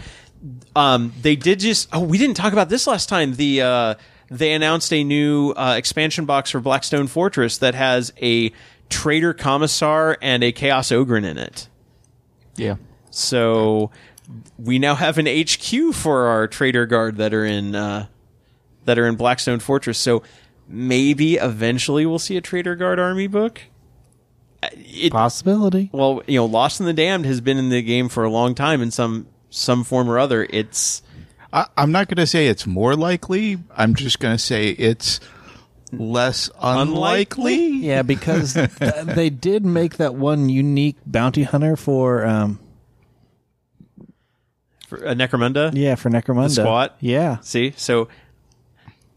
um, they did just. Oh, we didn't talk about this last time. The uh, they announced a new uh, expansion box for Blackstone Fortress that has a traitor commissar and a chaos ogre in it. Yeah. So we now have an HQ for our trader guard that are in uh, that are in Blackstone Fortress. So maybe eventually we'll see a trader guard army book. Uh, It, Possibility. well, you know, Lost in the Damned has been in the game for a long time in some some form or other. It's I, I'm not going to say it's more likely. I'm just going to say it's less unlikely. Yeah, because th- they did make that one unique bounty hunter for um for a Necromunda. yeah, for Necromunda. squat? Yeah. See, so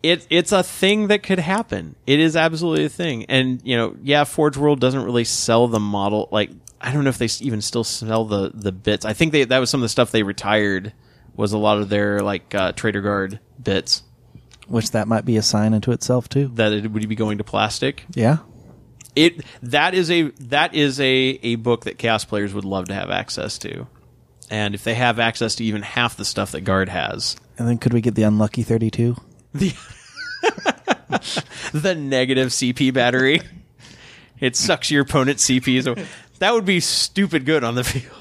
it it's a thing that could happen. It is absolutely a thing, and you know, yeah, Forge World doesn't really sell the model. Like, I don't know if they even still sell the the bits. I think they that was some of the stuff they retired. Was a lot of their like uh, Trader Guard bits Which that might be a sign unto itself too. that it would be going to plastic. Yeah. It that is a that is a a book that Chaos players would love to have access to, and if they have access to even half the stuff that Guard has, And then could we get the unlucky 32? the the negative CP battery. It sucks your opponent's CP. So that would be stupid good on the field.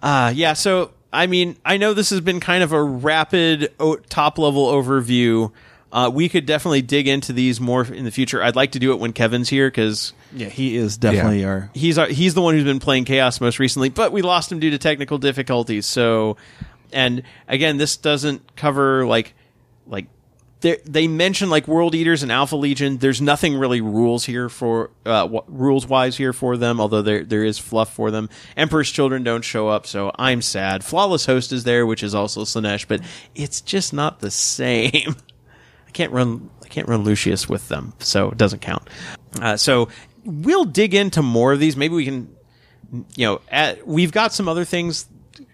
Uh yeah, so I mean, I know this has been kind of a rapid o- top level overview. Uh, we could definitely dig into these more in the future. I'd like to do it when Kevin's here because Yeah, he is definitely Yeah. our he's our, he's the one who's been playing chaos most recently but we lost him due to technical difficulties so and again this doesn't cover like like they mention like world eaters and alpha legion there's nothing really rules here for uh rules wise here for them although there there is fluff for them emperor's children don't show up so i'm sad flawless host is there which is also slaanesh but it's just not the same I can't run I can't run Lucius with them, so it doesn't count. Uh, so we'll dig into more of these. Maybe we can, you know, at, we've got some other things.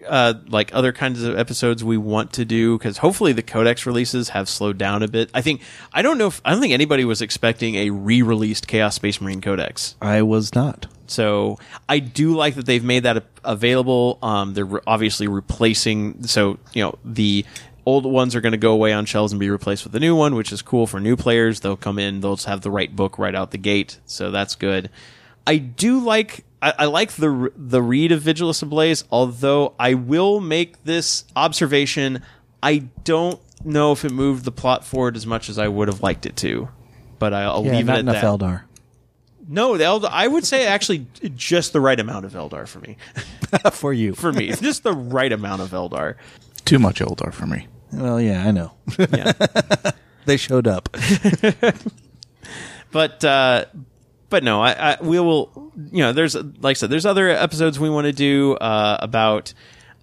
Uh, like other kinds of episodes we want to do because hopefully the codex releases have slowed down a bit. I think I don't know if I don't think anybody was expecting a re-released Chaos Space Marine Codex. I was not. So I do like that they've made that available. Um, they're re- obviously replacing. So you know the old ones are going to go away on shelves and be replaced with the new one, which is cool for new players. They'll come in, they'll just have the right book right out the gate, so that's good. I do like. I, I like the the read of Vigilus Ablaze, although I will make this observation. I don't know if it moved the plot forward as much as I would have liked it to, but I'll Yeah, leave not it at enough that. Eldar. No, the Eldar, I would say actually just the right amount of Eldar for me. For you. For me, just the right amount of Eldar. Too much Eldar for me. well, yeah, I know. Yeah. they showed up. but uh but no, I, I we will you know, there's like I said, there's other episodes we want to do uh about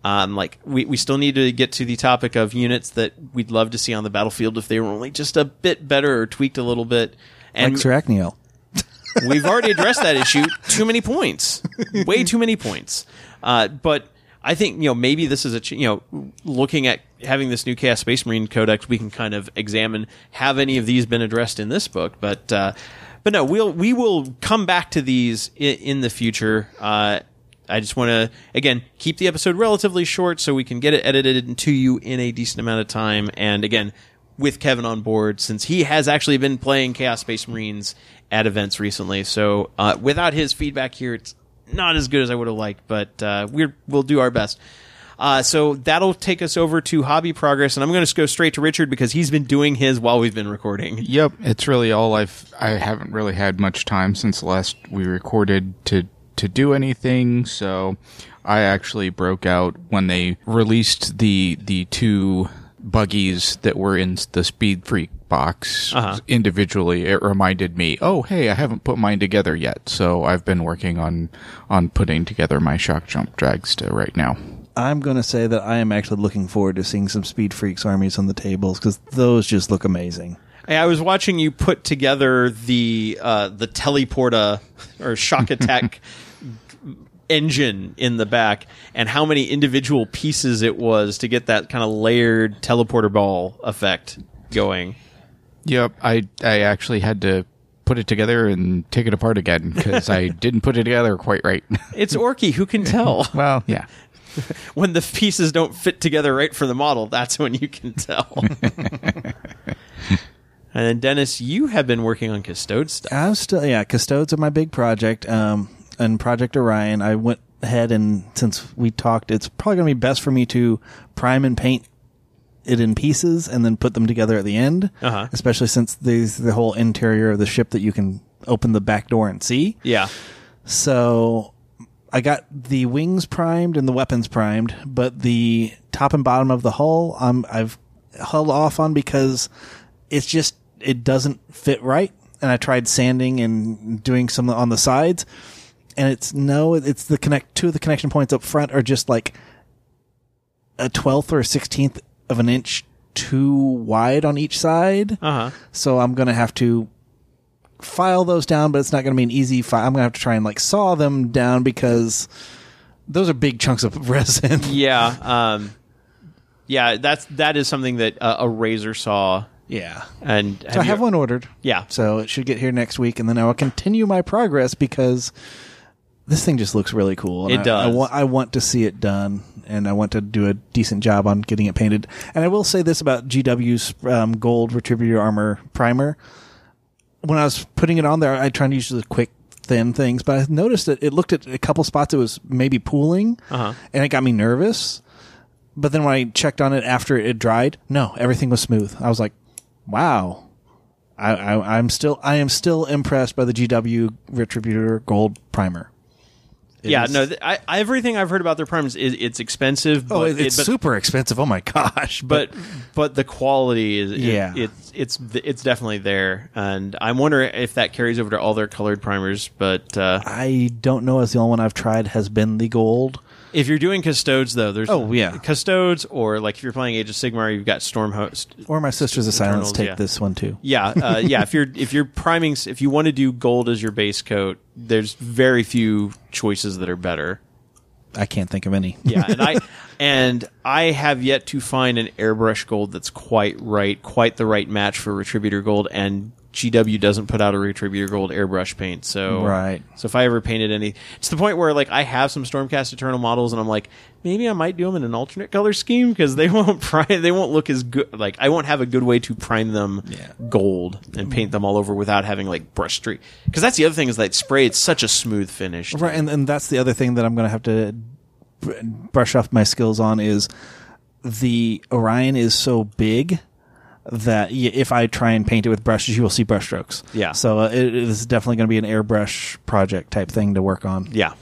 um like we, we still need to get to the topic of units that we'd love to see on the battlefield if they were only just a bit better or tweaked a little bit. And like. We've already addressed that issue. Too many points. Way too many points. Uh, but I think you know maybe this is a ch- you know looking at having this new Chaos Space Marine Codex, we can kind of examine have any of these been addressed in this book. But uh, but no, we'll we will come back to these in, in the future. Uh, I just want to again keep the episode relatively short so we can get it edited to you in a decent amount of time. And again, with Kevin on board since he has actually been playing Chaos Space Marines at events recently. So uh, without his feedback here, it's not as good as I would have liked, but uh, we're, we'll do our best. Uh, so that'll take us over to hobby progress, and I'm going to go straight to Richard because he's been doing his while we've been recording. Yep, it's really all I've. I haven't really had much time since last we recorded to to do anything. So I actually broke out when they released the the two buggies that were in the Speed Freak box Uh-huh. individually. It reminded me, oh hey, I haven't put mine together yet. So I've been working on on putting together my shock jump dragster right now. I'm going to say that I am actually looking forward to seeing some Speed Freaks armies on the tables because those just look amazing. Hey, I was watching you put together the uh, the teleporta or shock attack engine in the back, and how many individual pieces it was to get that kind of layered teleporter ball effect going. Yep, I I actually had to put it together and take it apart again because I didn't put it together quite right. It's Orky. Who can tell well, yeah. when the pieces don't fit together right for the model? That's when you can tell. and then Dennis, you have been working on custode stuff. I'm still, yeah, Custodes are my big project. Um, and Project Orion, I went ahead and since we talked, it's probably going to be best for me to prime and paint it in pieces and then put them together at the end. Uh-huh. Especially since there's the whole interior of the ship that you can open the back door and see. Yeah. So I got the wings primed and the weapons primed, but the top and bottom of the hull, um, I've held off on because it's just it doesn't fit right. And I tried sanding and doing some on the sides, and it's no, it's the connect two of the connection points up front are just like a twelfth or a sixteenth of an inch too wide on each side. Uh huh. So I'm gonna have to file those down, but it's not gonna be an easy file. I'm gonna have to try and like saw them down because those are big chunks of resin. Yeah. Um, yeah. That's that is something that uh, a razor saw. Yeah. And So I have you- one ordered. Yeah. So it should get here next week, and then I will continue my progress because this thing just looks really cool. and It I, does. I, want, I want to see it done, and I want to do a decent job on getting it painted. And I will say this about GW's um, gold Retributor armor primer. When I was putting it on there, I tried to use the quick, thin things, but I noticed that it looked at a couple spots it was maybe pooling, Uh-huh. and it got me nervous. But then when I checked on it after it dried, no, everything was smooth. I was like, wow. I, I, I'm still I am still impressed by the GW Retributor Gold Primer. It yeah, is- no, th- I, everything I've heard about their primers is it's expensive. Oh, but it- it's but, super expensive. Oh my gosh! but but the quality is Yeah. it, it's it's it's definitely there, and I'm wondering if that carries over to all their colored primers. But uh, I don't know as the only one I've tried has been the gold. If you're doing custodes, though, there's Oh, yeah. custodes, or like if you're playing Age of Sigmar, you've got Stormhost. Or my Sisters of Silence take yeah. this one too. Yeah, uh, yeah. If you're if you're priming, if you want to do gold as your base coat, there's very few choices that are better. I can't think of any. yeah and i and i have yet to find an airbrush gold that's quite right quite the right match for retributor gold and gw doesn't put out a retributor gold airbrush paint so Right. so if i ever painted any it's the point where like i have some stormcast eternal models and i'm like maybe i might do them in an alternate color scheme because they won't prime they won't look as good like i won't have a good way to prime them Yeah. gold and paint them all over without having like brush streak because that's the other thing is that spray it's such a smooth finish Right, and, and that's the other thing that I'm going to have to br- brush off my skills on is the Orion is so big that if I try and paint it with brushes, you will see brush strokes. Yeah. So uh, it, it is definitely going to be an airbrush project type thing to work on. yeah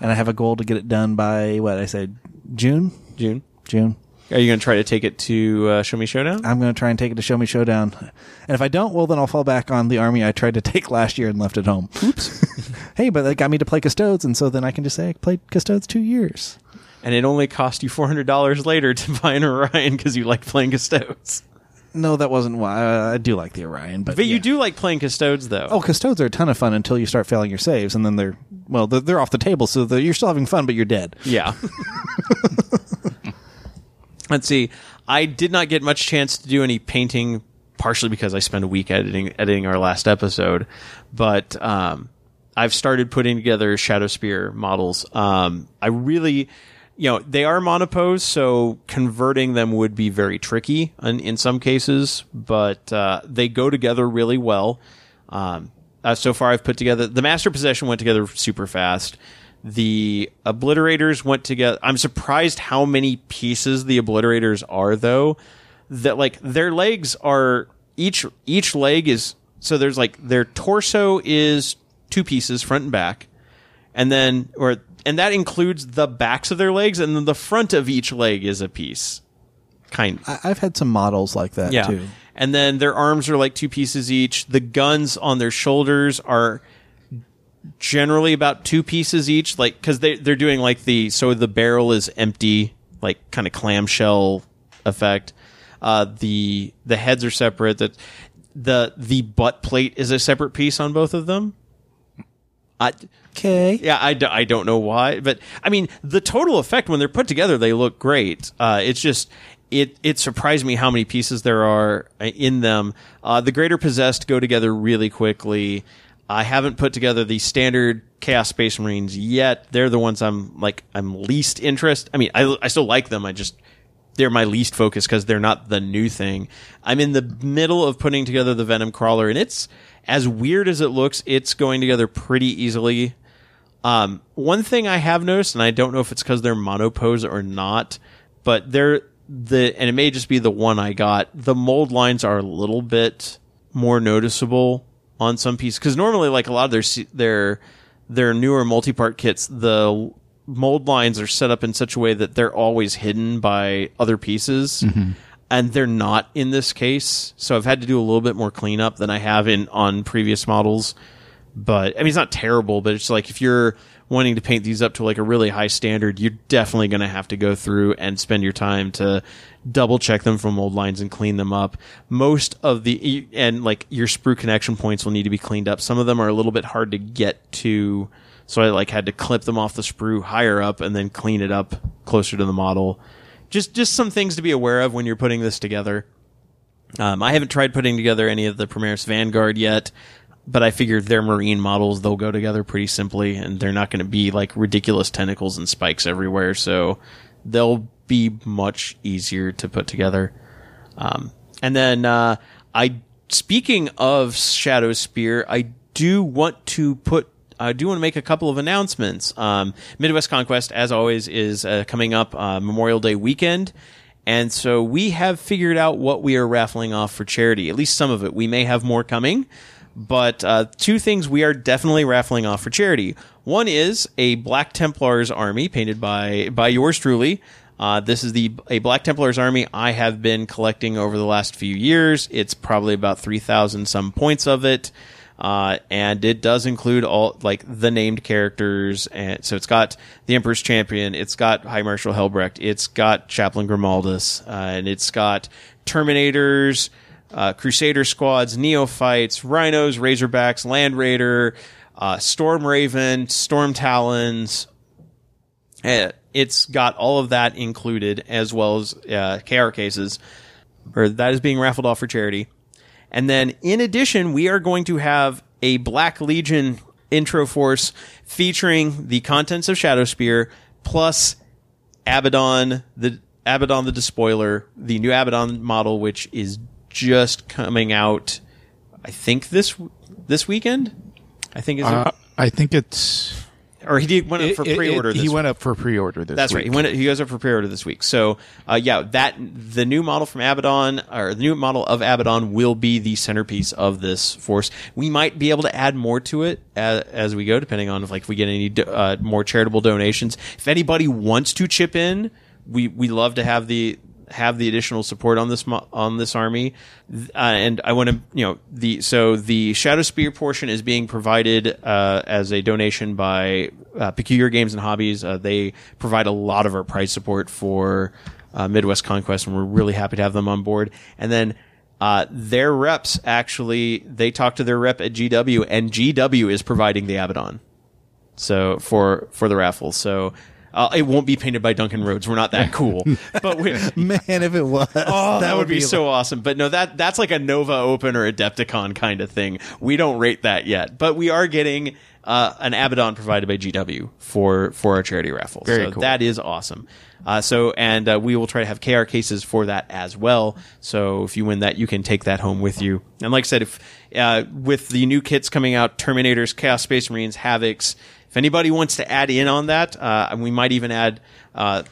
And I have a goal to get it done by what I said June. june June. Are you going to try to take it to uh, Show Me Showdown? I'm going to try and take it to Show Me Showdown. And if I don't, well, then I'll fall back on the army I tried to take last year and left at home. Oops. hey, but that got me to play Custodes, and so then I can just say I played Custodes two years. and it only cost you four hundred dollars later to buy an Orion because you like playing Custodes. No, that wasn't why. Uh, I do like the Orion, but, But you yeah. do like playing Custodes, though. Oh, Custodes are a ton of fun until you start failing your saves, and then they're well, they're, they're off the table, so they're- you're still having fun, but you're dead. yeah. Let's see. I did not get much chance to do any painting, partially because I spent a week editing editing our last episode. But um, I've started putting together Shadow Spear models. Um, I really you know, they are monopose, so converting them would be very tricky in, in some cases, but uh, they go together really well. Um, uh, so far, I've put together the Master Possession went together super fast. The Obliterators went together. I'm surprised how many pieces the Obliterators are, though. That like their legs are each each leg is so there's like their torso is two pieces, front and back, and then or and that includes the backs of their legs, and then the front of each leg is a piece. Kind I, I've had some models like that yeah. too. And then their arms are like two pieces each. The guns on their shoulders are generally about two pieces each, like because they they're doing like the so the barrel is empty, like kind of clamshell effect. Uh, the the heads are separate. That the the butt plate is a separate piece on both of them. Okay. yeah, I, d- I don't know why, but I mean, the total effect when they're put together, they look great. Uh, it's just, it, it surprised me how many pieces there are uh, in them. Uh, the greater possessed go together really quickly. I haven't put together the standard Chaos Space Marines yet. They're the ones I'm like, I'm least interested. I mean, I, I still like them. I just, they're my least focus because they're not the new thing. I'm in the middle of putting together the Venom Crawler, and it's as weird as it looks. It's going together pretty easily. Um, one thing I have noticed, and I don't know if it's because they're monopose or not, but they're the and it may just be the one I got. The mold lines are a little bit more noticeable on some pieces because normally, like a lot of their their their newer multi-part kits, the mold lines are set up in such a way that they're always hidden by other pieces. And they're not in this case, so I've had to do a little bit more cleanup than I have in on previous models but I mean, it's not terrible, but it's like if you're wanting to paint these up to like a really high standard, you're definitely going to have to go through and spend your time to double check them from old lines and clean them up. Most of the, and like your sprue connection points will need to be cleaned up. Some of them are a little bit hard to get to. So I like had to clip them off the sprue higher up and then clean it up closer to the model. Just, just some things to be aware of when you're putting this together. Um, I haven't tried putting together any of the Primaris Vanguard yet, but I figured their marine models they'll go together pretty simply, and they're not going to be like ridiculous tentacles and spikes everywhere, so they'll be much easier to put together. Um, and then uh, I, speaking of Shadow Spear, I do want to put. I do want to make a couple of announcements. Um, Midwest Conquest, as always, is uh, coming up uh, Memorial Day weekend. And so we have figured out what we are raffling off for charity, at least some of it. We may have more coming, but uh, two things we are definitely raffling off for charity. One is a Black Templars army painted by by yours truly. Uh, this is the a Black Templars army I have been collecting over the last few years. It's probably about three thousand some points of it. Uh, and it does include all like the named characters, and so it's got the Emperor's Champion, it's got High Marshal Helbrecht, it's got Chaplain Grimaldus, uh, and it's got Terminators, uh, Crusader squads, Neophytes, Rhinos, Razorbacks, Land Raider, uh, Storm Raven, Storm Talons. Uh, It's got all of that included, as well as uh, KR cases, or that is being raffled off for charity. And then, in addition, we are going to have a Black Legion intro force featuring the contents of Shadow Spear plus Abaddon, the Abaddon the Despoiler, the new Abaddon model, which is just coming out. I think this this weekend. I think is Uh, I think it's or he did went up for it- pre-order. it- this he week. went up for pre-order this That's right. He went. He goes up for pre-order this week. So, uh, yeah, that the new model from Abaddon or the new model of Abaddon will be the centerpiece of this force. We might be able to add more to it as, as we go, depending on if like if we get any uh, more charitable donations. If anybody wants to chip in, we we love to have the have the additional support on this mo- on this army. Uh, and I want to you know the so the Shadow Spear portion is being provided uh, as a donation by uh, Peculiar Games and Hobbies. Uh, they provide a lot of our price support for uh, Midwest Conquest, and we're really happy to have them on board. And then. Uh, their reps actually, they talked to their rep at GW, and GW is providing the Abaddon so for for the raffle. So Uh, it won't be painted by Duncan Rhodes. We're not that cool. but we, Man, if it was, Oh, that, would be, so awesome. But no, that that's like a Nova Open or Adepticon kind of thing. We don't rate that yet, but we are getting uh, an Abaddon provided by GW for for our charity raffle. Very so cool. that is awesome. Uh, so and uh, we will try to have KR cases for that as well. So if you win that, you can take that home with you. And like I said, if uh, with the new kits coming out, Terminators, Chaos Space Marines, Havocs. If anybody wants to add in on that, uh, we might even add uh,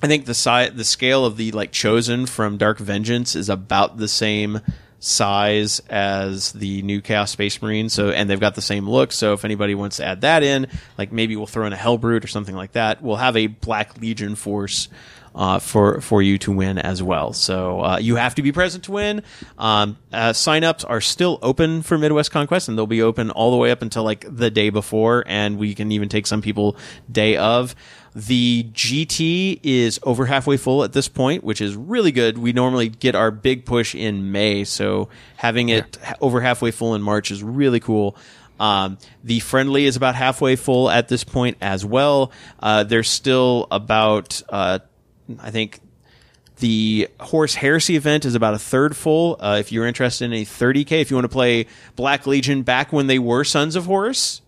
I think the si- the scale of the like chosen from Dark Vengeance is about the same size as the new Chaos Space Marine. So and they've got the same look. So if anybody wants to add that in, like maybe we'll throw in a Hellbrute or something like that. We'll have a Black Legion force. Uh, for for you to win as well, so uh, you have to be present to win. Um, uh, signups are still open for Midwest Conquest, and they'll be open all the way up until like the day before, and we can even take some people day of. The GT is over halfway full at this point, which is really good. We normally get our big push in May, so having it ha- over halfway full in March is really cool. Um, the friendly is about halfway full at this point as well. Uh, there's still about, uh, I think, the Horus Heresy event is about a third full. Uh, if you're interested in a 30k, if you want to play Black Legion back when they were Sons of Horus,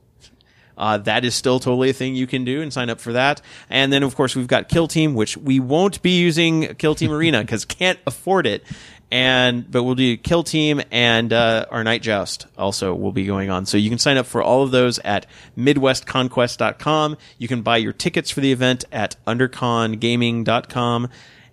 uh, that is still totally a thing you can do and sign up for that. And then, of course, we've got Kill Team, which we won't be using Kill Team Arena because can't afford it. And but we'll do Kill Team and uh, our Night Joust also will be going on. So you can sign up for all of those at MidwestConquest.com. You can buy your tickets for the event at UnderconGaming.com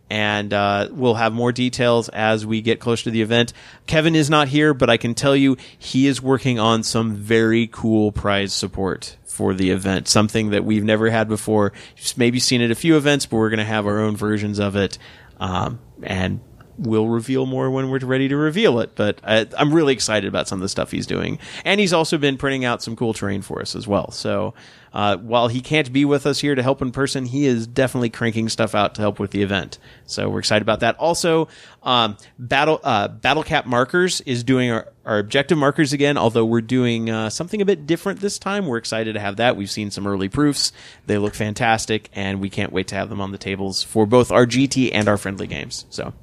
and uh, we'll have more details as we get closer to the event. Kevin is not here, but I can tell you he is working on some very cool prize support for the event, something that we've never had before. Maybe seen at a few events, but we're going to have our own versions of it, um, and we'll reveal more when we're ready to reveal it. But I, I'm really excited about some of the stuff he's doing, and he's also been printing out some cool terrain for us as well. So. Uh, while he can't be with us here to help in person, he is definitely cranking stuff out to help with the event. So we're excited about that. Also, um, battle uh, Battle Cap Markers is doing our, our objective markers again. Although we're doing uh, something a bit different this time, we're excited to have that. We've seen some early proofs; they look fantastic, and we can't wait to have them on the tables for both our GT and our friendly games. So.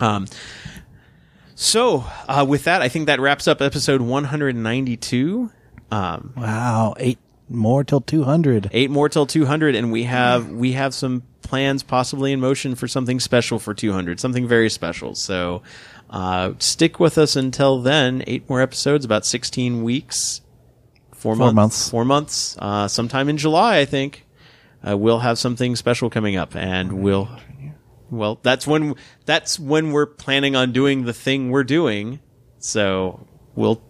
Um, so, uh, with that, I think that wraps up episode 192. Um, Wow, eight more till two hundred. eight more till 200 and we have we have some plans possibly in motion for something special for 200 something very special so uh, stick with us until then eight more episodes about 16 weeks four, Four months, months. four months uh, sometime in july i think uh, we'll have something special coming up and we'll well that's when that's when we're planning on doing the thing we're doing so we'll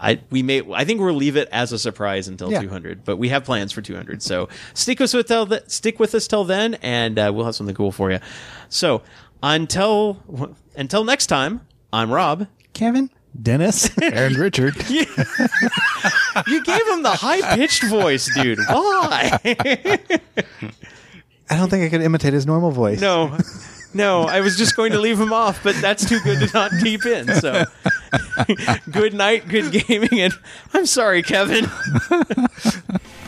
I we may I think we'll leave it as a surprise until Yeah. 200, but we have plans for 200. So stick with us till th- stick with us till then, and uh, we'll have something cool for you. So until until next time, I'm Rob. Kevin, Dennis, And Richard. You gave him the high pitched voice, dude. Why? I don't think I could imitate his normal voice. no, no. I was just going to leave him off, but that's too good to not keep in. So good night, good gaming, and I'm sorry, Kevin.